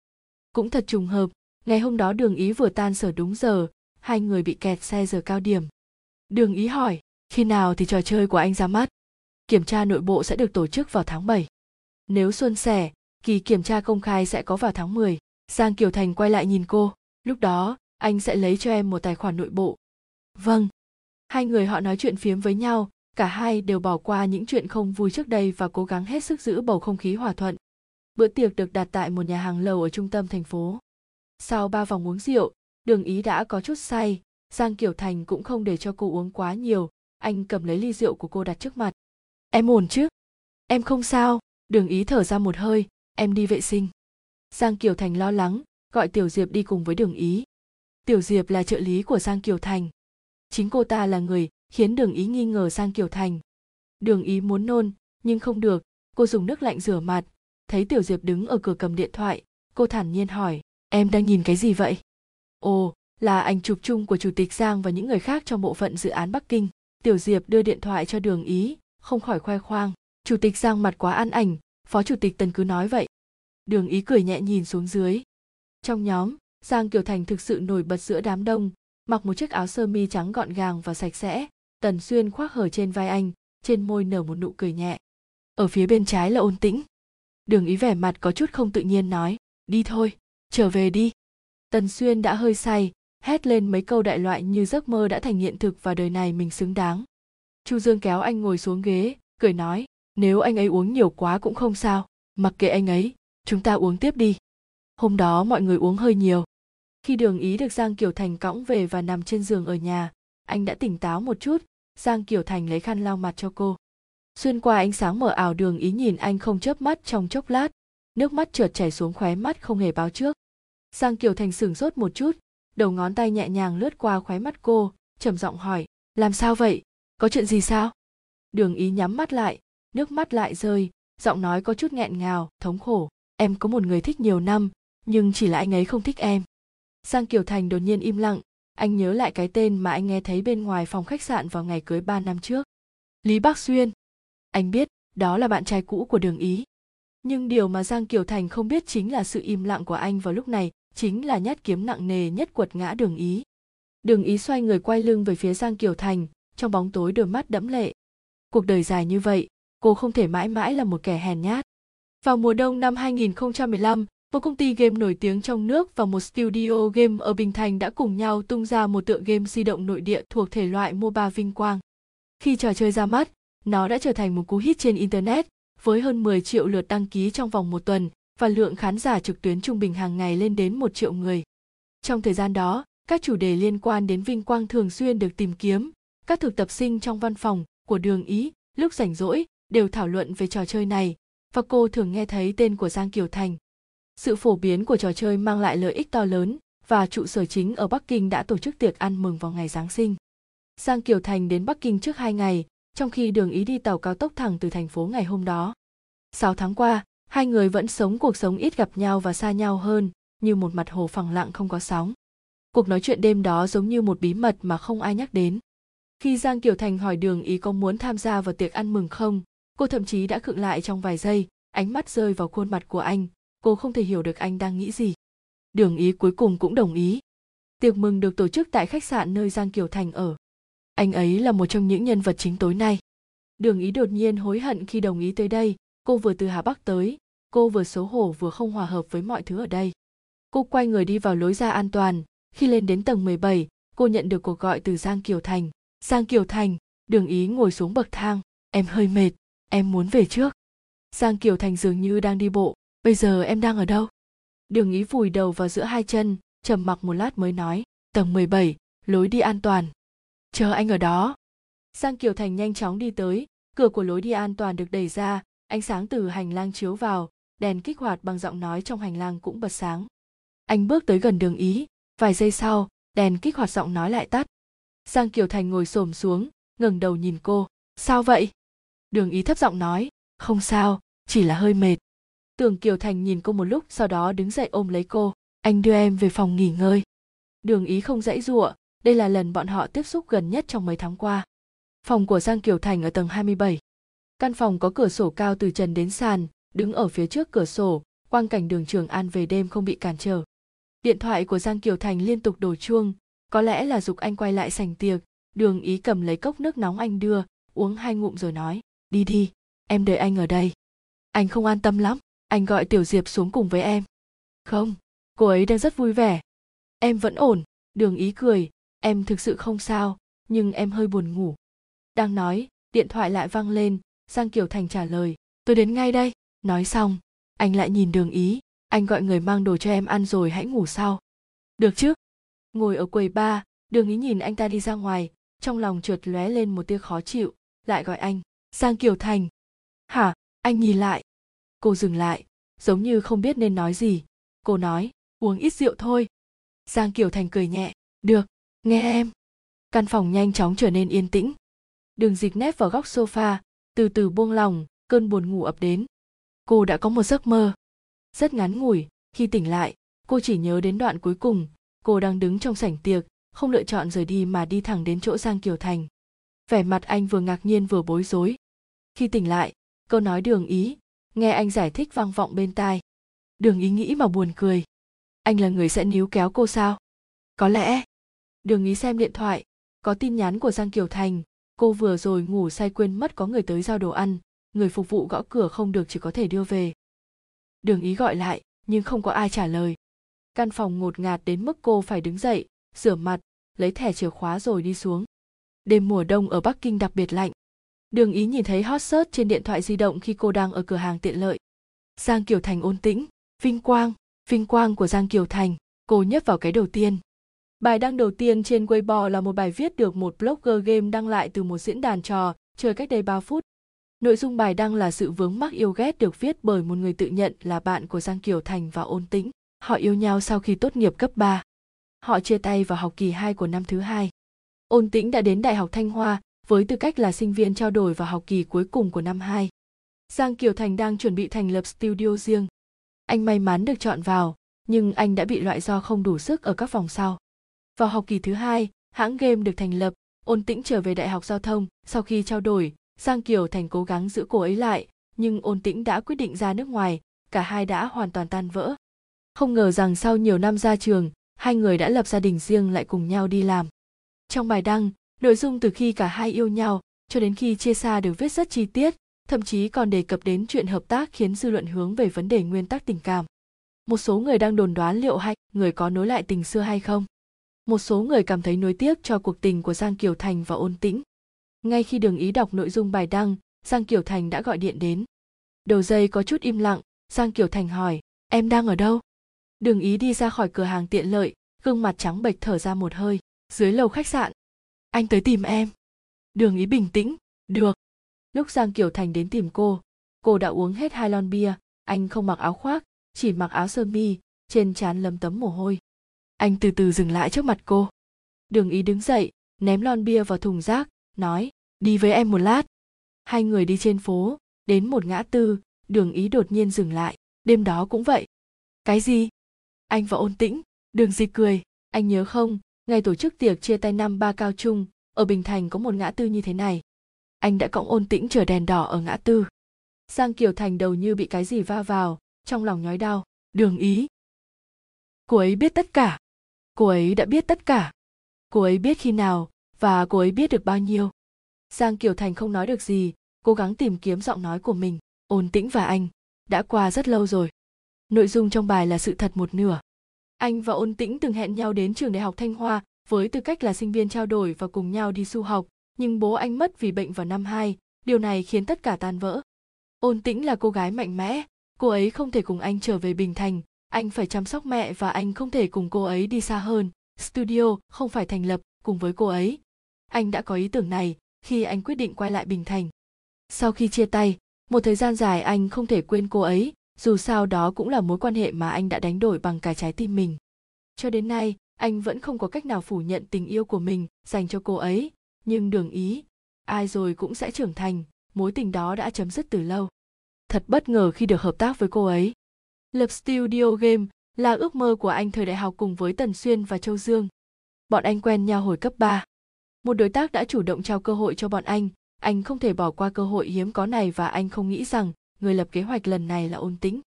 Cũng thật trùng hợp, ngày hôm đó đường ý vừa tan sở đúng giờ, hai người bị kẹt xe giờ cao điểm. Đường ý hỏi, khi nào thì trò chơi của anh ra mắt? Kiểm tra nội bộ sẽ được tổ chức vào tháng 7. Nếu xuân sẻ, kỳ kiểm tra công khai sẽ có vào tháng 10. Giang Kiều Thành quay lại nhìn cô, lúc đó anh sẽ lấy cho em một tài khoản nội bộ. Vâng. Hai người họ nói chuyện phiếm với nhau, cả hai đều bỏ qua những chuyện không vui trước đây và cố gắng hết sức giữ bầu không khí hòa thuận. Bữa tiệc được đặt tại một nhà hàng lầu ở trung tâm thành phố. Sau ba vòng uống rượu, đường ý đã có chút say, Giang Kiều Thành cũng không để cho cô uống quá nhiều, anh cầm lấy ly rượu của cô đặt trước mặt. Em ổn chứ? Em không sao, đường ý thở ra một hơi, em đi vệ sinh. Giang Kiều Thành lo lắng, gọi Tiểu Diệp đi cùng với đường ý. Tiểu Diệp là trợ lý của Giang Kiều Thành. Chính cô ta là người khiến đường ý nghi ngờ Giang Kiều Thành. Đường ý muốn nôn, nhưng không được, cô dùng nước lạnh rửa mặt, thấy Tiểu Diệp đứng ở cửa cầm điện thoại, cô thản nhiên hỏi, em đang nhìn cái gì vậy? Ồ, là ảnh chụp chung của Chủ tịch Giang và những người khác trong bộ phận dự án Bắc Kinh. Tiểu Diệp đưa điện thoại cho đường ý, không khỏi khoe khoang. Chủ tịch Giang mặt quá ăn ảnh, Phó Chủ tịch Tần cứ nói vậy. Đường ý cười nhẹ nhìn xuống dưới. Trong nhóm, Giang Kiều Thành thực sự nổi bật giữa đám đông, mặc một chiếc áo sơ mi trắng gọn gàng và sạch sẽ, Tần Xuyên khoác hở trên vai anh, trên môi nở một nụ cười nhẹ. Ở phía bên trái là ôn tĩnh. Đường ý vẻ mặt có chút không tự nhiên nói, đi thôi, trở về đi. Tần Xuyên đã hơi say, hét lên mấy câu đại loại như giấc mơ đã thành hiện thực và đời này mình xứng đáng. Chu Dương kéo anh ngồi xuống ghế, cười nói, nếu anh ấy uống nhiều quá cũng không sao, mặc kệ anh ấy, chúng ta uống tiếp đi. Hôm đó mọi người uống hơi nhiều. Khi đường ý được Giang Kiều Thành cõng về và nằm trên giường ở nhà, anh đã tỉnh táo một chút, Giang Kiều Thành lấy khăn lau mặt cho cô. Xuyên qua ánh sáng mở ảo đường ý nhìn anh không chớp mắt trong chốc lát, nước mắt trượt chảy xuống khóe mắt không hề báo trước. Giang Kiều Thành sửng sốt một chút, đầu ngón tay nhẹ nhàng lướt qua khóe mắt cô, trầm giọng hỏi, làm sao vậy? Có chuyện gì sao? Đường ý nhắm mắt lại, nước mắt lại rơi, giọng nói có chút nghẹn ngào, thống khổ. Em có một người thích nhiều năm, nhưng chỉ là anh ấy không thích em. Giang Kiều Thành đột nhiên im lặng, anh nhớ lại cái tên mà anh nghe thấy bên ngoài phòng khách sạn vào ngày cưới 3 năm trước. Lý Bắc Xuyên. Anh biết, đó là bạn trai cũ của đường ý. Nhưng điều mà Giang Kiều Thành không biết chính là sự im lặng của anh vào lúc này chính là nhát kiếm nặng nề nhất quật ngã đường ý. Đường ý xoay người quay lưng về phía Giang Kiều Thành, trong bóng tối đôi mắt đẫm lệ. Cuộc đời dài như vậy, cô không thể mãi mãi là một kẻ hèn nhát. Vào mùa đông năm 2015, một công ty game nổi tiếng trong nước và một studio game ở Bình Thành đã cùng nhau tung ra một tựa game di động nội địa thuộc thể loại MOBA vinh quang. Khi trò chơi ra mắt, nó đã trở thành một cú hit trên Internet, với hơn 10 triệu lượt đăng ký trong vòng một tuần và lượng khán giả trực tuyến trung bình hàng ngày lên đến một triệu người. Trong thời gian đó, các chủ đề liên quan đến vinh quang thường xuyên được tìm kiếm. Các thực tập sinh trong văn phòng của đường Ý lúc rảnh rỗi đều thảo luận về trò chơi này và cô thường nghe thấy tên của Giang Kiều Thành. Sự phổ biến của trò chơi mang lại lợi ích to lớn và trụ sở chính ở Bắc Kinh đã tổ chức tiệc ăn mừng vào ngày Giáng sinh. Giang Kiều Thành đến Bắc Kinh trước hai ngày, trong khi đường ý đi tàu cao tốc thẳng từ thành phố ngày hôm đó. Sáu tháng qua, hai người vẫn sống cuộc sống ít gặp nhau và xa nhau hơn, như một mặt hồ phẳng lặng không có sóng. Cuộc nói chuyện đêm đó giống như một bí mật mà không ai nhắc đến. Khi Giang Kiều Thành hỏi đường ý có muốn tham gia vào tiệc ăn mừng không, cô thậm chí đã khựng lại trong vài giây, ánh mắt rơi vào khuôn mặt của anh, cô không thể hiểu được anh đang nghĩ gì. Đường ý cuối cùng cũng đồng ý. Tiệc mừng được tổ chức tại khách sạn nơi Giang Kiều Thành ở. Anh ấy là một trong những nhân vật chính tối nay. Đường ý đột nhiên hối hận khi đồng ý tới đây, cô vừa từ Hà Bắc tới, cô vừa xấu hổ vừa không hòa hợp với mọi thứ ở đây cô quay người đi vào lối ra an toàn khi lên đến tầng 17, cô nhận được cuộc gọi từ Giang Kiều Thành. Giang Kiều Thành, đường ý ngồi xuống bậc thang. Em hơi mệt, em muốn về trước. Giang Kiều Thành dường như đang đi bộ. Bây giờ em đang ở đâu? Đường ý vùi đầu vào giữa hai chân, trầm mặc một lát mới nói. Tầng 17, lối đi an toàn. Chờ anh ở đó. Giang Kiều Thành nhanh chóng đi tới, cửa của lối đi an toàn được đẩy ra, ánh sáng từ hành lang chiếu vào, đèn kích hoạt bằng giọng nói trong hành lang cũng bật sáng. Anh bước tới gần đường ý, vài giây sau đèn kích hoạt giọng nói lại tắt giang kiều thành ngồi xổm xuống ngẩng đầu nhìn cô sao vậy đường ý thấp giọng nói, không sao, chỉ là hơi mệt. Tưởng kiều thành nhìn cô một lúc, sau đó đứng dậy ôm lấy cô, anh đưa em về phòng nghỉ ngơi. Đường ý không dãy giụa, đây là lần bọn họ tiếp xúc gần nhất trong mấy tháng qua. Phòng của giang kiều thành ở tầng 27. căn phòng có cửa sổ cao từ trần đến sàn, đứng ở phía trước cửa sổ, quang cảnh đường trường an về đêm không bị cản trở. Điện thoại của giang kiều thành liên tục đổ chuông, có lẽ là dục anh quay lại sành tiệc, đường ý cầm lấy cốc nước nóng anh đưa, uống hai ngụm rồi nói đi đi, em đợi anh ở đây. Anh không an tâm lắm, anh gọi tiểu diệp xuống cùng với em. Không, cô ấy đang rất vui vẻ. Em vẫn ổn, đường ý cười, em thực sự không sao, nhưng em hơi buồn ngủ. Đang nói, điện thoại lại vang lên, giang kiều thành trả lời, tôi đến ngay đây. Nói xong, anh lại nhìn đường ý, anh gọi người mang đồ cho em ăn rồi hãy ngủ sau. Được chứ. Ngồi ở quầy ba đường ý nhìn anh ta đi ra ngoài, trong lòng trượt lóe lên một tia khó chịu, lại gọi anh giang kiều thành. Hả, anh nhìn lại. Cô dừng lại, giống như không biết nên nói gì. Cô nói, uống ít rượu thôi. Giang kiều thành cười nhẹ. Được, nghe em. Căn phòng nhanh chóng trở nên yên tĩnh. Đường dịch nép vào góc sofa, từ từ buông lòng cơn buồn ngủ ập đến. Cô đã có một giấc mơ. Rất ngắn ngủi, khi tỉnh lại, cô chỉ nhớ đến đoạn cuối cùng. Cô đang đứng trong sảnh tiệc, không lựa chọn rời đi mà đi thẳng đến chỗ giang kiều thành. Vẻ mặt anh vừa ngạc nhiên vừa bối rối khi tỉnh lại câu nói đường ý, nghe anh giải thích vang vọng bên tai. Đường ý nghĩ mà buồn cười. Anh là người sẽ níu kéo cô sao? Có lẽ. Đường ý xem điện thoại, có tin nhắn của giang kiều thành. Cô vừa rồi ngủ say quên mất có người tới giao đồ ăn. Người phục vụ gõ cửa không được chỉ có thể đưa về. Đường ý gọi lại, nhưng không có ai trả lời. Căn phòng ngột ngạt đến mức cô phải đứng dậy, rửa mặt, lấy thẻ chìa khóa rồi đi xuống. Đêm mùa đông ở bắc kinh đặc biệt lạnh đường ý nhìn thấy hot search trên điện thoại di động khi cô đang ở cửa hàng tiện lợi giang kiều thành ôn tĩnh, vinh quang vinh quang của giang kiều thành, cô nhấp vào cái đầu tiên bài đăng đầu tiên trên weibo là một bài viết được một blogger game đăng lại từ một diễn đàn trò, chơi cách đây 3 phút Nội dung bài đăng là sự vướng mắc yêu ghét được viết bởi một người tự nhận là bạn của Giang Kiều Thành và Ôn Tĩnh. Họ yêu nhau sau khi tốt nghiệp cấp 3. Họ chia tay vào học kỳ 2 của năm thứ hai. Ôn Tĩnh đã đến Đại học Thanh Hoa với tư cách là sinh viên trao đổi vào học kỳ cuối cùng của năm 2. Giang Kiều Thành đang chuẩn bị thành lập studio riêng. Anh may mắn được chọn vào, nhưng anh đã bị loại do không đủ sức ở các vòng sau. Vào học kỳ thứ hai, hãng game được thành lập, ôn tĩnh trở về Đại học Giao thông sau khi trao đổi, Giang Kiều Thành cố gắng giữ cô ấy lại, nhưng ôn tĩnh đã quyết định ra nước ngoài, cả hai đã hoàn toàn tan vỡ. Không ngờ rằng sau nhiều năm ra trường, hai người đã lập gia đình riêng lại cùng nhau đi làm. Trong bài đăng, nội dung từ khi cả hai yêu nhau cho đến khi chia xa được viết rất chi tiết, thậm chí còn đề cập đến chuyện hợp tác khiến dư luận hướng về vấn đề nguyên tắc tình cảm. Một số người đang đồn đoán liệu hai người có nối lại tình xưa hay không. Một số người cảm thấy nuối tiếc cho cuộc tình của Giang Kiều Thành và Ôn Tĩnh ngay khi đường ý đọc nội dung bài đăng giang kiều thành đã gọi điện đến đầu dây có chút im lặng giang kiều thành hỏi em đang ở đâu đường ý đi ra khỏi cửa hàng tiện lợi gương mặt trắng bệch thở ra một hơi dưới lầu khách sạn anh tới tìm em. Đường ý bình tĩnh, được. Lúc giang kiều thành đến tìm cô cô đã uống hết hai lon bia. Anh không mặc áo khoác, chỉ mặc áo sơ mi, trên trán lấm tấm mồ hôi. Anh từ từ dừng lại trước mặt cô. Đường ý đứng dậy, ném lon bia vào thùng rác, nói, đi với em một lát. Hai người đi trên phố, đến một ngã tư, đường ý đột nhiên dừng lại. Đêm đó cũng vậy. Cái gì? Anh và ôn tĩnh, đường dịch cười, anh nhớ không? Ngày tổ chức tiệc chia tay năm ba cao trung, ở bình thành có một ngã tư như thế này. Anh đã cộng ôn tĩnh chờ đèn đỏ ở ngã tư. Giang kiều thành đầu như bị cái gì va vào, trong lòng nhói đau. Đường ý. Cô ấy biết tất cả. Cô ấy đã biết tất cả. Cô ấy biết khi nào và cô ấy biết được bao nhiêu. Giang kiều thành không nói được gì, cố gắng tìm kiếm giọng nói của mình. Ôn tĩnh và anh đã qua rất lâu rồi. Nội dung trong bài là sự thật một nửa anh và ôn tĩnh từng hẹn nhau đến trường đại học thanh hoa với tư cách là sinh viên trao đổi và cùng nhau đi du học nhưng bố anh mất vì bệnh vào năm 2, điều này khiến tất cả tan vỡ. Ôn tĩnh là cô gái mạnh mẽ, cô ấy không thể cùng anh trở về Bình Thành, anh phải chăm sóc mẹ và anh không thể cùng cô ấy đi xa hơn. Studio không phải thành lập cùng với cô ấy. Anh đã có ý tưởng này khi anh quyết định quay lại Bình Thành. Sau khi chia tay, một thời gian dài anh không thể quên cô ấy, dù sao đó cũng là mối quan hệ mà anh đã đánh đổi bằng cả trái tim mình. Cho đến nay, anh vẫn không có cách nào phủ nhận tình yêu của mình dành cho cô ấy, nhưng đường ý, ai rồi cũng sẽ trưởng thành, mối tình đó đã chấm dứt từ lâu. Thật bất ngờ khi được hợp tác với cô ấy. Lập Studio Game là ước mơ của anh thời đại học cùng với Tần Xuyên và Châu Dương. Bọn anh quen nhau hồi cấp 3. Một đối tác đã chủ động trao cơ hội cho bọn anh, anh không thể bỏ qua cơ hội hiếm có này và anh không nghĩ rằng người lập kế hoạch lần này là ôn tĩnh.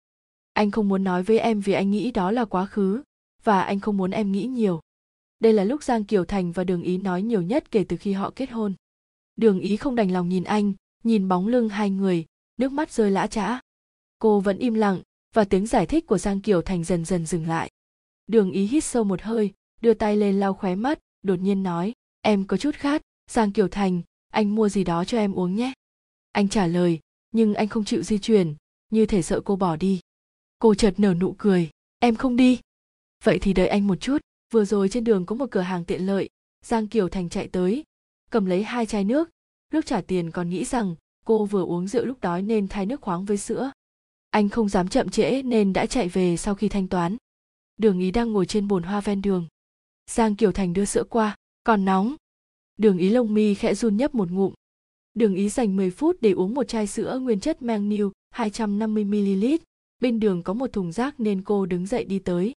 Anh không muốn nói với em vì anh nghĩ đó là quá khứ, và anh không muốn em nghĩ nhiều. Đây là lúc Giang Kiều Thành và Đường Ý nói nhiều nhất kể từ khi họ kết hôn. Đường Ý không đành lòng nhìn anh, nhìn bóng lưng hai người, nước mắt rơi lã chã. Cô vẫn im lặng, và tiếng giải thích của Giang Kiều Thành dần dần dừng lại. Đường Ý hít sâu một hơi, đưa tay lên lau khóe mắt, đột nhiên nói, em có chút khát, Giang Kiều Thành, anh mua gì đó cho em uống nhé. Anh trả lời, nhưng anh không chịu di chuyển, như thể sợ cô bỏ đi. Cô chợt nở nụ cười, em không đi. Vậy thì đợi anh một chút vừa rồi trên đường có một cửa hàng tiện lợi. Giang kiều thành chạy tới cầm lấy hai chai nước. Lúc trả tiền còn nghĩ rằng cô vừa uống rượu lúc đói nên thay nước khoáng với sữa. Anh không dám chậm trễ nên đã chạy về sau khi thanh toán. Đường ý đang ngồi trên bồn hoa ven đường. Giang kiều thành đưa sữa qua còn nóng. Đường ý lông mi khẽ run nhấp một ngụm đường ý dành 10 phút để uống một chai sữa nguyên chất mang new 250ml bên đường có một thùng rác nên cô đứng dậy đi tới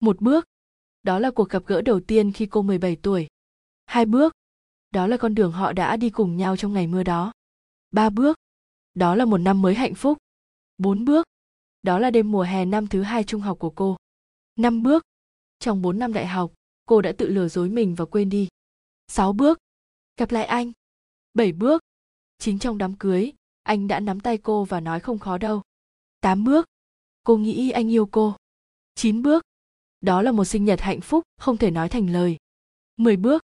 một bước đó là cuộc gặp gỡ đầu tiên khi cô 17 tuổi. Hai bước, đó là con đường họ đã đi cùng nhau trong ngày mưa đó. Ba bước, đó là một năm mới hạnh phúc. Bốn bước, đó là đêm mùa hè năm thứ hai trung học của cô. Năm bước, trong bốn năm đại học, cô đã tự lừa dối mình và quên đi. Sáu bước, gặp lại anh. Bảy bước, chính trong đám cưới, anh đã nắm tay cô và nói không khó đâu. Tám bước, cô nghĩ anh yêu cô. Chín bước, đó là một sinh nhật hạnh phúc không thể nói thành lời. Mười bước,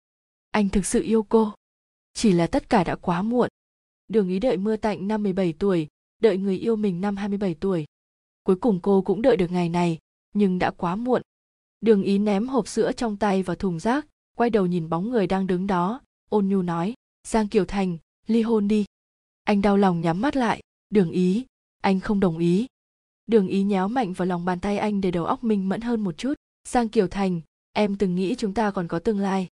anh thực sự yêu cô. Chỉ là tất cả đã quá muộn. Đường ý đợi mưa tạnh năm 17 tuổi, đợi người yêu mình năm 27 tuổi. Cuối cùng cô cũng đợi được ngày này, nhưng đã quá muộn. Đường ý ném hộp sữa trong tay vào thùng rác, quay đầu nhìn bóng người đang đứng đó, ôn nhu nói, Giang Kiều Thành, ly hôn đi. Anh đau lòng nhắm mắt lại, đường ý, anh không đồng ý. Đường ý nhéo mạnh vào lòng bàn tay anh để đầu óc minh mẫn hơn một chút. Giang Kiều Thành, em từng nghĩ chúng ta còn có tương lai.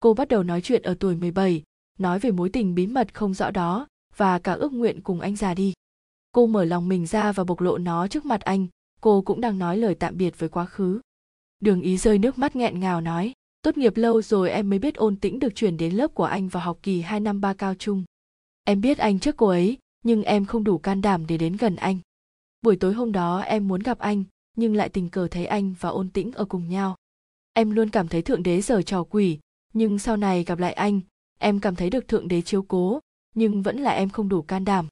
Cô bắt đầu nói chuyện ở tuổi 17, nói về mối tình bí mật không rõ đó và cả ước nguyện cùng anh già đi. Cô mở lòng mình ra và bộc lộ nó trước mặt anh, cô cũng đang nói lời tạm biệt với quá khứ. Đường ý rơi nước mắt nghẹn ngào nói, tốt nghiệp lâu rồi em mới biết ôn tĩnh được chuyển đến lớp của anh vào học kỳ 2 năm ba cao trung. Em biết anh trước cô ấy, nhưng em không đủ can đảm để đến gần anh. Buổi tối hôm đó em muốn gặp anh, nhưng lại tình cờ thấy anh và ôn tĩnh ở cùng nhau em luôn cảm thấy thượng đế giờ trò quỷ nhưng sau này gặp lại anh em cảm thấy được thượng đế chiếu cố nhưng vẫn là em không đủ can đảm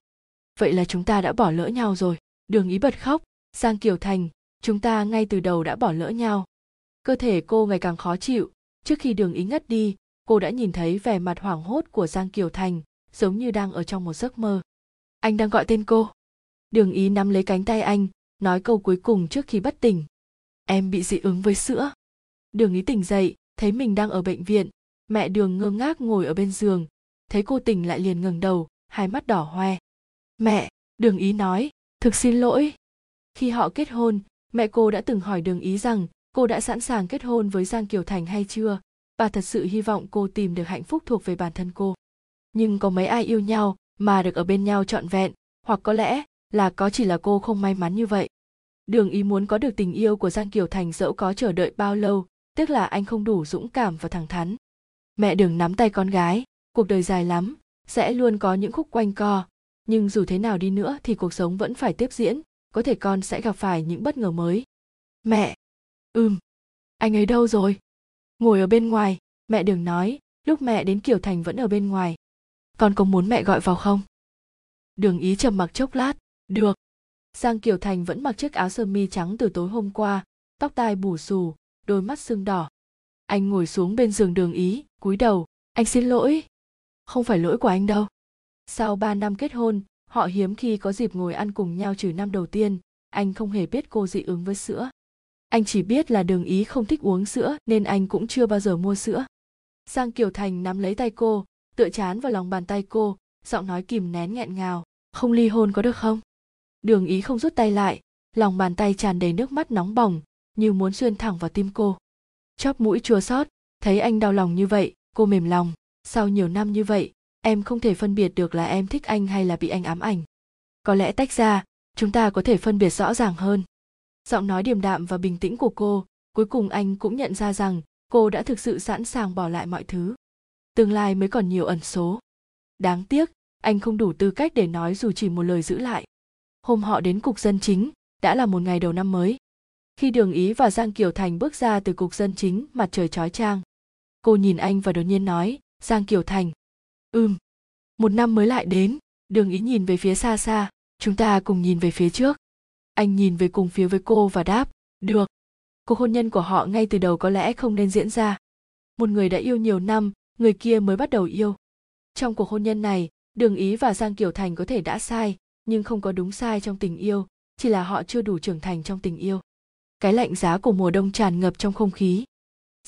vậy là chúng ta đã bỏ lỡ nhau rồi đường ý bật khóc giang kiều thành chúng ta ngay từ đầu đã bỏ lỡ nhau cơ thể cô ngày càng khó chịu trước khi đường ý ngất đi, cô đã nhìn thấy vẻ mặt hoảng hốt của giang kiều thành, giống như đang ở trong một giấc mơ. Anh đang gọi tên cô. Đường ý nắm lấy cánh tay anh, nói câu cuối cùng trước khi bất tỉnh. Em bị dị ứng với sữa. Đường ý tỉnh dậy, thấy mình đang ở bệnh viện. Mẹ đường ngơ ngác ngồi ở bên giường. Thấy cô tỉnh lại liền ngẩng đầu, hai mắt đỏ hoe. Mẹ, đường ý nói, thực xin lỗi. Khi họ kết hôn, mẹ cô đã từng hỏi đường ý rằng cô đã sẵn sàng kết hôn với giang kiều thành hay chưa? Bà thật sự hy vọng cô tìm được hạnh phúc thuộc về bản thân cô. Nhưng có mấy ai yêu nhau mà được ở bên nhau trọn vẹn? Hoặc có lẽ là có chỉ là cô không may mắn như vậy? Đường ý muốn có được tình yêu của giang kiều thành dẫu có chờ đợi bao lâu, tức là anh không đủ dũng cảm và thẳng thắn. Mẹ đường nắm tay con gái, cuộc đời dài lắm, sẽ luôn có những khúc quanh co. Nhưng dù thế nào đi nữa thì cuộc sống vẫn phải tiếp diễn, có thể con sẽ gặp phải những bất ngờ mới. Mẹ! Ừm. Anh ấy đâu rồi? Ngồi ở bên ngoài. Mẹ đường nói. Lúc mẹ đến kiều thành vẫn ở bên ngoài. Con có muốn mẹ gọi vào không? Đường ý trầm mặc chốc lát. Được. Giang kiều thành vẫn mặc chiếc áo sơ mi trắng từ tối hôm qua, tóc tai bù xù, đôi mắt sưng đỏ. Anh ngồi xuống bên giường đường ý, cúi đầu. Anh xin lỗi. Không phải lỗi của anh đâu. Sau ba năm kết hôn, họ hiếm khi có dịp ngồi ăn cùng nhau trừ năm đầu tiên. Anh không hề biết cô dị ứng với sữa anh chỉ biết là đường ý không thích uống sữa, nên anh cũng chưa bao giờ mua sữa. Giang kiều thành nắm lấy tay cô, tựa chán vào lòng bàn tay cô, giọng nói kìm nén nghẹn ngào, không ly hôn có được không? Đường ý không rút tay lại, lòng bàn tay tràn đầy nước mắt nóng bỏng, như muốn xuyên thẳng vào tim cô. Chóp mũi chua xót, thấy anh đau lòng như vậy, cô mềm lòng. Sau nhiều năm như vậy, em không thể phân biệt được là em thích anh hay là bị anh ám ảnh. Có lẽ tách ra, chúng ta có thể phân biệt rõ ràng hơn giọng nói điềm đạm và bình tĩnh của cô, cuối cùng anh cũng nhận ra rằng cô đã thực sự sẵn sàng bỏ lại mọi thứ. Tương lai mới còn nhiều ẩn số. Đáng tiếc, anh không đủ tư cách để nói dù chỉ một lời giữ lại. Hôm họ đến cục dân chính, đã là một ngày đầu năm mới. Khi đường ý và giang kiều thành bước ra từ cục dân chính mặt trời chói chang, cô nhìn anh và đột nhiên nói, giang kiều thành. Ừm. Một năm mới lại đến, đường ý nhìn về phía xa xa, chúng ta cùng nhìn về phía trước anh nhìn về cùng phía với cô và đáp, được. Cuộc hôn nhân của họ ngay từ đầu có lẽ không nên diễn ra. Một người đã yêu nhiều năm, người kia mới bắt đầu yêu. Trong cuộc hôn nhân này, đường ý và giang kiều thành có thể đã sai, nhưng không có đúng sai trong tình yêu, chỉ là họ chưa đủ trưởng thành trong tình yêu. Cái lạnh giá của mùa đông tràn ngập trong không khí.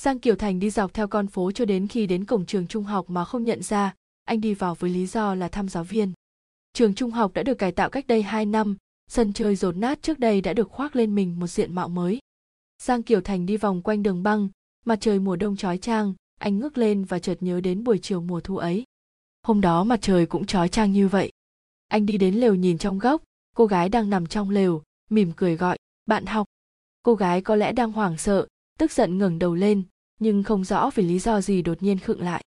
Giang kiều thành đi dọc theo con phố cho đến khi đến cổng trường trung học mà không nhận ra, anh đi vào với lý do là thăm giáo viên. Trường trung học đã được cải tạo cách đây 2 năm sân chơi rột nát trước đây đã được khoác lên mình một diện mạo mới. Giang kiều thành đi vòng quanh đường băng, mặt trời mùa đông chói chang anh ngước lên và chợt nhớ đến buổi chiều mùa thu ấy. Hôm đó mặt trời cũng chói chang như vậy. Anh đi đến lều nhìn trong góc, cô gái đang nằm trong lều, mỉm cười gọi, bạn học. Cô gái có lẽ đang hoảng sợ, tức giận ngẩng đầu lên, nhưng không rõ vì lý do gì đột nhiên khựng lại.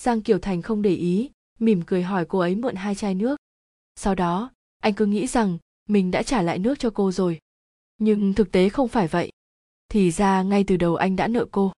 Giang kiều thành không để ý, mỉm cười hỏi cô ấy mượn hai chai nước. Sau đó, anh cứ nghĩ rằng mình đã trả lại nước cho cô rồi. Nhưng thực tế không phải vậy. Thì ra ngay từ đầu anh đã nợ cô.